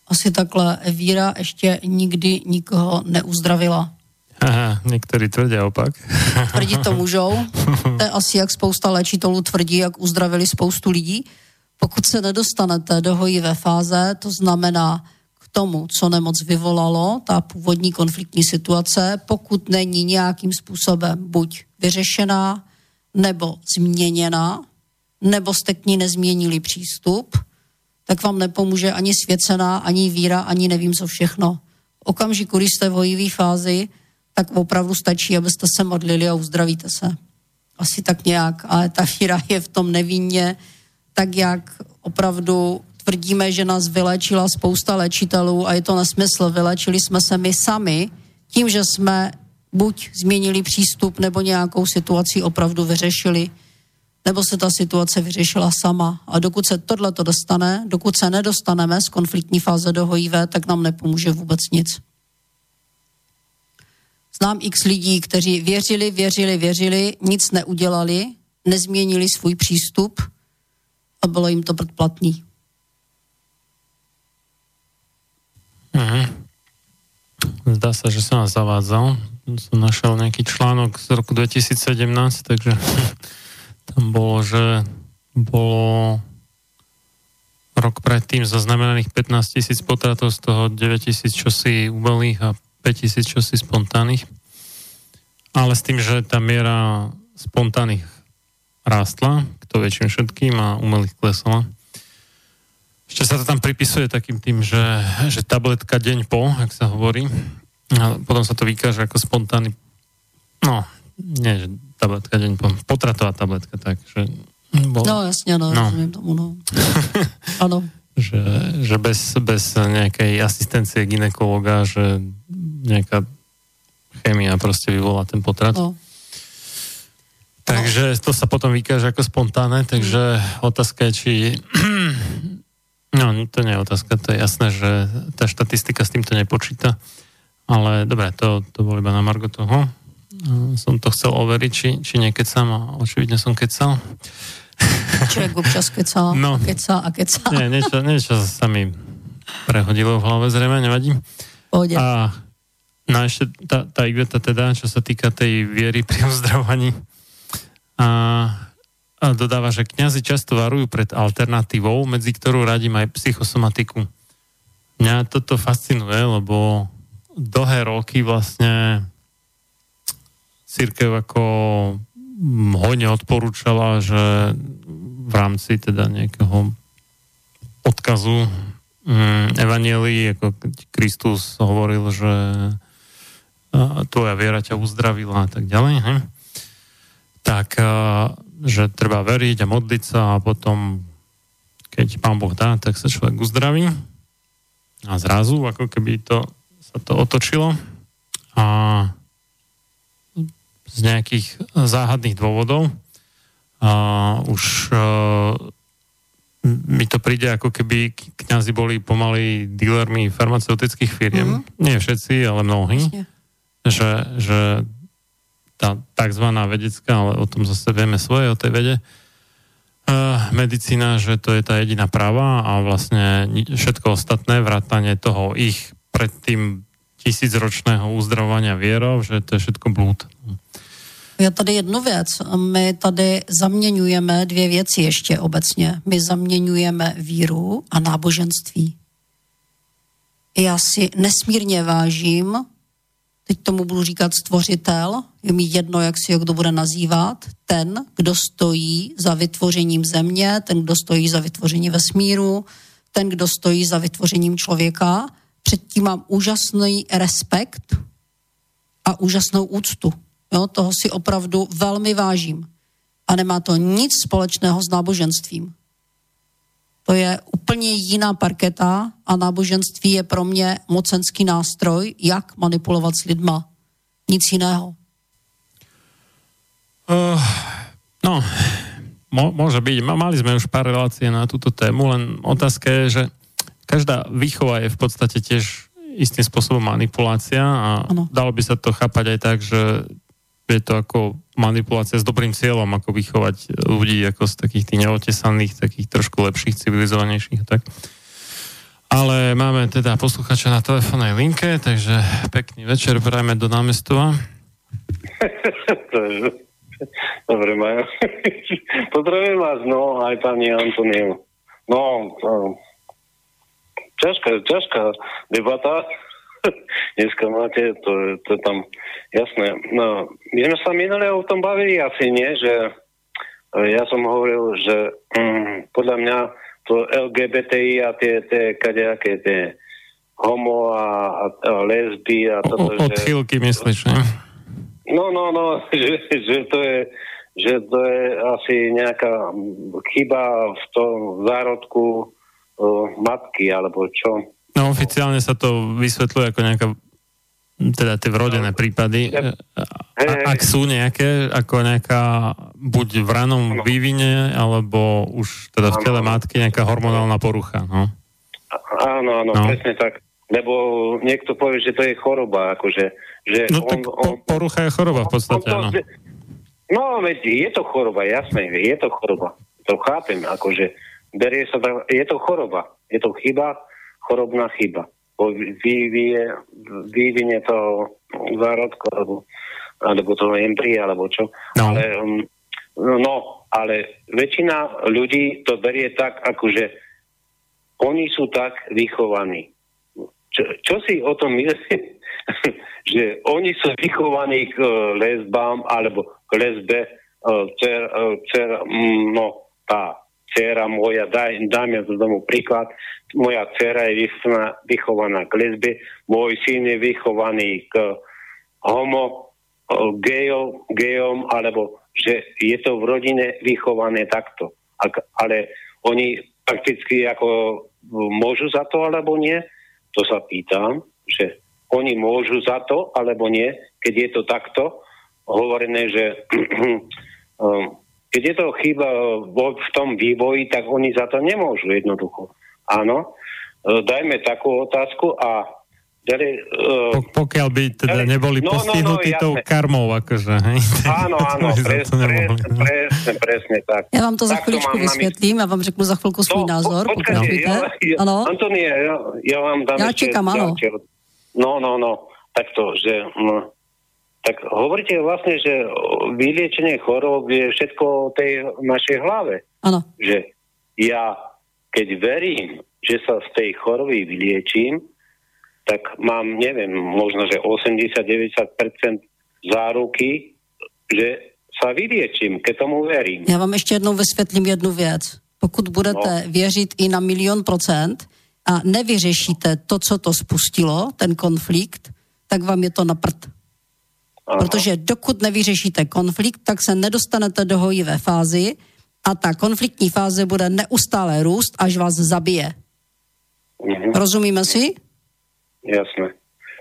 Asi takhle. Víra ještě nikdy nikoho neuzdravila. Aha, někteří tvrdí opak. Tvrdit to můžou. To je asi jak spousta léčitelů tvrdí, jak uzdravili spoustu lidí. Pokud se nedostanete do hojivé fáze, to znamená k tomu, co nemoc vyvolalo, ta původní konfliktní situace, pokud není nějakým způsobem buď vyřešená, nebo změněná, nebo jste k ní nezměnili přístup, tak vám nepomůže ani svěcená, ani víra, ani nevím co všechno. V okamžiku, když jste v hojivé fázi, tak opravdu stačí, abyste se modlili a uzdravíte se. Asi tak nějak, ale ta víra je v tom nevinně, tak jak opravdu tvrdíme, že nás vylečila spousta léčitelů a je to nesmysl. Vylečili jsme se my sami tím, že jsme buď změnili přístup nebo nějakou situaci opravdu vyřešili nebo se ta situace vyřešila sama. A dokud se tohle to dostane, dokud se nedostaneme z konfliktní fáze do HIV, tak nám nepomůže vůbec nic. Znám x lidí, kteří věřili, věřili, věřili, nic neudělali, nezměnili svůj přístup a bylo jim to předplatný. Mhm. Zdá se, že jsem nás zavádzal. Jsem našel nějaký článok z roku 2017, takže tam bolo, že bolo rok predtým zaznamenaných 15 tisíc potratov, z toho 9 tisíc čosi umelých a 5 tisíc čosi spontánnych. Ale s tým, že tá miera spontánnych rástla, kto väčším všetkým a umelých klesala. Ešte sa to tam pripisuje takým tým, že, že tabletka deň po, ak sa hovorí. A potom sa to vykáže ako spontánny no, nie, že tabletka deň po, potratová tabletka, tak, že bol... No jasne, no, no. rozumiem tomu, no. <laughs> Áno. že, že bez, bez nejakej asistencie ginekologa, že nejaká chémia proste vyvolá ten potrat. No. Takže to sa potom vykáže ako spontánne, takže otázka je, či... <clears throat> No, to nie je otázka, to je jasné, že tá štatistika s týmto nepočíta, ale dobre, to, to bolo iba na margo toho. No, som to chcel overiť, či, či nekecam a očividne som kecal. <laughs> Človek občas kecal, no, kecal a kecal. Nie, niečo, niečo sa mi prehodilo v hlave, zrejme, nevadí. Pohode. A no ešte tá, tá Iveta teda, čo sa týka tej viery pri uzdravovaní, a, a dodáva, že kňazi často varujú pred alternatívou, medzi ktorú radím aj psychosomatiku. Mňa toto fascinuje, lebo dlhé roky vlastne církev ako mm, hodne odporúčala, že v rámci teda nejakého odkazu mm, Evanielii, ako Kristus hovoril, že tvoja viera ťa uzdravila a tak he? tak že treba veriť a modliť sa a potom keď pán Boh dá, tak sa človek uzdraví a zrazu ako keby to sa to otočilo a z nejakých záhadných dôvodov. A už uh, mi to príde ako keby kňazi boli pomaly dílermi farmaceutických firiem. Mm-hmm. Nie všetci, ale mnohí. Že, že tá takzvaná vedecká, ale o tom zase vieme svoje, o tej vede, uh, medicína, že to je tá jediná práva a vlastne všetko ostatné, vrátanie toho ich predtým tisícročného uzdravovania vierov, že to je všetko blúd. Já tady jednu věc. My tady zaměňujeme dvě věci ještě obecně. My zaměňujeme víru a náboženství. Já si nesmírně vážím, teď tomu budu říkat stvořitel, je mi jedno, jak si ho kdo bude nazývat, ten, kdo stojí za vytvořením země, ten, kdo stojí za vytvořením vesmíru, ten, kdo stojí za vytvořením člověka. Předtím mám úžasný respekt a úžasnou úctu. Jo, toho si opravdu velmi vážím. A nemá to nic společného s náboženstvím. To je úplně jiná parketa a náboženství je pro mě mocenský nástroj, jak manipulovat s lidma. Nic jiného. Uh, no, mo, môže byť. Mali sme už pár relácií na túto tému, len otázka je, že každá výchova je v podstate tiež istým spôsobom manipulácia a ano. dalo by sa to chápať aj tak, že je to ako manipulácia s dobrým cieľom, ako vychovať ľudí ako z takých tých neotesaných, takých trošku lepších, civilizovanejších. Tak. Ale máme teda posluchača na telefónnej linke, takže pekný večer, prajme do námestova. <laughs> Dobre, Majo. <laughs> Pozdravujem vás, no, aj pani Antoniu. No, ťažká, ťažká debata. <laughs> Dneska máte, to, to je tam jasné. No, my sme sa minulé o tom bavili asi nie, že e, ja som hovoril, že mm, podľa mňa to LGBTI a tie, tie kadejaké tie homo a, a, a lesby a toto, o, odchýlky že... myslíš, ne? No, no, no, <laughs> že, že to je že to je asi nejaká chyba v tom zárodku uh, matky, alebo čo. No oficiálne sa to vysvetľuje ako nejaká teda tie vrodené prípady, a, ak sú nejaké, ako nejaká buď v ranom no. vývine, alebo už teda v tele matky nejaká hormonálna porucha, no. Áno, áno, no. presne tak. Lebo niekto povie, že to je choroba, akože že no on, tak on, porucha je choroba v podstate, áno. No, veď je to choroba, jasné, je to choroba. To chápem, akože berie sa je to choroba, je to chyba, chorobná chyba. Po vývie, vývine toho zárodku, alebo, alebo toho embria, alebo čo. No. Ale, um, no, ale väčšina ľudí to berie tak, akože oni sú tak vychovaní. Čo, čo si o tom myslí? <laughs> že oni sú vychovaní k e, lesbám alebo k lesbe, e, cer, e, cer, mm, no, tá dcera moja, daj, dajme z domu príklad, moja dcera je vychovaná k lesbe, môj syn je vychovaný k homo, gejom, gejom, alebo že je to v rodine vychované takto. Ak, ale oni prakticky ako môžu za to, alebo nie? To sa pýtam, že oni môžu za to, alebo nie, keď je to takto hovorené, že <clears throat> keď je to chyba v tom vývoji, tak oni za to nemôžu jednoducho. Áno, e, dajme takú otázku a ďalej, uh, pokiaľ by teda neboli no, postihnutí no, no, tou karmou, akože, hej? Áno, <laughs> áno, pres, pres, presne, presne tak. Ja vám to za chvíličku vysvětlím, já vám řeknu za chvilku svůj no, názor, po, počkajte, ja, ja, ano? Antonie, ja, ja vám dám ja čekám, áno. No, no, no, takto, že... No, tak hovoríte vlastne, že vyliečenie chorób je všetko o tej našej hlave. Áno. Že ja, keď verím, že sa z tej choroby vyliečím, tak mám, neviem, možno, že 80-90% záruky, že sa vyliečím, keď tomu verím. Já vám ještě jednou vysvětlím jednu věc. Pokud budete no. věřit i na milion procent, a nevyřešíte to, co to spustilo, ten konflikt, tak vám je to na prd. Aha. Protože dokud nevyřešíte konflikt, tak se nedostanete do hojivé fázy a ta konfliktní fáze bude neustále růst, až vás zabije. Mhm. Rozumíme si? Jasné.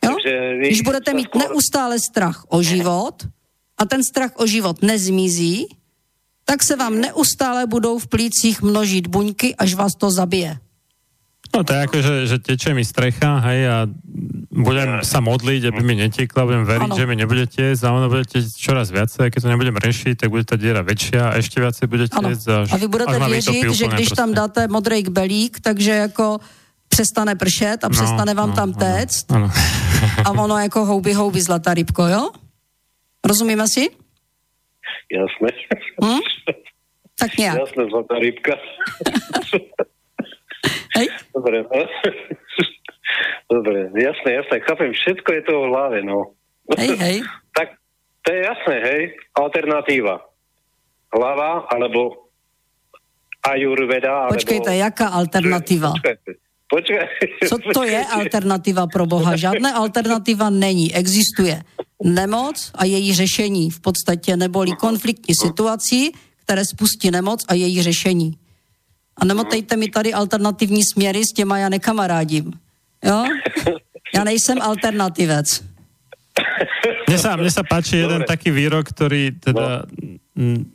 Jo? Když budete mít neustále strach o život a ten strach o život nezmizí, tak se vám neustále budou v plících množit buňky, až vás to zabije. No to je ako, že, že teče mi strecha, hej, a budem sa modliť, aby mi netekla, budem veriť, ano. že mi nebude tiecť a ono bude tiecť čoraz viacej, a keď to nebudem rešiť, tak bude ta diera väčšia a ešte viacej bude tiecť. Až, a vy budete věřit, že když prostě. tam dáte modrý belík, takže jako přestane pršet a no, přestane vám no, tam téct ano, ano. a ono jako houby, houby zlatá rybko, jo? Rozumíme si? Jasné. Hm? Tak nějak. Jasné, zlatá rybka. <laughs> Hej? Dobre, no. <laughs> Dobre, jasné, jasné, chápem, všetko je to v hlave, no. Hej, hej. <laughs> tak to je jasné, hej, alternatíva. Hlava, alebo ajurveda, alebo... Počkejte, jaká alternativa? Počkejte. Počkej. Co to je <laughs> alternativa pro Boha? Žádná alternativa není. Existuje nemoc a její řešení v podstatě, neboli konfliktní situací, které spustí nemoc a její řešení. A nemotejte mi tady alternativní směry, s těma já nekamarádím. Jo? Já nejsem alternativec. Mne sa, mne sa páči jeden taký výrok, ktorý teda... No.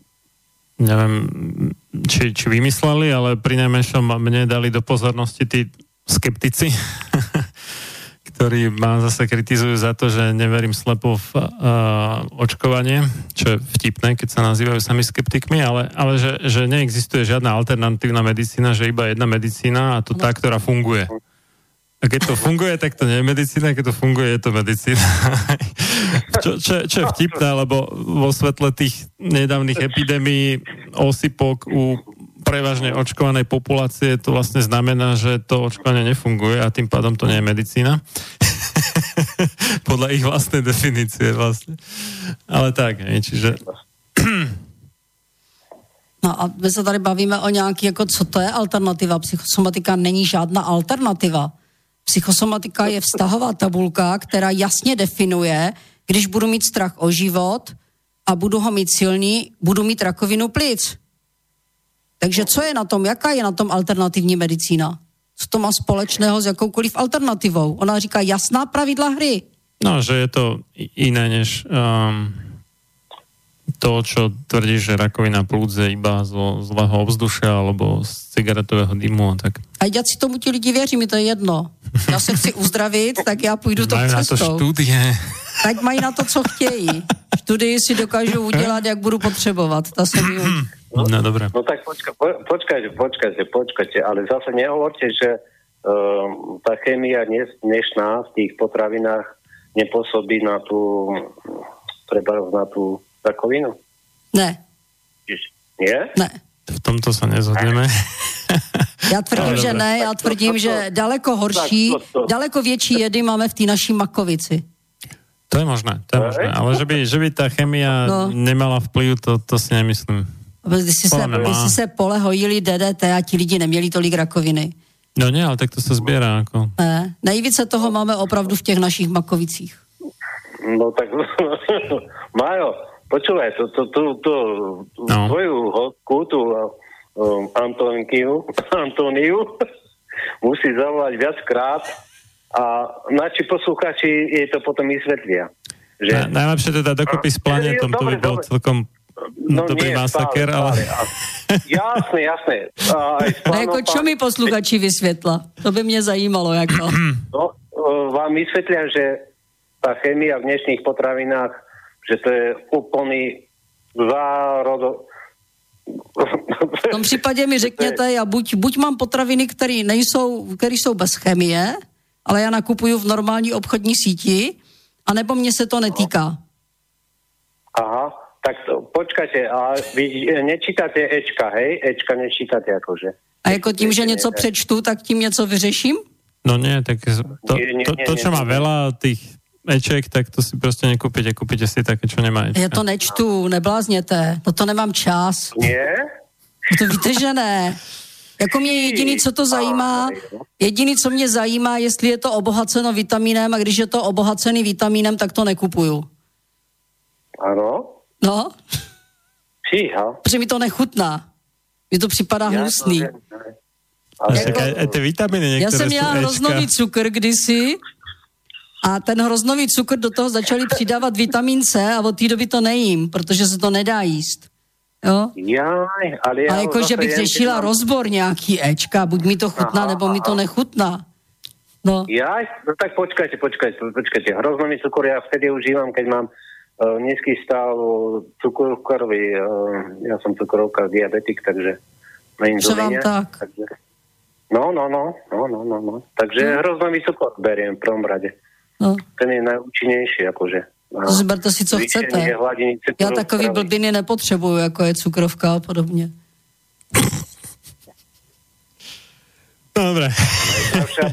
Neviem, či, či vymysleli, ale pri najmenšom mne dali do pozornosti tí skeptici, <laughs> ktorí ma zase kritizujú za to, že neverím slepo v uh, očkovanie, čo je vtipné, keď sa nazývajú sami skeptikmi, ale, ale že, že neexistuje žiadna alternatívna medicína, že iba jedna medicína a to tá, ktorá funguje. A keď to funguje, tak to nie je medicína, keď to funguje, je to medicína. <laughs> čo, čo, čo je vtipné, lebo vo svetle tých nedávnych epidémií osypok u prevažne očkovanej populácie to vlastne znamená, že to očkovanie nefunguje a tým pádom to nie je medicína. <laughs> Podľa ich vlastnej definície vlastne. Ale tak, hej, čiže... <clears throat> No a my se tady bavíme o nějaký, jako co to je alternativa. Psychosomatika není žádná alternativa. Psychosomatika je vztahová tabulka, která jasně definuje, když budu mít strach o život a budu ho mít silný, budu mít rakovinu plic. Takže co je na tom, jaká je na tom alternativní medicína? Co to má společného s jakoukoliv alternativou? Ona říká jasná pravidla hry. No, že je to iné než um, to, čo tvrdí, že rakovina plúc je iba zo zlého obzdušia alebo z cigaretového dymu a tak. A já si tomu ti lidi věří, mi to je jedno. Já se chci uzdravit, tak já půjdu to Majú na to štúdie. Tak mají na to, co chtějí. Studii si dokážu udělat, jak budu potřebovat. Ta se mi... No, no dobré. No tak počka, po, počkajte, počkajte, počkajte, ale zase nehovorte, že uh, tá chémia dnes, dnešná v tých potravinách nepôsobí na treba na tú rakovinu? Ne. Nie? Ne. V tomto sa nezhodneme. Já tvrdím, že ne, já tvrdím, že daleko horší, daleko větší jedy máme v té naší makovici. To je možné, to je možné. Ale že by, že by tá chemia no. nemala vplyv, to, to si nemyslím. Když si, se, když si se pole hojili DDT a ti lidi neměli tolik rakoviny. No ne, ale tak to se sbírá. Jako. Ne, nejvíce toho máme opravdu v těch našich makovicích. No tak, <laughs> Majo, počúvaj, to, to, to, to no. tvoju hostku, tú um, Antoniu, Antoniu, musí zavolať viackrát a naši posluchači jej to potom vysvetlia. Že... Na, najlepšie teda dokopy s planetom, to by bol celkom no dobrý nie, masaker, ale... Jasné, jasné. A, aj a <laughs> jako čo mi posluchači vysvětla? To by mě zajímalo, jako. <clears throat> No, vám vysvetlia, že tá chemia v dnešných potravinách, že to je úplný zárodo, v tom případě mi řekněte, já buď, buď mám potraviny, které nejsou, které jsou bez chemie, ale já nakupuju v normální obchodní síti, anebo mě se to netýká. Aha, tak to, počkajte, a vy nečítáte Ečka, hej? Ečka nečítáte akože. A jako tím, že něco přečtu, tak tím něco vyřeším? No nie, tak to, to, to čo má veľa tých Eček, tak to si prostě nekúpite, kúpite si také, čo nemá Ečka. Já to nečtu, neblázněte, no to nemám čas. Nie? No to víte, že ne. Jako mě jediný, co to zajímá, jediný, co mě zajímá, jestli je to obohaceno vitamínem a když je to obohacený vitamínem, tak to nekupuju. Ano? No. Fíha. Protože mi to nechutná. Mi to připadá Já hnusný. To jako, a, a ty vitamíny Já jsem měla hroznový cukr kdysi a ten hroznový cukr do toho začali přidávat vitamin C a od té doby to nejím, protože se to nedá jíst. Jo? Jaj, ale já a jako, že bych řešila mám... rozbor nějaký Ečka, buď mi to chutná, aha, nebo mi to nechutná. No. Jaj, no tak počkajte, počkajte, počkajte. Hroznový cukor já vtedy užívám, keď mám uh, nízky stav cukru v krvi. Uh, ja som cukrovka, diabetik, takže na inzulíne. tak? Takže... No, no, no, no, no, no, no. Takže no. hroznový cukor beriem v prvom rade. No. Ten je najúčinnejší, akože. Zberte si, co chcete. Já takový blbiny nepotřebuju, jako je cukrovka a podobně. <laughs> Dobre.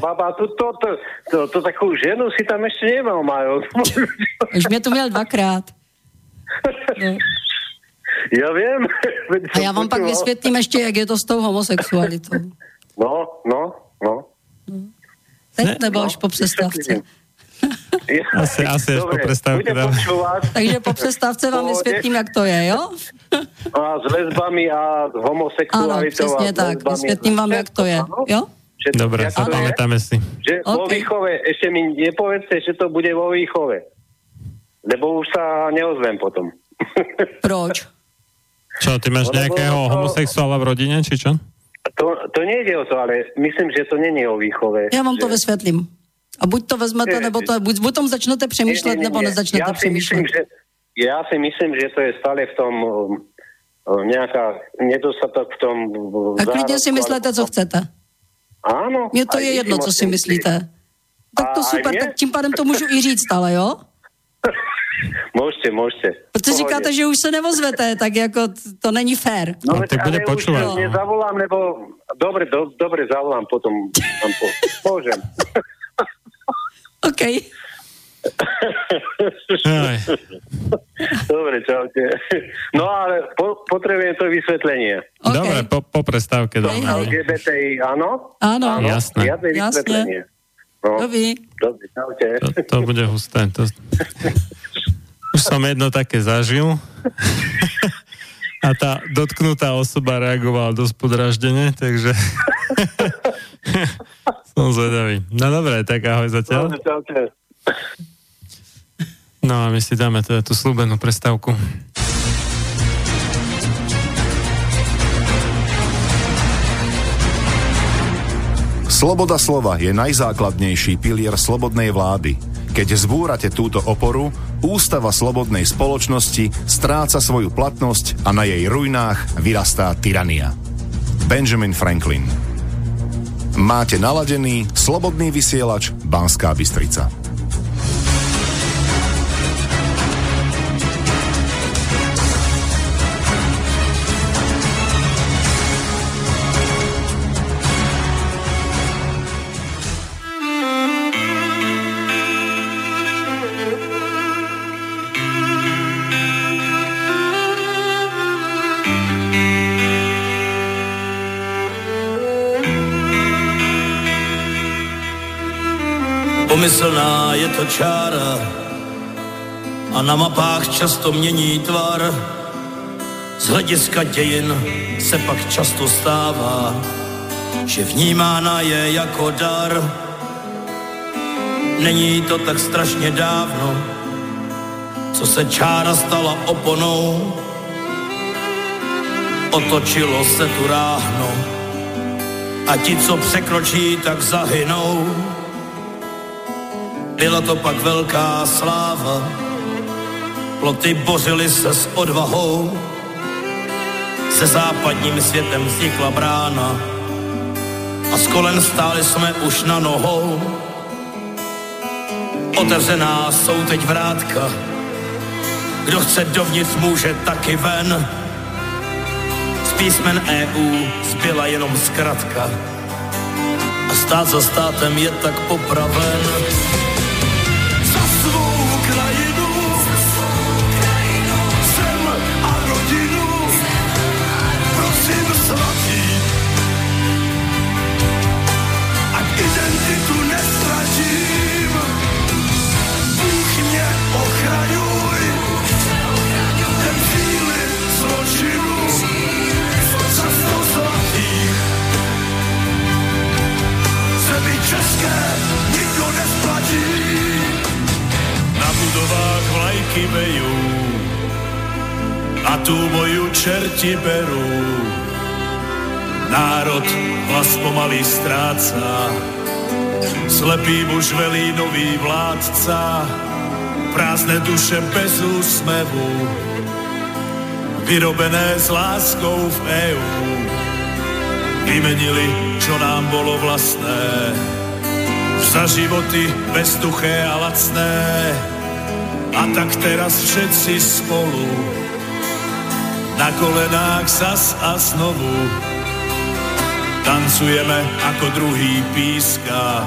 baba, to, to, to, to, to takovou ženu si tam ještě nemal, Majo. Už mě to měl dvakrát. No. Já vím. A já vám pak vysvětlím ještě, jak je to s tou homosexualitou. No, no, no. Teď nebo až po přestávce? <laughs> Asi, asi až po Dobre, prestávke. Takže po přestávce vám vysvětlím, jak to je, jo? A s lesbami a s Ano, homosexualitou. přesně a s tak. Vysvětlím vám, jak to je, jo? Že- Dobre, zapamätáme si. Že vo OK. výchove, ešte mi nepovedzte, že to bude vo výchove. Lebo už sa neozvem potom. <laughs> Proč? Čo, ty máš Lebo nejakého to- homosexuála v rodine, či čo? To, to nejde o to, ale myslím, že to není o výchove. Já vám to že... A buď to vezmete, Je- nebo to, buď, buď tom začnete přemýšlet, Nie, nie, nebo nie. nezačnete ja si myslím, přemýšlet. že, ja si myslím, že to je stále v tom um, um, nejaká nedostatok v tom... A klidně si myslete, co chcete. Áno. Mně to je jedno, co si myslíte. Tak to super, tak tím pádem to můžu i říct ale, jo? <laughs> Môžete, môžete. Protože říkáte, že už se nevozvete, tak jako to není fér. No, veď, tak bude počúvať, no. nezavolám, lebo... Dobre, do, dobre, zavolám potom. Môžem. OK. Dobre, čaute. No ale po, potrebujem to vysvetlenie. OK. Dobre, po, po prestávke hej. LGBTI, áno? Áno. Jasné. Riadne Jasne. vysvetlenie. No, Dobrý. dobre, čaute. To, to bude husté. To... Už som jedno také zažil. A tá dotknutá osoba reagovala dosť podráždene, takže som zvedavý. No dobre, tak ahoj zatiaľ. Čaute. No a my si dáme teda tú slúbenú prestávku. Sloboda slova je najzákladnejší pilier slobodnej vlády. Keď zbúrate túto oporu, ústava slobodnej spoločnosti stráca svoju platnosť a na jej ruinách vyrastá tyrania. Benjamin Franklin Máte naladený slobodný vysielač Banská Bystrica. Pomyslná je to čára a na mapách často mění tvar. Z hlediska dějin se pak často stává, že vnímána je jako dar. Není to tak strašně dávno, co se čára stala oponou. Otočilo se tu ráhno a ti, co překročí, tak zahynou. Byla to pak velká sláva, ploty bořily se s odvahou, se západním světem vznikla brána. A z kolen stáli jsme už na nohou. Otevřená jsou teď vrátka, kdo chce dovnitř může taky ven. Z písmen EU zbyla jenom zkratka. A stát za státem je tak popraven vejú a tu boju čerti berú. Národ hlas pomaly stráca, slepý muž velí nový vládca, prázdne duše bez úsmevu, vyrobené s láskou v EU. Vymenili, čo nám bolo vlastné, za životy bezduché a lacné. A tak teraz všetci spolu na kolenách zas a znovu tancujeme ako druhý píska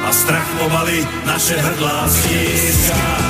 a strach pomaly naše hrdlá stíska.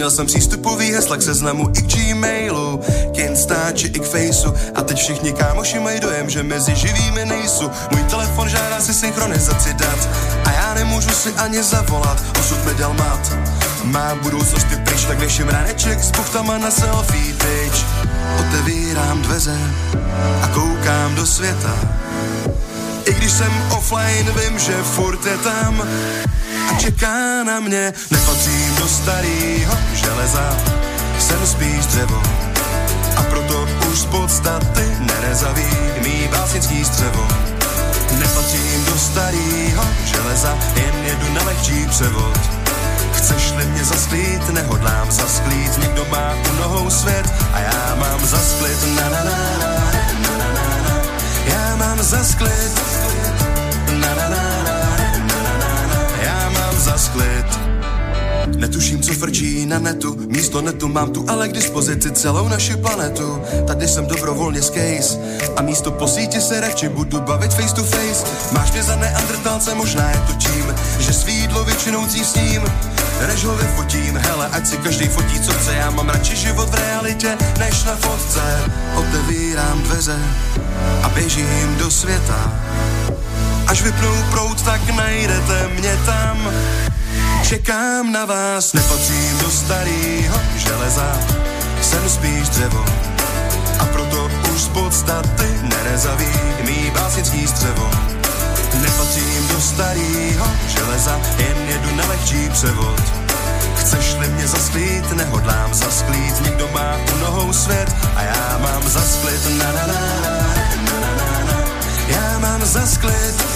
Zapomněl jsem přístupový hesla k seznamu i k Gmailu, k Instači i k Faceu a teď všichni kámoši mají dojem, že mezi živými nejsou. Můj telefon žádá si synchronizaci dat a já nemůžu si ani zavolat, osud mi dal mat. Má budoucnost je pryč, tak věším ráneček s buchtama na selfie page. Otevírám dveře a koukám do světa. I když jsem offline, vím, že furt je tam a čeká na mě. Nepatřím do starého železa, jsem spíš dřevo. A proto už z podstaty nerezaví mý básnický střevo. Nepatím do starého železa, jen jedu na lehčí převod. Chceš-li mě zasklít, nehodlám zasklít, někdo má u nohou svět a já mám zasklit, na na na na, na, na, na, na. já mám zasklit, na na na na, na, na, na, na. já mám zasklit. Netuším, co frčí na netu, místo netu mám tu ale k dispozici celou naši planetu. Tady jsem dobrovolně skejs a místo po síti se radši budu bavit face to face. Máš mě za neandrtálce, možná je to tím, že svý jídlo většinou s ním. Než ho vyfotím, hele, ať si každý fotí, co chce, já mám radši život v realitě, než na fotce. Otevírám dveře a běžím do světa. Až vypnou prout, tak najdete mě tam čekám na vás. Nepatřím do starého železa, jsem spíš dřevo. A proto už z podstaty nerezaví mý básnický střevo. Nepatřím do starého železa, jen jedu na lehčí převod. Chceš-li mě zasklít, nehodlám zasklít, někdo má u nohou svět a já mám zasklit, na na na, na na na, já mám zasklit.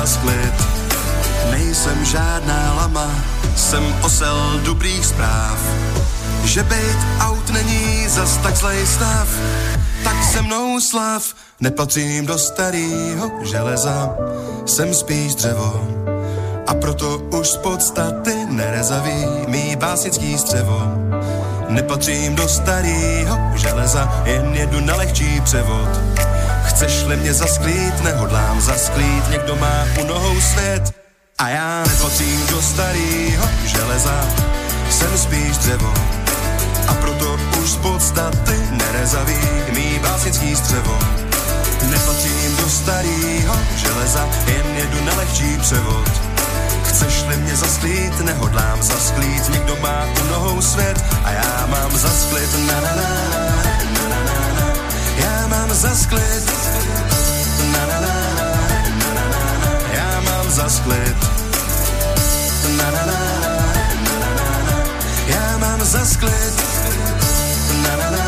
Za sklid. Nejsem žádná lama, jsem osel dobrých zpráv. Že byt aut není zas tak zlej stav, tak se mnou slav. Nepatřím do starého železa, jsem spíš dřevo. A proto už z podstaty nerezaví mý básnický střevo. Nepatřím do starého železa, jen jedu na lehčí převod. Chceš-li mě zasklít, nehodlám zasklít, někdo má u nohou svět. A já nepatřím do starého železa, jsem spíš dřevo. A proto už z podstaty nerezaví mý básnický střevo. Nepatřím do starého železa, jen jedu na lehčí převod. Chceš-li mě zasklít, nehodlám zasklít, někdo má u nohou svět a já mám zasklit na na na na já mám za sklid Na, na, na, na, já mám za sklid Na, na, na, já mám za sklid Na, na, na,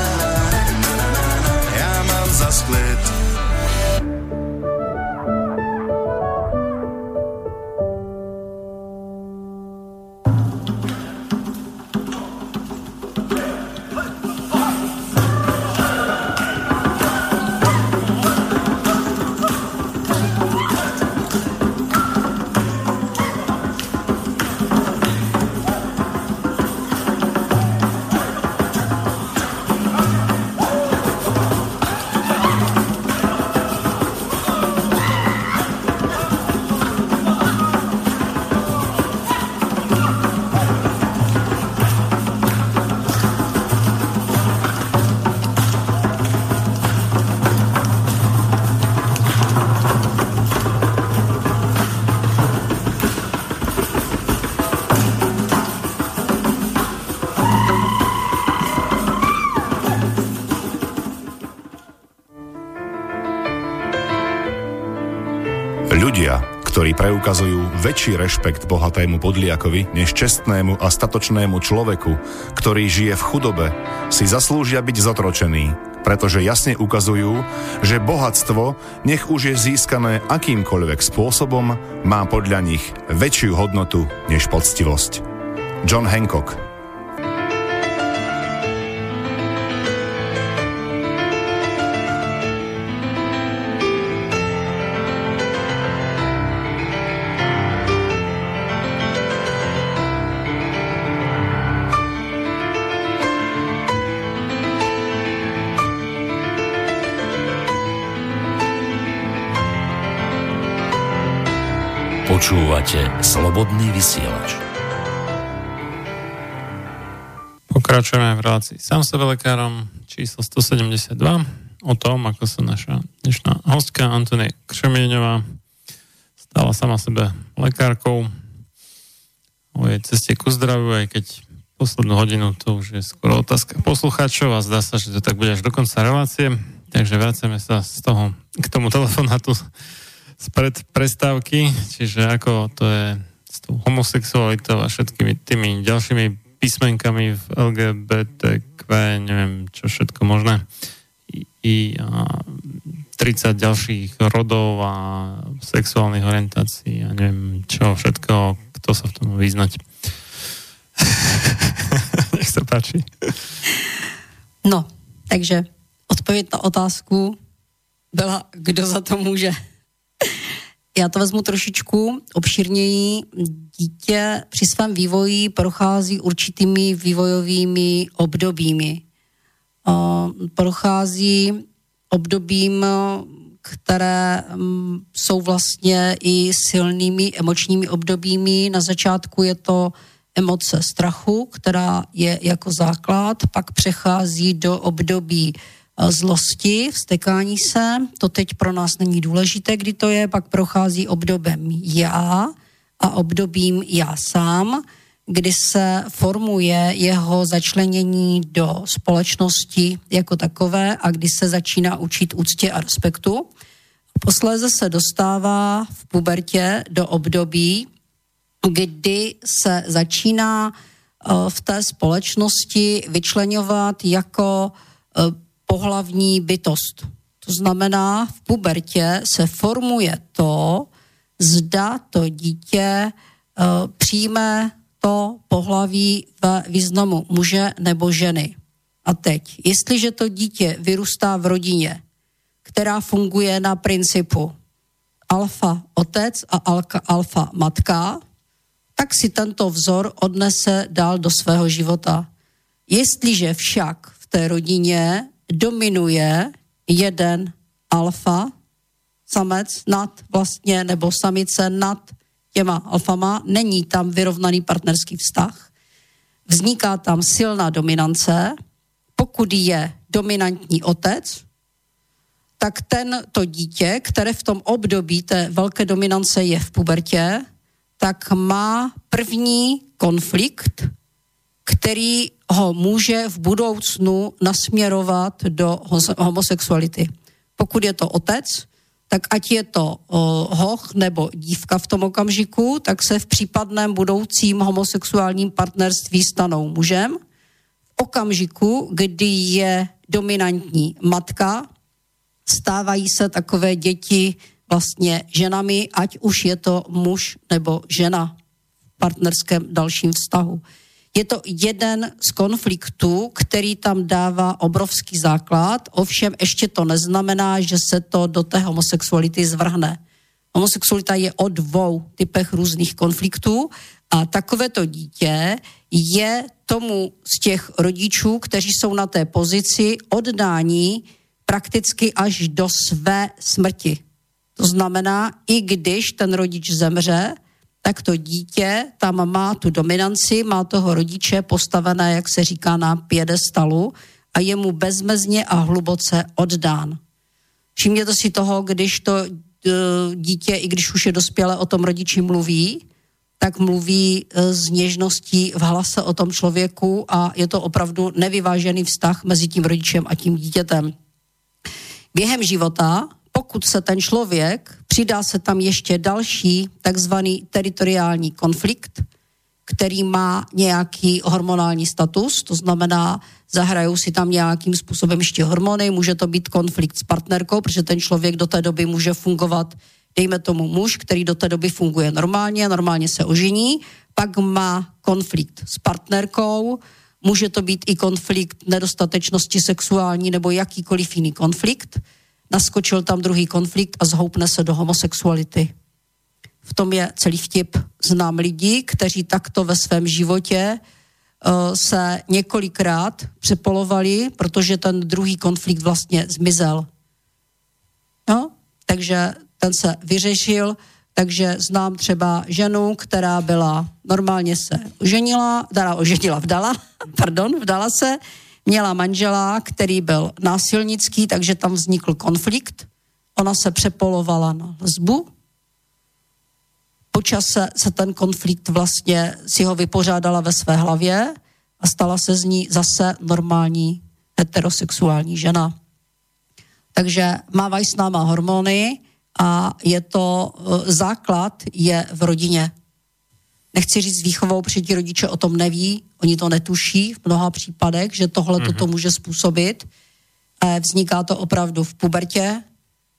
já mám na väčší rešpekt bohatému podliakovi než čestnému a statočnému človeku, ktorý žije v chudobe, si zaslúžia byť zotročení, pretože jasne ukazujú, že bohatstvo, nech už je získané akýmkoľvek spôsobom, má podľa nich väčšiu hodnotu než poctivosť. John Hancock Počúvate Slobodný vysielač. Pokračujeme v relácii sám sebe lekárom číslo 172 o tom, ako sa naša dnešná hostka Antonia Křemieňová stala sama sebe lekárkou o jej ceste ku zdraviu, aj keď poslednú hodinu to už je skoro otázka poslucháčov a zdá sa, že to tak bude až do konca relácie. Takže vraceme sa z toho, k tomu telefonátu spred prestávky, čiže ako to je s tou homosexualitou a všetkými tými ďalšími písmenkami v LGBTQ, neviem čo všetko možné, i, i a 30 ďalších rodov a sexuálnych orientácií a neviem čo všetko, kto sa v tom vyznať. <laughs> Nech sa páči. No, takže odpověď na otázku byla, kdo za to může. Já to vezmu trošičku obširněji. Dítě při svém vývoji prochází určitými vývojovými obdobími. Prochází obdobím, které mm, jsou vlastně i silnými emočními obdobími. Na začátku je to emoce strachu, která je jako základ, pak přechází do období zlosti, vstekání se, to teď pro nás není důležité, kdy to je, pak prochází obdobím já a obdobím já sám, kdy se formuje jeho začlenění do společnosti jako takové a kdy se začíná učit úctě a respektu. Posléze se dostává v pubertě do období, kdy se začíná eh, v té společnosti vyčlenovat jako eh, pohlavní bytost. To znamená, v pubertě se formuje to, zda to dítě uh, přijme to pohlaví ve významu muže nebo ženy. A teď, jestliže to dítě vyrůstá v rodině, která funguje na principu alfa otec a alka, alfa matka, tak si tento vzor odnese dál do svého života. Jestliže však v té rodině dominuje jeden alfa samec nad vlastně, nebo samice nad těma alfama, není tam vyrovnaný partnerský vztah, vzniká tam silná dominance, pokud je dominantní otec, tak ten to dítě, které v tom období té velké dominance je v pubertě, tak má první konflikt který ho může v budoucnu nasměrovat do homosexuality. Pokud je to otec, tak ať je to hoch nebo dívka v tom okamžiku, tak se v případném budoucím homosexuálním partnerství stanou mužem. V okamžiku, kdy je dominantní matka, stávají se takové děti vlastně ženami, ať už je to muž nebo žena v partnerském dalším vztahu. Je to jeden z konfliktů, který tam dává obrovský základ, ovšem ještě to neznamená, že se to do té homosexuality zvrhne. Homosexualita je o dvou typech různých konfliktů a takovéto dítě je tomu z těch rodičů, kteří jsou na té pozici oddání prakticky až do své smrti. To znamená, i když ten rodič zemře, tak to dítě tam má tu dominanci, má toho rodiče postavené, jak se říká, na pědestalu a je mu bezmezně a hluboce oddán. Všimněte si toho, když to e, dítě, i když už je dospělé, o tom rodiči mluví, tak mluví e, s něžností v hlase o tom člověku a je to opravdu nevyvážený vztah mezi tím rodičem a tím dítětem. Během života pokud se ten člověk, přidá se tam ještě další takzvaný teritoriální konflikt, který má nějaký hormonální status, to znamená, zahrajou si tam nějakým způsobem ještě hormony, může to být konflikt s partnerkou, protože ten člověk do té doby může fungovat, dejme tomu muž, který do té doby funguje normálně, normálně se ožení, pak má konflikt s partnerkou, může to být i konflikt nedostatečnosti sexuální nebo jakýkoliv jiný konflikt, naskočil tam druhý konflikt a zhoupne se do homosexuality. V tom je celý vtip. Znám lidi, kteří takto ve svém životě uh, se několikrát přepolovali, protože ten druhý konflikt vlastně zmizel. No, takže ten se vyřešil, takže znám třeba ženu, která byla, normálně se oženila, teda oženila, vdala, <laughs> pardon, vdala se, měla manžela, který byl násilnický, takže tam vznikl konflikt. Ona se přepolovala na lesbu, počase se ten konflikt vlastně si ho vypořádala ve své hlavě a stala se z ní zase normální heterosexuální žena. Takže mávají s náma hormony a je to, e, základ je v rodině. Nechci říct výchovou, protože ti rodiče o tom neví, oni to netuší v mnoha případech, že tohle mm-hmm. to může způsobit. Vzniká to opravdu v pubertě,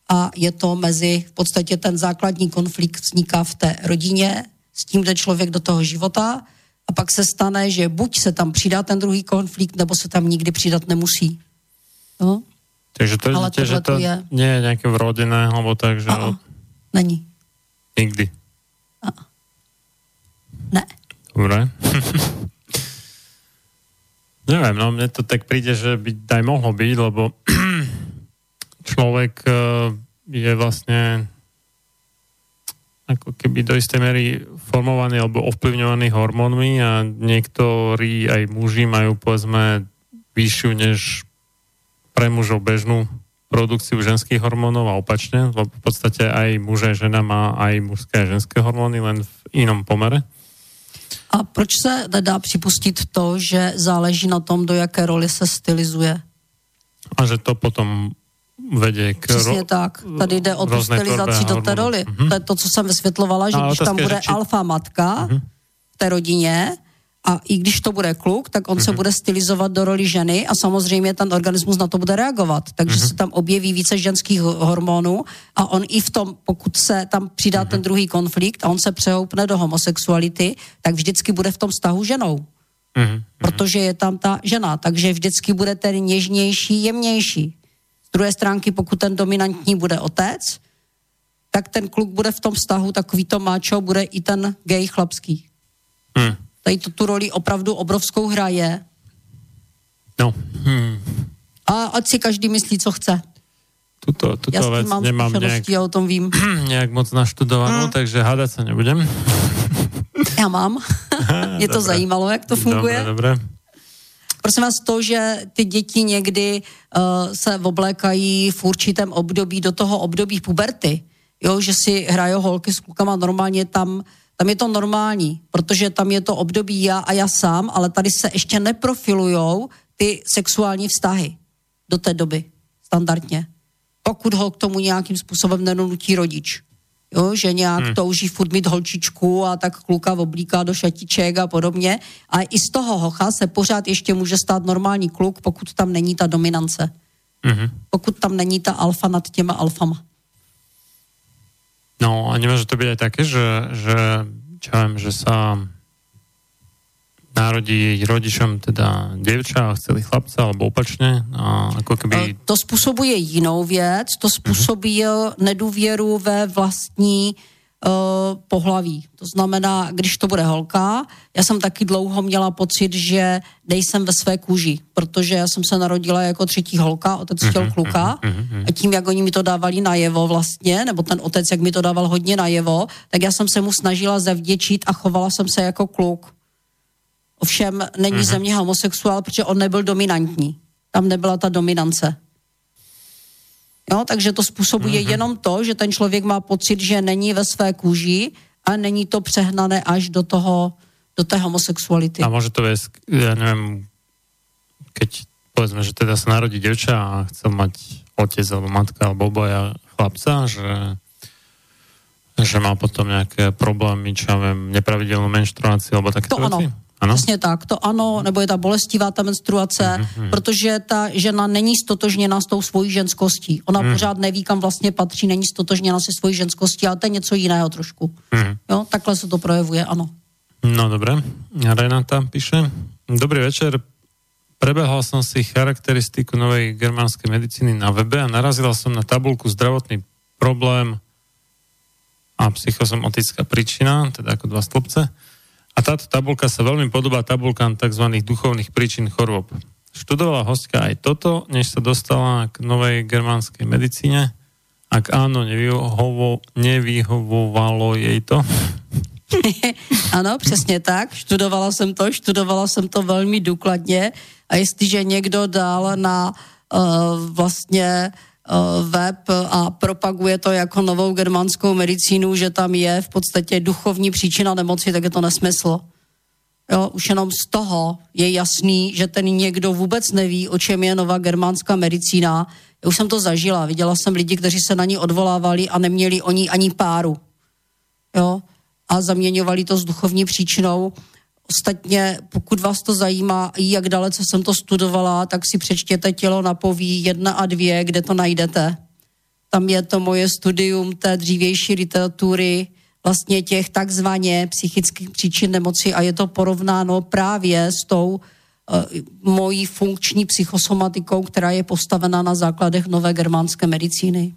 a je to mezi, v podstatě ten základní konflikt vzniká v té rodině, s tím jde člověk do toho života a pak se stane, že buď se tam přidá ten druhý konflikt, nebo se tam nikdy přidat nemusí. No? Takže to, Ale že to je... nie je nějaké vrodené, nebo tak, že... A, není. Nikdy. A. Ne. Dobre. <laughs> Neviem, no mne to tak príde, že by aj mohlo byť, lebo <clears throat> človek eh, je vlastne ako keby do istej mery formovaný alebo ovplyvňovaný hormónmi a niektorí aj muži majú povedzme vyššiu než pre mužov bežnú produkciu ženských hormónov a opačne, lebo v podstate aj muž a žena má aj mužské a ženské hormóny, len v inom pomere. A proč se nedá připustit to, že záleží na tom, do jaké roli se stylizuje? A že to potom vede k... Přesně ro- tak. Tady jde o tu stylizaci do té roli. Mm-hmm. To je to, co jsem vysvětlovala, že když tam bude či... alfa matka mm-hmm. v té rodině, a i když to bude kluk, tak on mm-hmm. se bude stylizovat do roli ženy a samozřejmě ten organismus na to bude reagovat. Takže mm-hmm. se tam objeví více ženských hormonů a on i v tom, pokud se tam přidá mm-hmm. ten druhý konflikt a on se přehoupne do homosexuality, tak vždycky bude v tom vztahu ženou. Mm-hmm. Protože je tam ta žena, takže vždycky bude ten něžnější, jemnější druhé stránky, pokud ten dominantní bude otec, tak ten kluk bude v tom vztahu takový to máčo, bude i ten gay chlapský. Hmm. Tady to tu roli opravdu obrovskou hraje. No. Hmm. A ať si každý myslí, co chce. Tuto, tuto Já vec mám nemám nějak, já o tom vím. nějak moc naštudovanou, hmm. takže hádat se nebudem. <laughs> Já mám. <laughs> Mě to zajímalo, jak to funguje. Dobre, dobre. Prosím vás, to, že ty děti někdy uh, se oblékají v určitém období do toho období puberty, jo, že si hrajou holky s klukama normálně tam, tam je to normální, protože tam je to období já a já sám, ale tady se ještě neprofilujou ty sexuální vztahy do té doby standardně. Pokud ho k tomu nějakým způsobem nenutí rodič jo, že nějak hmm. touží furt mít holčičku a tak kluka oblíká do šatiček a podobně. A i z toho hocha se pořád ještě může stát normální kluk, pokud tam není ta dominance. Hmm. Pokud tam není ta alfa nad těma alfama. No a nemůže to být aj také, že, že čo viem, že sa narodí rodičom teda děvča a chceli chlapce, alebo opačně? A jako keby... E, to způsobuje jinou věc, to způsobuje mm-hmm. nedůvěru ve vlastní uh, pohlaví. To znamená, když to bude holka, já jsem taky dlouho měla pocit, že nejsem ve své kůži, protože já jsem se narodila jako třetí holka, otec chtěl mm-hmm, kluka mm-hmm. a tím, jak oni mi to dávali najevo vlastně, nebo ten otec, jak mi to dával hodně najevo, tak já jsem se mu snažila zavděčit a chovala jsem se jako kluk. Ovšem není mm-hmm. ze mě homosexuál, protože on nebyl dominantní. Tam nebyla ta dominance. Jo, takže to způsobuje mm-hmm. jenom to, že ten člověk má pocit, že není ve své kůži a není to přehnané až do toho, do té homosexuality. A může to vést, já nevím, keď povedzme, že teda se narodí děvča a chce mať otec alebo matka alebo oboja chlapca, že že má potom nějaké problémy, čo ja vím, nepravidelnou menštruaci, alebo také To ano. Ano? Přesně tak, to ano, nebo je ta bolestivá ta menstruace, mm-hmm. protože ta žena není stotožněna s tou svojí ženskostí. Ona mm. pořád neví, kam vlastně patří, není stotožněna se svojí ženskostí, ale to je něco jiného trošku. Mm. Jo, takhle se to projevuje, ano. No dobré, Renata píše, dobrý večer, prebehal som si charakteristiku novej germánskej medicíny na webe a narazila som na tabulku zdravotný problém a psychosomatická príčina, teda ako dva stĺpce. A táto tabulka sa veľmi podobá tabulkám tzv. duchovných príčin chorôb. Študovala hostka aj toto, než sa dostala k novej germánskej medicíne. Ak áno, nevyhovo, nevyhovovalo jej to? <laughs> ano, přesně tak. Študovala jsem to, študovala jsem to velmi důkladně a jestliže někdo dal na uh, vlastně uh, web a propaguje to jako novou germánskou medicínu, že tam je v podstatě duchovní příčina nemoci, tak je to nesmysl. Jo, už jenom z toho je jasný, že ten někdo vůbec neví, o čem je nová germánská medicína. Já už jsem to zažila, viděla jsem lidi, kteří se na ní odvolávali a neměli o ní ani páru. Jo, a zaměňovali to s duchovní příčinou. Ostatně, pokud vás to zajímá, jak dalece jsem to studovala, tak si přečtěte Tělo na poví jedna a dvě, kde to najdete. Tam je to moje studium té dřívější literatury, vlastně těch takzvaně psychických příčin nemoci a je to porovnáno právě s tou uh, mojí funkční psychosomatikou, která je postavena na základech nové germánské medicíny.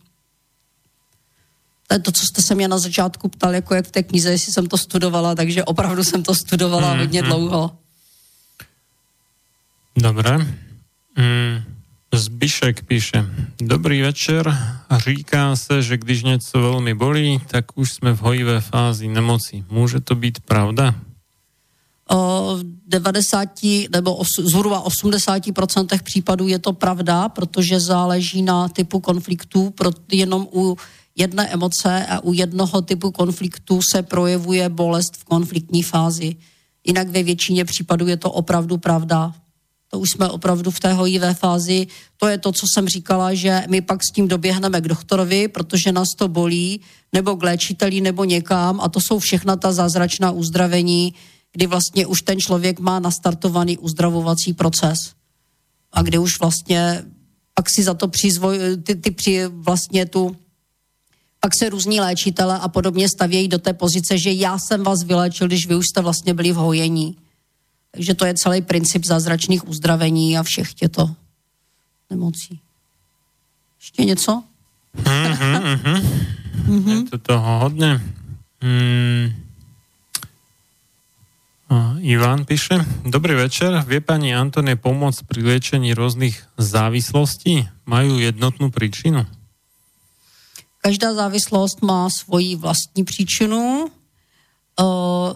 To je to, co jste se mě na začátku ptal, jako jak v té knize, jestli jsem to studovala, takže opravdu jsem to studovala mm, hodně mm. dlouho. Dobré. Mm, Zbyšek píše, dobrý večer, říká se, že když něco velmi bolí, tak už jsme v hojivé fázi nemoci. Může to být pravda? v 90 nebo zhruba 80% případů je to pravda, protože záleží na typu konfliktů, pro, jenom u jedné emoce a u jednoho typu konfliktu se projevuje bolest v konfliktní fázi. Jinak ve většině případů je to opravdu pravda. To už jsme opravdu v té hojivé fázi. To je to, co jsem říkala, že my pak s tím doběhneme k doktorovi, protože nás to bolí, nebo k léčiteli, nebo někam. A to jsou všechna ta zázračná uzdravení, kdy vlastně už ten člověk má nastartovaný uzdravovací proces. A kdy už vlastně pak si za to přizvoj, ty, ty při vlastně tu pak se různí léčitele a podobně stavějí do té pozice, že já jsem vás vylečil, když vy už jste vlastně byli v hojení. Takže to je celý princip zázračných uzdravení a všech těchto nemocí. Ještě něco? Mm-hmm, mm-hmm. mm-hmm. Je to toho hodně. Mm. Ivan píše, dobrý večer, vie pani Antone pomôcť pri liečení rôznych závislostí? Majú jednotnú príčinu? Každá závislost má svoji vlastní příčinu.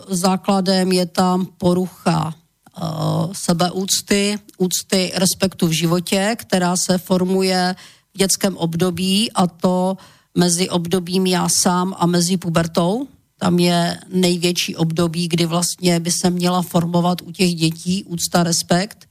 Základem je tam porucha sebeúcty, úcty respektu v životě, která se formuje v dětském období a to mezi obdobím já sám a mezi pubertou. Tam je největší období, kdy vlastně by se měla formovat u těch dětí úcta, respekt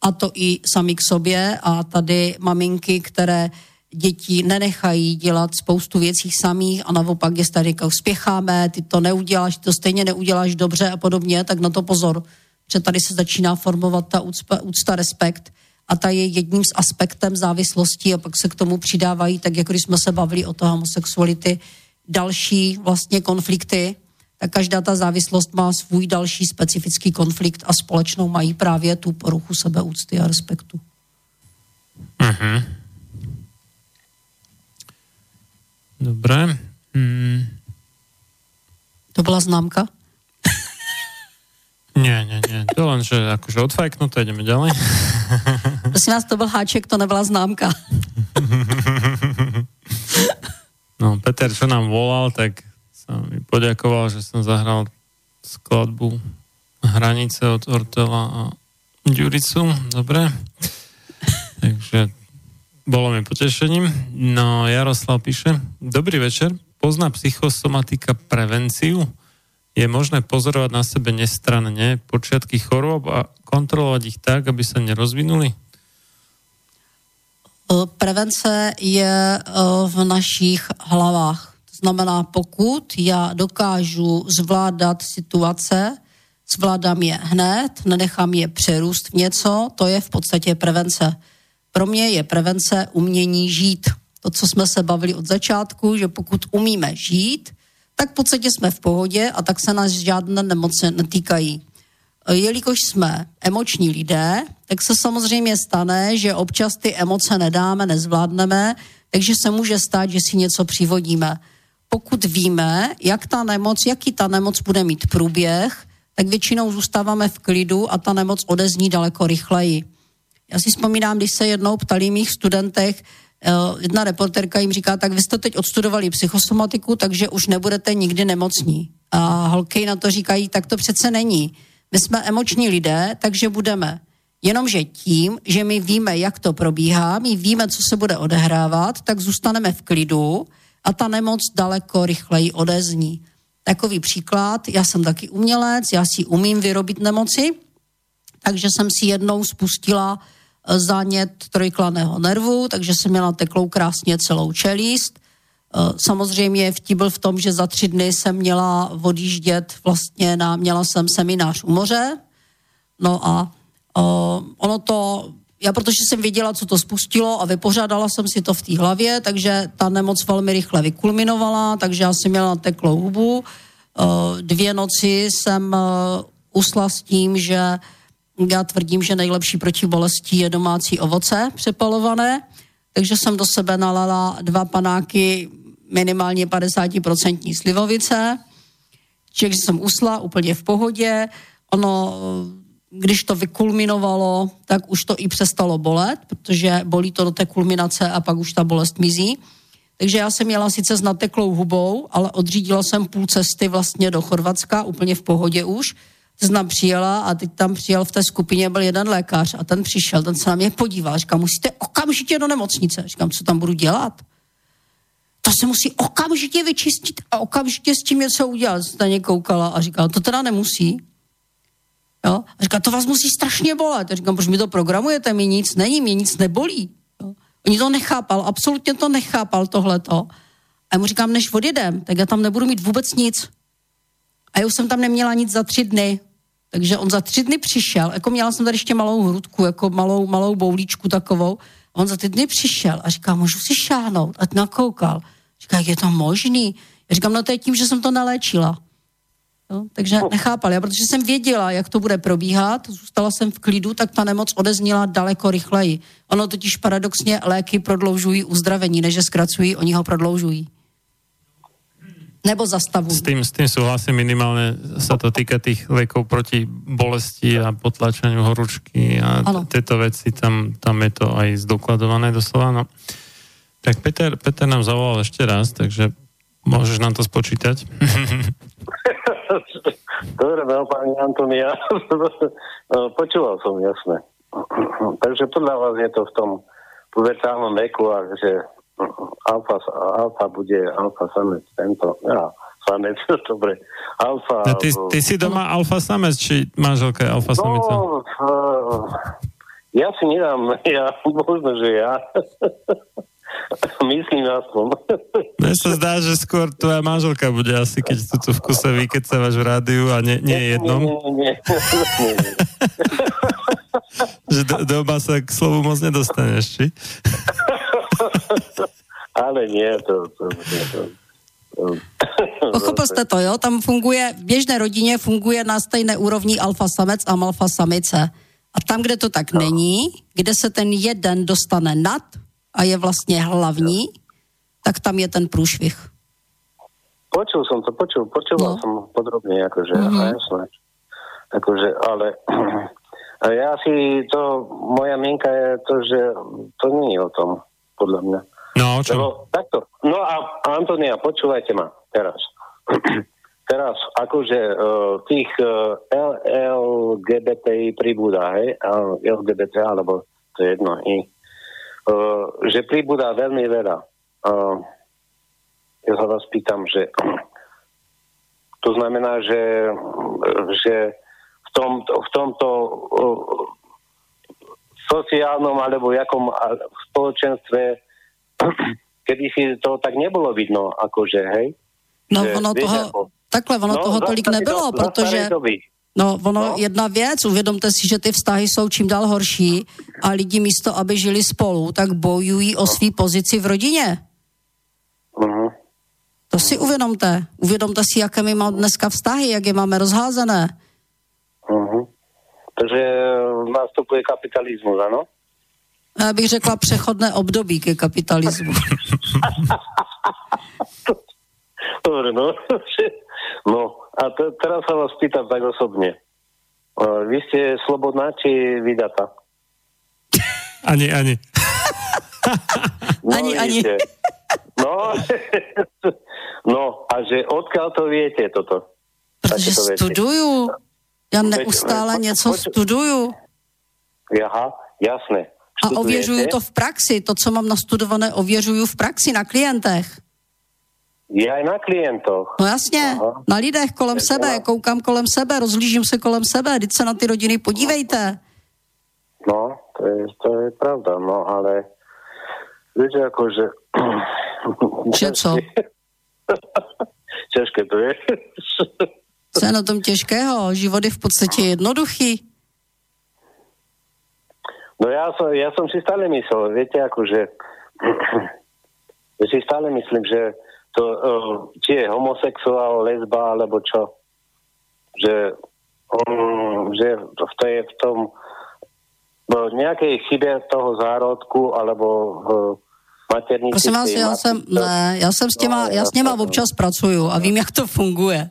a to i sami k sobě a tady maminky, které děti nenechají dělat spoustu věcí samých a naopak je tady spěcháme, ty to neuděláš, ty to stejně neuděláš dobře a podobně, tak na to pozor. Že tady se začíná formovat ta úcta, úcta respekt a ta je jedním z aspektem závislosti a pak se k tomu přidávají, tak jako když jsme se bavili o to homosexuality, další vlastně konflikty, tak každá ta závislost má svůj další specifický konflikt a společnou mají právě tu poruchu sebeúcty a respektu. Uh-huh. Dobré. Hmm. To byla známka? <laughs> Nie, nie, nie. To len, že akože odfajknuté, ideme ďalej. <laughs> Prosím vás, to byl háček, to nebyla známka. <laughs> No, Peter, čo nám volal, tak sa mi poďakoval, že som zahral skladbu Hranice od Ortela a Ďuricu. Dobre. Takže bolo mi potešením. No, Jaroslav píše, dobrý večer, pozná psychosomatika prevenciu? Je možné pozorovať na sebe nestranne počiatky chorôb a kontrolovať ich tak, aby sa nerozvinuli? Prevence je v našich hlavách. To znamená, pokud já dokážu zvládat situace, zvládám je hned, nenechám je přerůst v něco, to je v podstatě prevence. Pro mě je prevence umění žít. To, co jsme se bavili od začátku, že pokud umíme žít, tak v podstatě jsme v pohodě a tak se nás žádné nemoce netýkají. Jelikož jsme emoční lidé, tak se samozřejmě stane, že občas ty emoce nedáme, nezvládneme, takže se může stát, že si něco přivodíme. Pokud víme, jak ta nemoc, jaký ta nemoc bude mít průběh, tak většinou zůstáváme v klidu a ta nemoc odezní daleko rychleji. Já si vzpomínám, když se jednou ptali mých studentech, eh, jedna reporterka jim říká, tak vy jste teď odstudovali psychosomatiku, takže už nebudete nikdy nemocní. A holky na to říkají, tak to přece není. My jsme emoční lidé, takže budeme. Jenomže tím, že my víme, jak to probíhá, my víme, co se bude odehrávat, tak zůstaneme v klidu a ta nemoc daleko rychleji odezní. Takový příklad, já jsem taky umělec, já si umím vyrobit nemoci, takže jsem si jednou spustila eh, zánět trojklaného nervu, takže jsem měla teklou krásně celou čelist. Eh, samozřejmě vtip byl v tom, že za tři dny jsem měla odjíždět vlastně na, měla jsem seminář u moře, no a uh, ono to, já protože jsem věděla, co to spustilo a vypořádala jsem si to v té hlavě, takže ta nemoc velmi rychle vykulminovala, takže já jsem měla teklou hubu. Dvě noci jsem usla s tím, že já tvrdím, že nejlepší proti bolesti je domácí ovoce přepalované, takže jsem do sebe nalala dva panáky minimálně 50% slivovice, čiže jsem usla úplně v pohodě. Ono, když to vykulminovalo, tak už to i přestalo bolet, protože bolí to do té kulminace a pak už ta bolest mizí. Takže já jsem měla sice s nateklou hubou, ale odřídila jsem půl cesty vlastně do Chorvatska, úplně v pohodě už. Znám přijela a teď tam přijel v té skupině byl jeden lékař a ten přišel, ten se na mě podíval, říkám, musíte okamžitě do nemocnice. Říkám, co tam budu dělat? To se musí okamžitě vyčistit a okamžitě s tím něco udělat. Jste na koukala a říkala, to teda nemusí. Jo? A říká, to vás musí strašně bolet. A říkám, proč mi to programujete, mi nic není, mi nic nebolí. Jo? Oni to nechápal, absolutně to nechápal tohleto. A já mu říkám, než odjedem, tak já tam nebudu mít vůbec nic. A já už jsem tam neměla nic za tři dny. Takže on za tři dny přišel, jako měla jsem tady ještě malou hrudku, jako malou, malou boulíčku takovou. On za ty dny přišel a říká, můžu si šáhnout? A nakoukal. Říká, jak je to možný? Já říkám, no to je tím, že jsem to neléčila. Jo? Takže no. nechápal. Já, protože jsem věděla, jak to bude probíhat, zůstala jsem v klidu, tak ta nemoc odeznila daleko rychleji. Ono totiž paradoxně léky prodloužují uzdravení, než je zkracují, oni ho prodloužují. Nebo zastavují. S tým, s tým súhlasím minimálne sa to týka tých lekov proti bolesti a potlačaniu horúčky a ano. tieto veci, tam, tam je to aj zdokladované doslova. No. Tak Peter, Peter nám zavolal ešte raz, takže môžeš nám to spočítať. <laughs> Dobre, <laughs> no, pani Antonia. Počúval som, jasné. <clears throat> Takže podľa vás je to v tom pubertálnom veku a že alfa, alfa bude alfa samec, tento, ja, samec, <laughs> dobre, alfa... No, ty, ty si doma uh, alfa samec, či manželka je alfa samica? No, uh, ja si nedám, <laughs> ja, možno, že ja. <laughs> Myslím aspoň. Mne sa zdá, že skôr tvoja manželka bude asi, keď tu, tu v kuse vykecávaš v rádiu a nie, nie jednom. Nie, nie, nie. že do, doma sa k slovu moc nedostaneš, či? <laughs> Ale nie, to... to, to, to. Pochopil jste to, jo? Tam funguje, v běžné rodině funguje na stejné úrovni alfa samec a alfa samice. A tam, kde to tak no. není, kde se ten jeden dostane nad, a je vlastně hlavní, tak tam je ten průšvih. Počul som to, počul, počúval no. som podrobne, akože, mm-hmm. a jasné. Akože, ale ja si to, moja mienka je to, že to je o tom, podľa mňa. No, o čom? Lebo, takto. No a Antonia, počúvajte ma teraz. <clears throat> teraz akože uh, tých uh, LGBTI pribúda, hej, LGBT, alebo to je jedno, i Eh, že pribúda veľmi veľa. Uh, ja sa vás pýtam, že <clears throat> to znamená, že, že v, tom, v tomto uh, sociálnom alebo jakom spoločenstve <clears throat> kedy si to tak nebolo vidno, akože, hej. No Že, ono toho, ako- takhle, ono No, toho tolik nebylo, za protože... No, ono, jedna věc, uvědomte si, že ty vztahy jsou čím dál horší a lidi místo, aby žili spolu, tak bojují o svý pozici v rodině. Uh-huh. To si uvědomte. Uvědomte si, jaké my máme dneska vztahy, jak je máme rozházené. Uh-huh. Takže nastupuje kapitalismus, ano? Já bych řekla přechodné období ke kapitalismu. <laughs> Dobre, no. <laughs> no, a te, teraz sa vás pýtam tak osobne. Uh, vy ste slobodná či vydatá? <laughs> Ani, ani. No, Ani, ani. No, no, a že odkiaľ to viete toto? Protože veci. studuju. Já neustále něco studuju. Aha, jasné. A ověřuju to v praxi. To, co mám nastudované, ověřuju v praxi na klientech. Je aj na klientoch. No jasně, Aha. na lidech kolem Tak sebe, já- koukám kolem sebe, rozlížím se kolem sebe, teď se na ty rodiny podívejte. No, to je, to je pravda, no ale viete, akože... Že co? <laughs> Ťažké to je. Co je na tom těžkého? Život je v podstatě jednoduchý. No ja som, ja som si stále myslel, viete, akože ja si stále myslím, že to, uh, či je homosexuál, lesba, alebo čo, že, um, že to je v tom v nejakej chybe toho zárodku, alebo v maternici. Prosím vás, já jsem, ne, já jsem s těma, No, já s těma občas pracuju a vím, jak to funguje.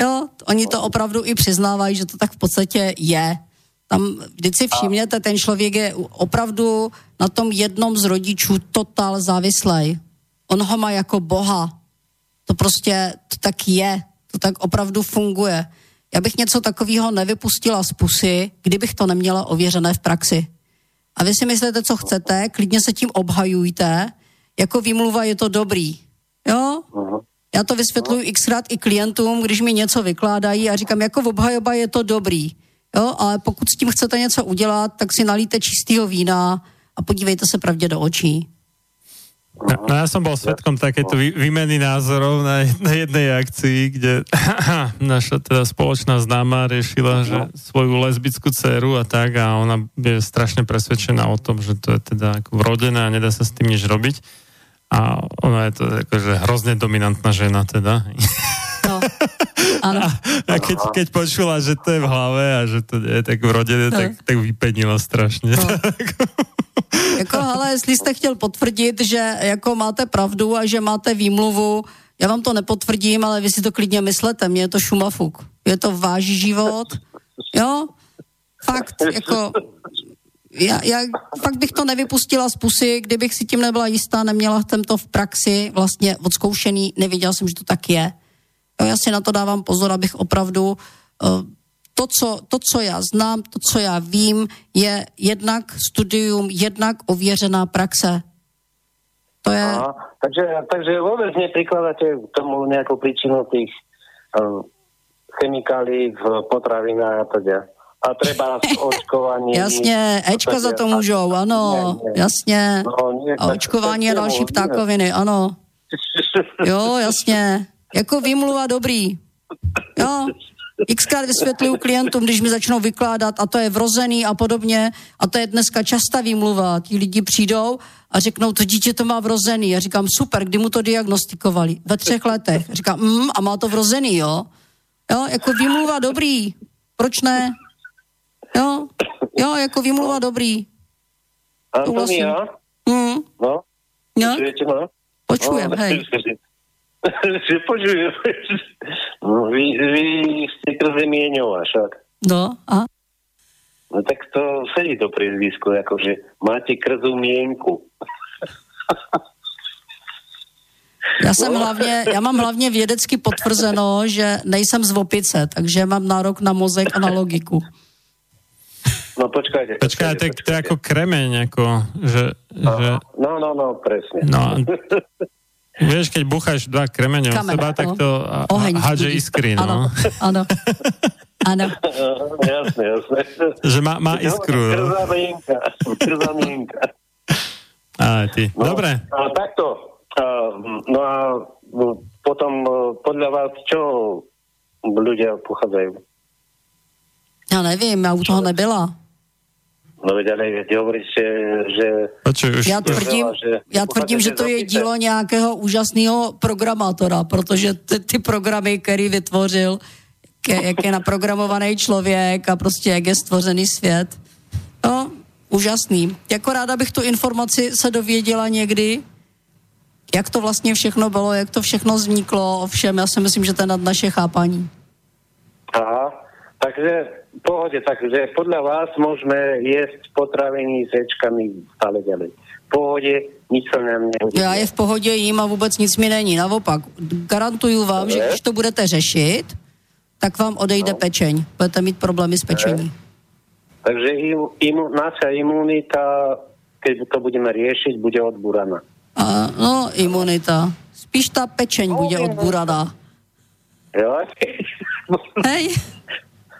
Jo, oni to opravdu i přiznávají, že to tak v podstatě je. Tam vždyť si všimněte, ten člověk je opravdu na tom jednom z rodičů totál závislej. On ho má jako boha. To prostě to tak je. To tak opravdu funguje. Já bych něco takového nevypustila z pusy, kdybych to neměla ověřené v praxi. A vy si myslíte, co chcete, klidně se tím obhajujte, jako výmluva je to dobrý. Jo? Já to vysvětluji xkrát i klientům, když mi něco vykládají a říkám, jako v obhajoba je to dobrý. Jo, ale pokud s tím chcete něco udělat, tak si nalíte čistého vína a podívejte se pravdě do očí. No, no ja som bol svetkom takéto vý, výmeny názorov na, na jednej akcii, kde <clears throat> naša teda spoločná známa riešila, že svoju lesbickú dceru a tak a ona je strašne presvedčená o tom, že to je teda ako vrodené a nedá sa s tým nič robiť. A ona je to akože hrozne dominantná žena teda. No, áno. <laughs> A keď, keď počula, že to je v hlave a že to je tak vrodené, No. tak, tak vypenila strašne. <laughs> Jako, ale jestli jste chtěl potvrdit, že jako máte pravdu a že máte výmluvu, já vám to nepotvrdím, ale vy si to klidně myslete, mně je to šumafuk. Je to váš život, jo? Fakt, jako, já, já fakt bych to nevypustila z pusy, kdybych si tím nebyla jistá, neměla jsem to v praxi vlastně odzkoušený, nevěděla jsem, že to tak je. Jo, já si na to dávám pozor, abych opravdu uh, to co, to, co já znám, to, co já vím, je jednak studium, jednak ověřená praxe. To je... Aha, takže, takže vôbec neprikladáte k tomu príčinu tých um, chemikálií v potravinách a teda. A treba očkovanie. Jasně, Ečka za to můžou, ano, jasně. No, A očkování a další ptákoviny, ano. <laughs> Jo, jasně. Jako výmluva dobrý. Jo, xkrát vysvětluju klientům, když mi začnou vykládat a to je vrozený a podobně a to je dneska častá výmluva. Ti lidi přijdou a řeknou, to dítě to má vrozený. Já říkám, super, kdy mu to diagnostikovali? Ve třech letech. Říkám, mm, a má to vrozený, jo? Jo, jako výmluva dobrý. Proč ne? Jo, jo, jako výmluva dobrý. Antonia? Mm, No? no, Počujete ma? počujem, no, hej. <laughs> že počujem. No, vy, vy ste krzemieňová však. No, a? No tak to sedí to priezvisko, akože máte krzú mienku. Já jsem hlavně, já mám hlavně vědecky potvrzeno, že nejsem z opice, takže mám nárok na mozek a na logiku. No počkajte. Počkaj, to, je- to je ako kremeň, ako, že, že No, no, no, presne. No, <laughs> vieš, keď bucháš dva kremene o Kameň, seba, tak no. to a- a- Oheň hádže iskry, no. áno. Áno. <laughs> jasné, jasné. Že má, má iskru, no. Krzá mienka. Krzá mienka. <laughs> Á, ty. No, Dobre. A takto, no a no, potom e, podľa vás čo ľudia pochádzajú? Já nevím, já u toho nebyla. No veď ale vy hovoríte, že... Už, Já tvrdím, že já tvrdím, že to je dílo nějakého úžasného programátora, protože ty, ty programy, který vytvořil, jak je, jak je naprogramovaný člověk a prostě jak je stvořený svět. No, úžasný. Jako ráda bych tu informaci se dověděla někdy, jak to vlastně všechno bylo, jak to všechno vzniklo, ovšem já si myslím, že to je nad naše chápání. Aha, takže v pohode, takže podľa vás môžeme jesť potraviny s ječkami stále ďalej. V pohode, nič sa nám nebude. Já je v pohodě jím a vůbec nic mi není. Naopak, garantuju vám, že když to budete řešit, tak vám odejde pečeň. Budete mít problémy s pečení. Takže im, imu, naša imunita, keď to budeme riešiť, bude odbúraná. A, no, imunita. Spíš ta pečeň bude odburaná. Jo? Hej, <laughs>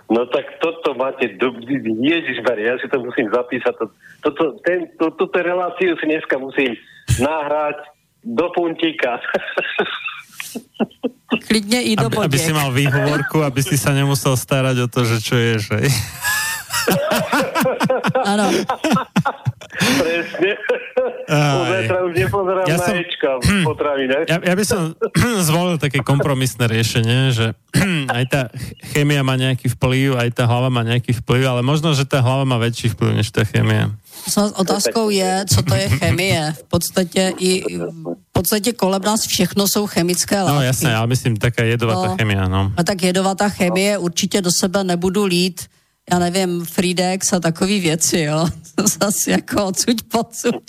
No tak toto máte do... Ježišmar, ja si to musím zapísať. To, toto, ten, to, túto reláciu si dneska musím nahrať do puntíka. <laughs> klidně i do aby, aby si mal výhovorku, aby si sa nemusel starať o to, že čo ješ. <laughs> Ano, Presne. Už nepozerám Ja na som- ječka v potravinách. Ja, ja by som <clears throat> zvolil také kompromisné riešenie, že <clears throat> aj tá chémia má nejaký vplyv, aj tá hlava má nejaký vplyv, ale možno, že tá hlava má väčší vplyv než tá chémia. s- otázkou je, co to je chemie. V podstatě i v podstatě kolem nás všechno jsou chemické látky. No jasné, ale myslím taká jedovatá No. chémia, no. A tak jedovatá chemie určitě do sebe nebudu lít, já nevím, Fridex a takový věci, jo. <laughs> Zase jako odsuť pocud.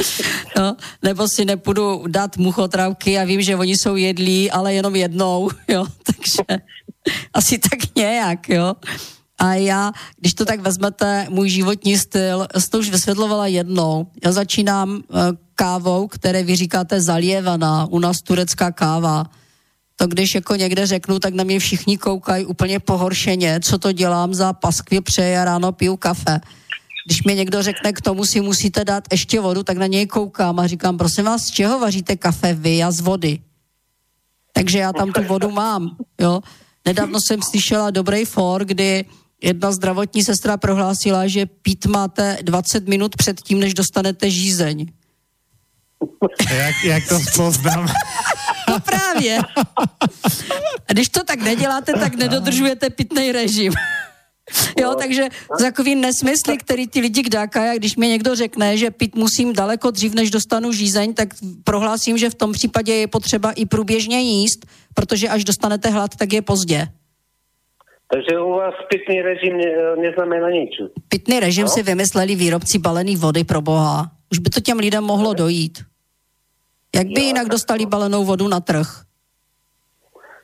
<laughs> No, nebo si nepůjdu dát muchotravky a vím, že oni jsou jedlí, ale jenom jednou, <laughs> jo. Takže asi tak nějak, jo. A já, když to tak vezmete, můj životní styl, to už vysvětlovala jednou. Já začínám eh, kávou, které vy říkáte zalievaná, u nás turecká káva. To když jako někde řeknu, tak na mě všichni koukají úplně pohoršeně, co to dělám za paskvě přeje a ráno piju kafe. Když mi někdo řekne, k tomu si musíte dát ještě vodu, tak na něj koukám a říkám, prosím vás, z čeho vaříte kafe vy? Já z vody. Takže já tam tu vodu mám, jo. Nedávno jsem slyšela dobrý for, kdy jedna zdravotní sestra prohlásila, že pít máte 20 minut před tím, než dostanete žízeň. Jak, jak to spoznám? <laughs> No právě. A když to tak neděláte, tak nedodržujete pitný režim. Jo, takže takový nesmysly, který ty lidi kdákají, a když mi někdo řekne, že pít musím daleko dřív, než dostanu žízeň, tak prohlásím, že v tom případě je potřeba i průběžně jíst, protože až dostanete hlad, tak je pozdě. Takže u vás pitný režim ne, neznamená nič. Pitný režim si vymysleli výrobci balený vody pro boha. Už by to těm lidem mohlo dojít. Jak by jinak dostali balenou vodu na trh?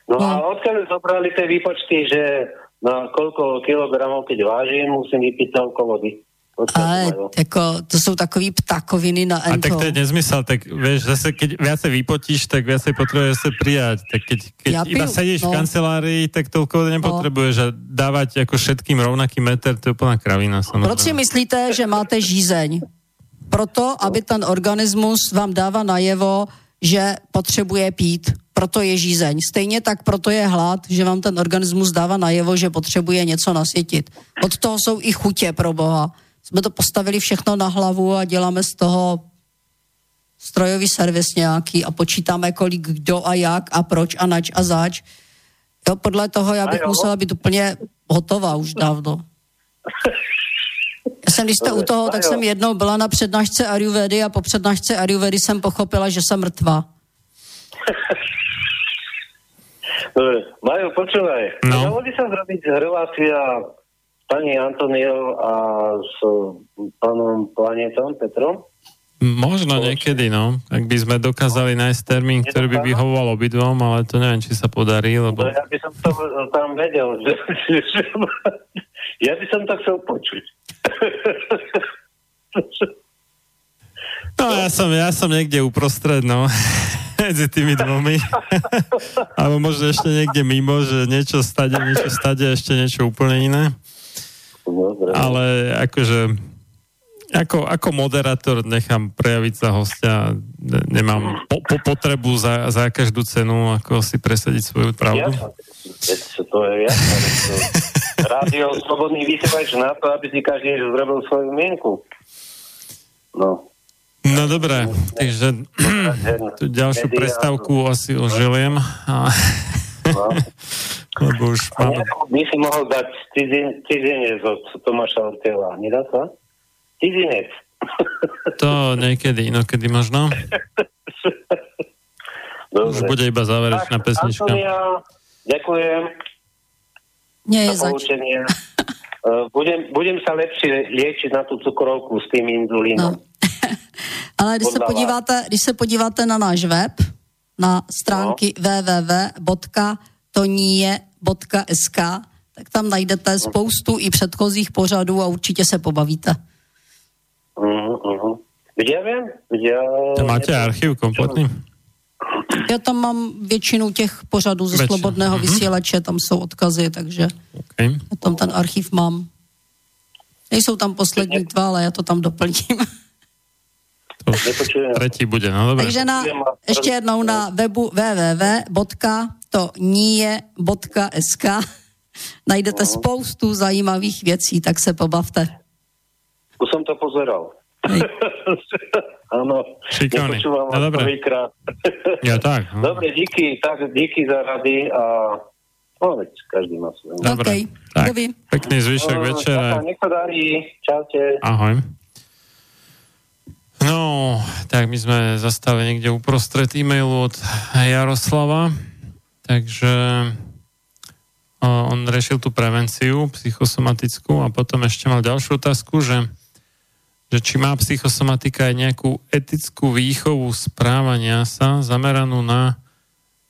No a odkiaľ zobrali tie výpočty, že na koľko kilogramov, keď vážim, musím vypiť toľko vody? Ale jako, to jsou takový ptakoviny na A tak ento. to je nezmysel, tak vieš, zase keď viacej vypotíš, tak viacej potrebuješ sa prijať. Tak keď, keď Ja iba piju, sedíš v no. kancelárii, tak toľko nepotrebuješ a dávať ako všetkým rovnaký meter, to je úplná kravina. Proč si myslíte, že máte žízeň? Proto, aby ten organismus vám dává najevo, že potřebuje pít. Proto je žízeň. Stejně tak proto je hlad, že vám ten organismus dává najevo, že potřebuje něco nasytit. Od toho jsou i chutě pro boha. Jsme to postavili všechno na hlavu a děláme z toho strojový servis nějaký a počítáme, kolik kdo a jak a proč a nač a zač. Jo, podle toho já bych musela být úplně hotová už dávno. <laughs> Já jsem, když jste u toho, tak jsem jednou byla na přednášce Ayurvedy a po přednášce Ayurvedy jsem pochopila, že jsem mrtvá. <laughs> Dobre, Majo, počúvaj. No. Dalo by sa zrobiť relácia s pani Antoniou a s pánom Planetom Petrom? Možno niekedy, no. Ak by sme dokázali nájsť termín, ktorý by vyhovoval obidvom, ale to neviem, či sa podarí, lebo... No ja by som to tam vedel, <laughs> že ja by som to chcel počuť. No ja som, ja som niekde uprostred, no. <laughs> Medzi tými dvomi. <laughs> Alebo možno ešte niekde mimo, že niečo stade, niečo stade, ešte niečo úplne iné. Dobre. Ale akože ako, ako moderátor nechám prejaviť sa hostia, nemám po, po potrebu za, za každú cenu ako si presadiť svoju pravdu. Ja, to je jasné. <laughs> Rádio Slobodný vysielač na to, aby si každý zrobil svoju mienku. No. No dobré, takže tu ďalšiu prestávku asi oželiem. A... No. <laughs> Lebo už máme... By si mohol dať cizine od Tomáša Ortela. Nedá sa? Cizinec. To niekedy, inokedy možno. <laughs> Dobre. Už bude iba záverečná pesnička. Antonia, ďakujem. Nie je zač. Eh, budem, budem sa lepšie liečiť na tú cukrovku s tým inzulínom. No. <laughs> Ale když se, podíváte, když se podíváte na náš web, na stránky no. www.tonie.sk, tak tam najdete spoustu i předchozích pořadů a určitě se pobavíte. Uh-huh. Kde viem? Kde... To máte archív kompletný? Já tam mám většinu těch pořadů ze Většin. slobodného mm-hmm. vysílače, tam jsou odkazy, takže okay. já tam ten archiv mám. Nejsou tam poslední dva, ale já to tam doplním. To třetí bude, no dobré. Takže na, ještě jednou na webu www.tonie.sk najdete uh-huh. spoustu zajímavých věcí, tak se pobavte. Už jsem to pozeral. Áno, <laughs> Šikovný. No, dobre. prvýkrát. Ja tak. No. Dobre, díky, tak, díky za rady a no, veď každý má svoje. Dobre, okay. tak, pekný zvyšok no, večera. Nech sa darí, čaute. Ahoj. No, tak my sme zastali niekde uprostred e-mailu od Jaroslava, takže on rešil tú prevenciu psychosomatickú a potom ešte mal ďalšiu otázku, že že či má psychosomatika aj nejakú etickú výchovu správania sa zameranú na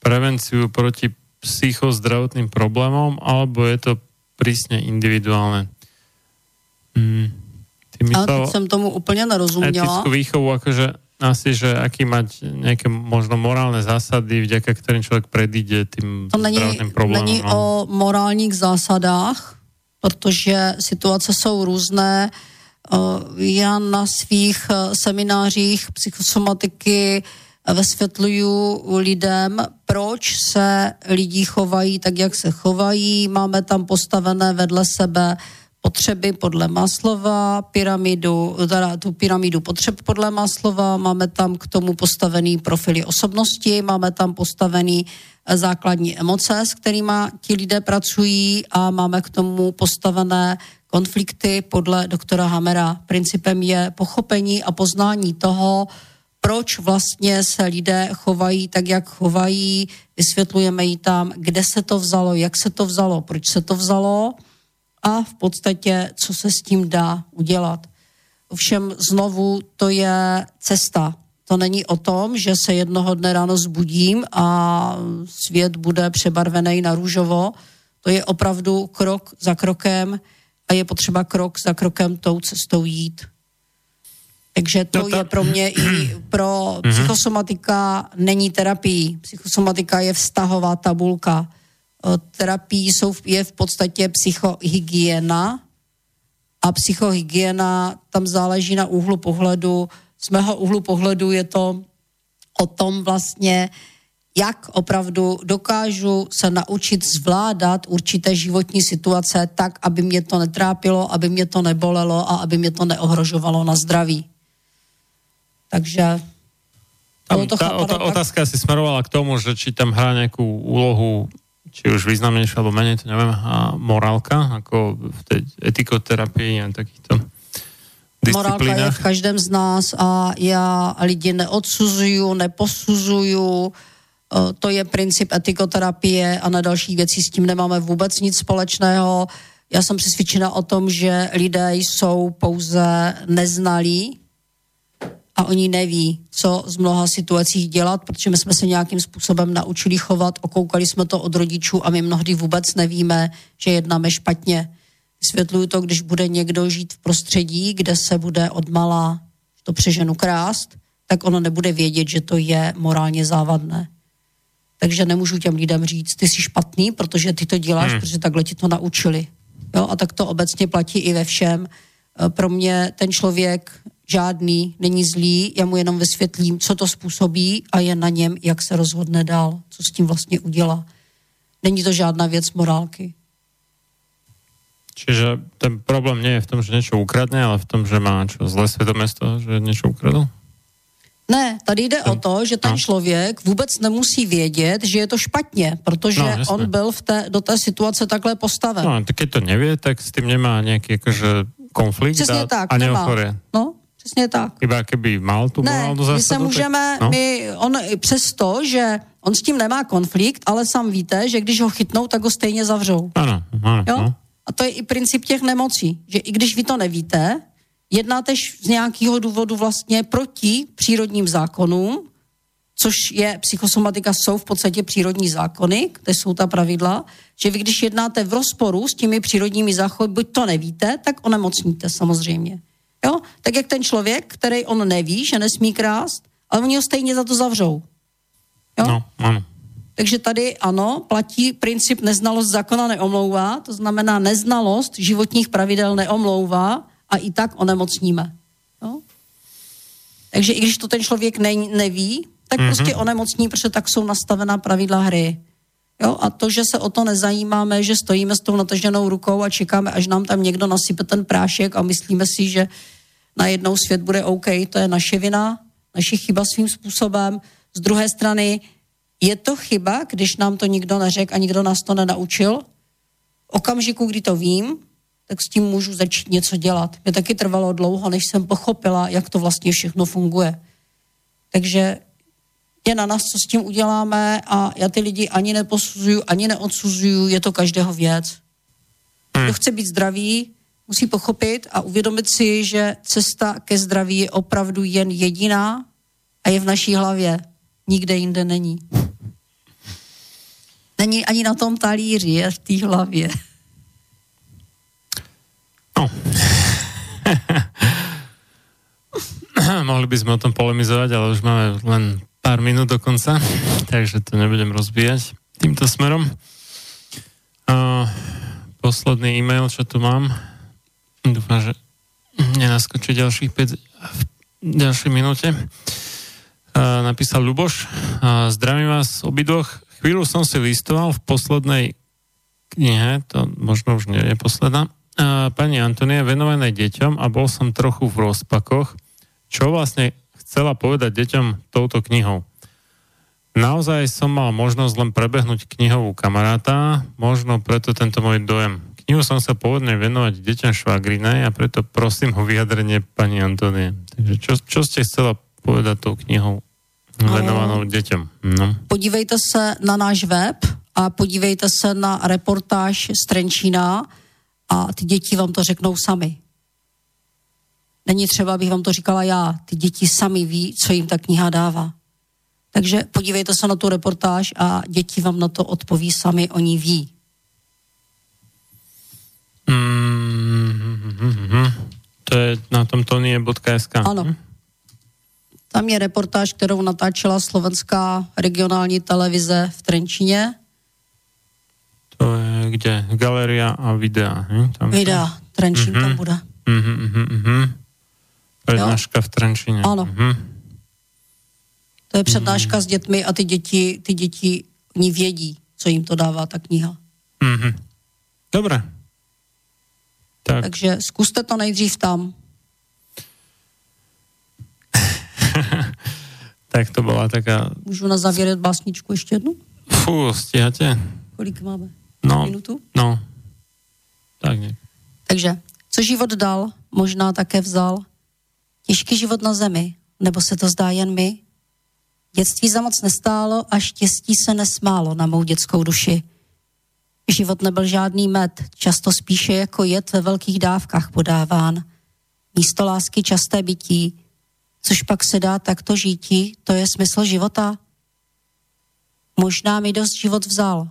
prevenciu proti psychozdravotným problémom, alebo je to prísne individuálne. Hmm. Ty myslel, Ale teď som tomu úplne nerozumiela. Etickú výchovu, akože asi, že aký mať nejaké možno morálne zásady, vďaka ktorým človek predíde tým to není, problémom. Není no. o morálních zásadách, protože situace jsou různé. Já na svých eh, seminářích psychosomatiky vysvětluju lidem, proč se lidi chovají tak, jak se chovají. Máme tam postavené vedle sebe potřeby podle Maslova, pyramidu, teda tu pyramidu potřeb podle Maslova, máme tam k tomu postavený profily osobnosti, máme tam postavený eh, základní emoce, s kterými ti lidé pracují a máme k tomu postavené konflikty podle doktora Hamera. Principem je pochopení a poznání toho, proč vlastně se lidé chovají tak, jak chovají, vysvětlujeme jí tam, kde se to vzalo, jak se to vzalo, proč se to vzalo a v podstatě, co se s tím dá udělat. Ovšem znovu to je cesta. To není o tom, že se jednoho dne ráno zbudím a svět bude přebarvený na růžovo. To je opravdu krok za krokem, a je potřeba krok za krokem tou cestou jít. Takže to no, ta... je pro mě i <clears throat> pro mhm. psychosomatika není terapii. Psychosomatika je vztahová tabulka. Terapii jsou, je v podstatě psychohygiena a psychohygiena tam záleží na úhlu pohledu. Z mého úhlu pohledu je to o tom vlastně, jak opravdu dokážu se naučit zvládat určité životní situace tak, aby mě to netrápilo, aby mě to nebolelo a aby mě to neohrožovalo na zdraví. Takže tam, to tá, ota, otázka si smerovala k tomu, že či tam hrá nejakú úlohu, či už významnejšia alebo menej, to neviem, a morálka, ako v tej etikoterapii a takýchto Morálka je v každém z nás a já lidi neodsuzuju, neposuzuju, Eh, to je princip etikoterapie a na další věci s tím nemáme vůbec nic společného. Já jsem přesvědčena o tom, že lidé jsou pouze neznalí a oni neví, co z mnoha situací dělat, protože my jsme se nějakým způsobem naučili chovat, okoukali jsme to od rodičů a my mnohdy vůbec nevíme, že jednáme špatně. Vysvětluju to, když bude někdo žít v prostředí, kde se bude odmala to přeženu krást, tak ono nebude vědět, že to je morálně závadné takže nemůžu těm lidem říct, ty jsi špatný, protože ty to děláš, hmm. protože takhle ti to naučili. Jo, a tak to obecně platí i ve všem. eh, pro mě ten člověk žádný není zlý, já mu jenom vysvětlím, co to způsobí a je na něm, jak se rozhodne dál, co s tím vlastně udělá. Není to žádná věc morálky. Čiže ten problém nie je v tom, že něco ukradne, ale v tom, že má čo, zlé svědomí z toho, že něco ukradl? Ne, tady jde o to, že ten no. člověk vůbec nemusí vědět, že je to špatně, protože no, on byl v té, do té situace takhle postaven. No, tak když to neví, tak s tím nemá nějaký jakože konflikt Přesně a, tak, a. No, přesně tak. Iba keby mal tu ne, zásadu, my se můžeme, tak, no. my, on přesto, že on s tím nemá konflikt, ale sám víte, že když ho chytnou, tak ho stejně zavřou. Ano, ano, jo? no. A to je i princip těch nemocí, že i když vy to nevíte, jednáte z nějakého důvodu vlastně proti přírodním zákonům, což je psychosomatika, jsou v podstatě přírodní zákony, kde jsou ta pravidla, že vy když jednáte v rozporu s těmi přírodními zákony, buď to nevíte, tak onemocníte samozřejmě. Jo? Tak jak ten člověk, který on neví, že nesmí krást, ale oni ho stejně za to zavřou. Jo? No, ano. Takže tady ano, platí princip neznalost zákona neomlouvá, to znamená neznalost životních pravidel neomlouvá a i tak onemocníme. Jo? Takže i když to ten člověk ne, neví, tak mm-hmm. prostě onemocní, protože tak jsou nastavená pravidla hry. Jo? A to, že se o to nezajímáme, že stojíme s tou nataženou rukou a čekáme, až nám tam někdo nasype ten prášek a myslíme si, že najednou svět bude OK, to je naše vina, naše chyba svým způsobem. Z druhé strany, je to chyba, když nám to nikdo neřekl a nikdo nás to nenaučil? V okamžiku, kdy to vím, tak s tím můžu začít něco dělat. Mě taky trvalo dlouho, než jsem pochopila, jak to vlastně všechno funguje. Takže je na nás, co s tím uděláme a já ty lidi ani neposuzuju, ani neodsuzuju, je to každého věc. Hmm. Kdo chce být zdravý, musí pochopit a uvědomit si, že cesta ke zdraví je opravdu jen jediná a je v naší hlavě. Nikde jinde není. Není ani na tom talíři, je v té hlavě. No. <laughs> Mohli by sme o tom polemizovať, ale už máme len pár minút do konca, takže to nebudem rozbíjať týmto smerom. Uh, posledný e-mail, čo tu mám. Dúfam, že nenaskočí ďalších 5 v ďalšej minúte. Uh, napísal Luboš. Uh, zdravím vás obidvoch. Chvíľu som si listoval v poslednej knihe, to možno už nie je posledná, pani Antonia venované deťom a bol som trochu v rozpakoch, čo vlastne chcela povedať deťom touto knihou. Naozaj som mal možnosť len prebehnúť knihovú kamaráta, možno preto tento môj dojem. Knihu som sa pôvodne venovať deťom švagrinej a preto prosím o vyjadrenie pani Antonie. Takže čo, čo ste chcela povedať tou knihou venovanou dětem. No. Podívejte se na náš web a podívejte se na reportáž z Trenčína, a ty děti vám to řeknou sami. Není třeba, abych vám to říkala já. Ty děti sami ví, co jim ta kniha dává. Takže podívejte se na tu reportáž a děti vám na to odpoví sami, oni ví. Mm-hmm. To je na tom tonie.sk. Ano. Hm? Tam je reportáž, kterou natáčela slovenská regionální televize v Trenčině to je kde? Galeria a videa. Tam videa, to... Trenčín mm-hmm. tam bude. Mm-hmm, mm-hmm. Přednáška v Trenčíně. Ano. Mm-hmm. To je přednáška mm-hmm. s dětmi a ty děti, ty děti oni vědí, co jim to dává ta kniha. Mm-hmm. Dobré. Tak. Takže zkuste to nejdřív tam. <laughs> tak to byla taká... Můžu na závěr básničku ještě jednu? Fú, stíháte? Kolik máme? No, minutu? No, tak ne. Takže, co život dal, možná také vzal. Těžký život na zemi, nebo se to zdá jen mi? Dětství za moc nestálo a štěstí se nesmálo na mou dětskou duši. Život nebyl žádný med, často spíše jako jed ve velkých dávkách podáván. Místo lásky časté bytí, což pak se dá takto žítí, to je smysl života. Možná mi dost život vzal,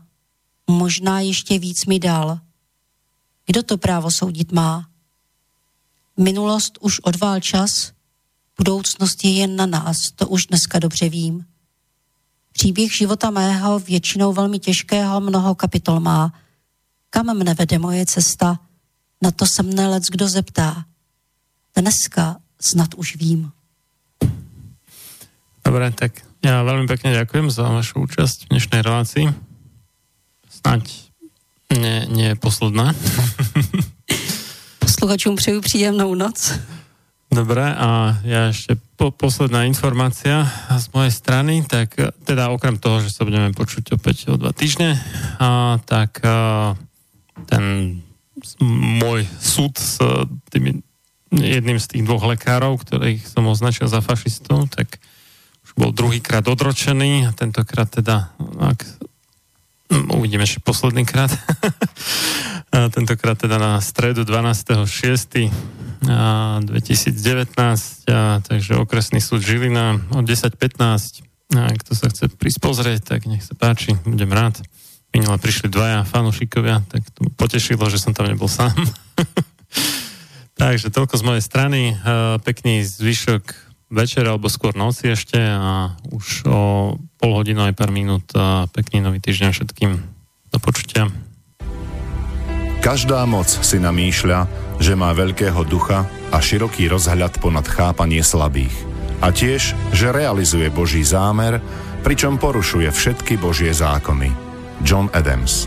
možná ještě víc mi dal. Kdo to právo soudit má? Minulost už odvál čas, budoucnost je jen na nás, to už dneska dobře vím. Příběh života mého, většinou velmi těžkého, mnoho kapitol má. Kam mne vede moje cesta? Na to se mne lec kdo zeptá. dneska snad už vím. Dobre, tak ja veľmi pekne ďakujem za vašu účasť v dnešnej relácii. Snaď nie, nie je posledná. <laughs> Posluchačům přeju příjemnou noc. Dobre, a ja ešte po, posledná informácia z mojej strany, tak teda okrem toho, že sa budeme počuť opäť o dva týždne, a, tak a, ten môj súd s tými jedným z tých dvoch lekárov, ktorých som označil za fašistov, tak už bol druhýkrát odročený a tentokrát teda, ak uvidíme ešte posledný krát, <laughs> tentokrát teda na stredu 12.6. 2019, a, takže okresný súd Žilina o 10.15. A kto sa chce prísť pozrieť, tak nech sa páči, budem rád. Minule prišli dvaja fanúšikovia, tak to potešilo, že som tam nebol sám. <laughs> takže toľko z mojej strany. Pekný zvyšok večera alebo skôr noci ešte a už o pol hodinu aj pár minút a pekný nový týždeň všetkým. Do počutia. Každá moc si namýšľa, že má veľkého ducha a široký rozhľad ponad chápanie slabých. A tiež, že realizuje Boží zámer, pričom porušuje všetky Božie zákony. John Adams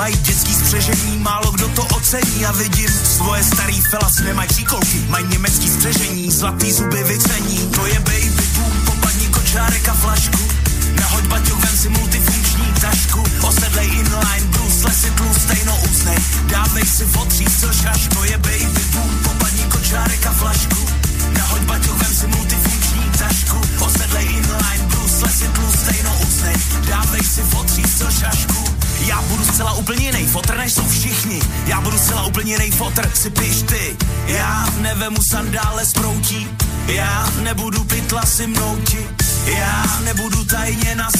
Dávej si fotří, co šaško je baby boom, popadni kočárek a flašku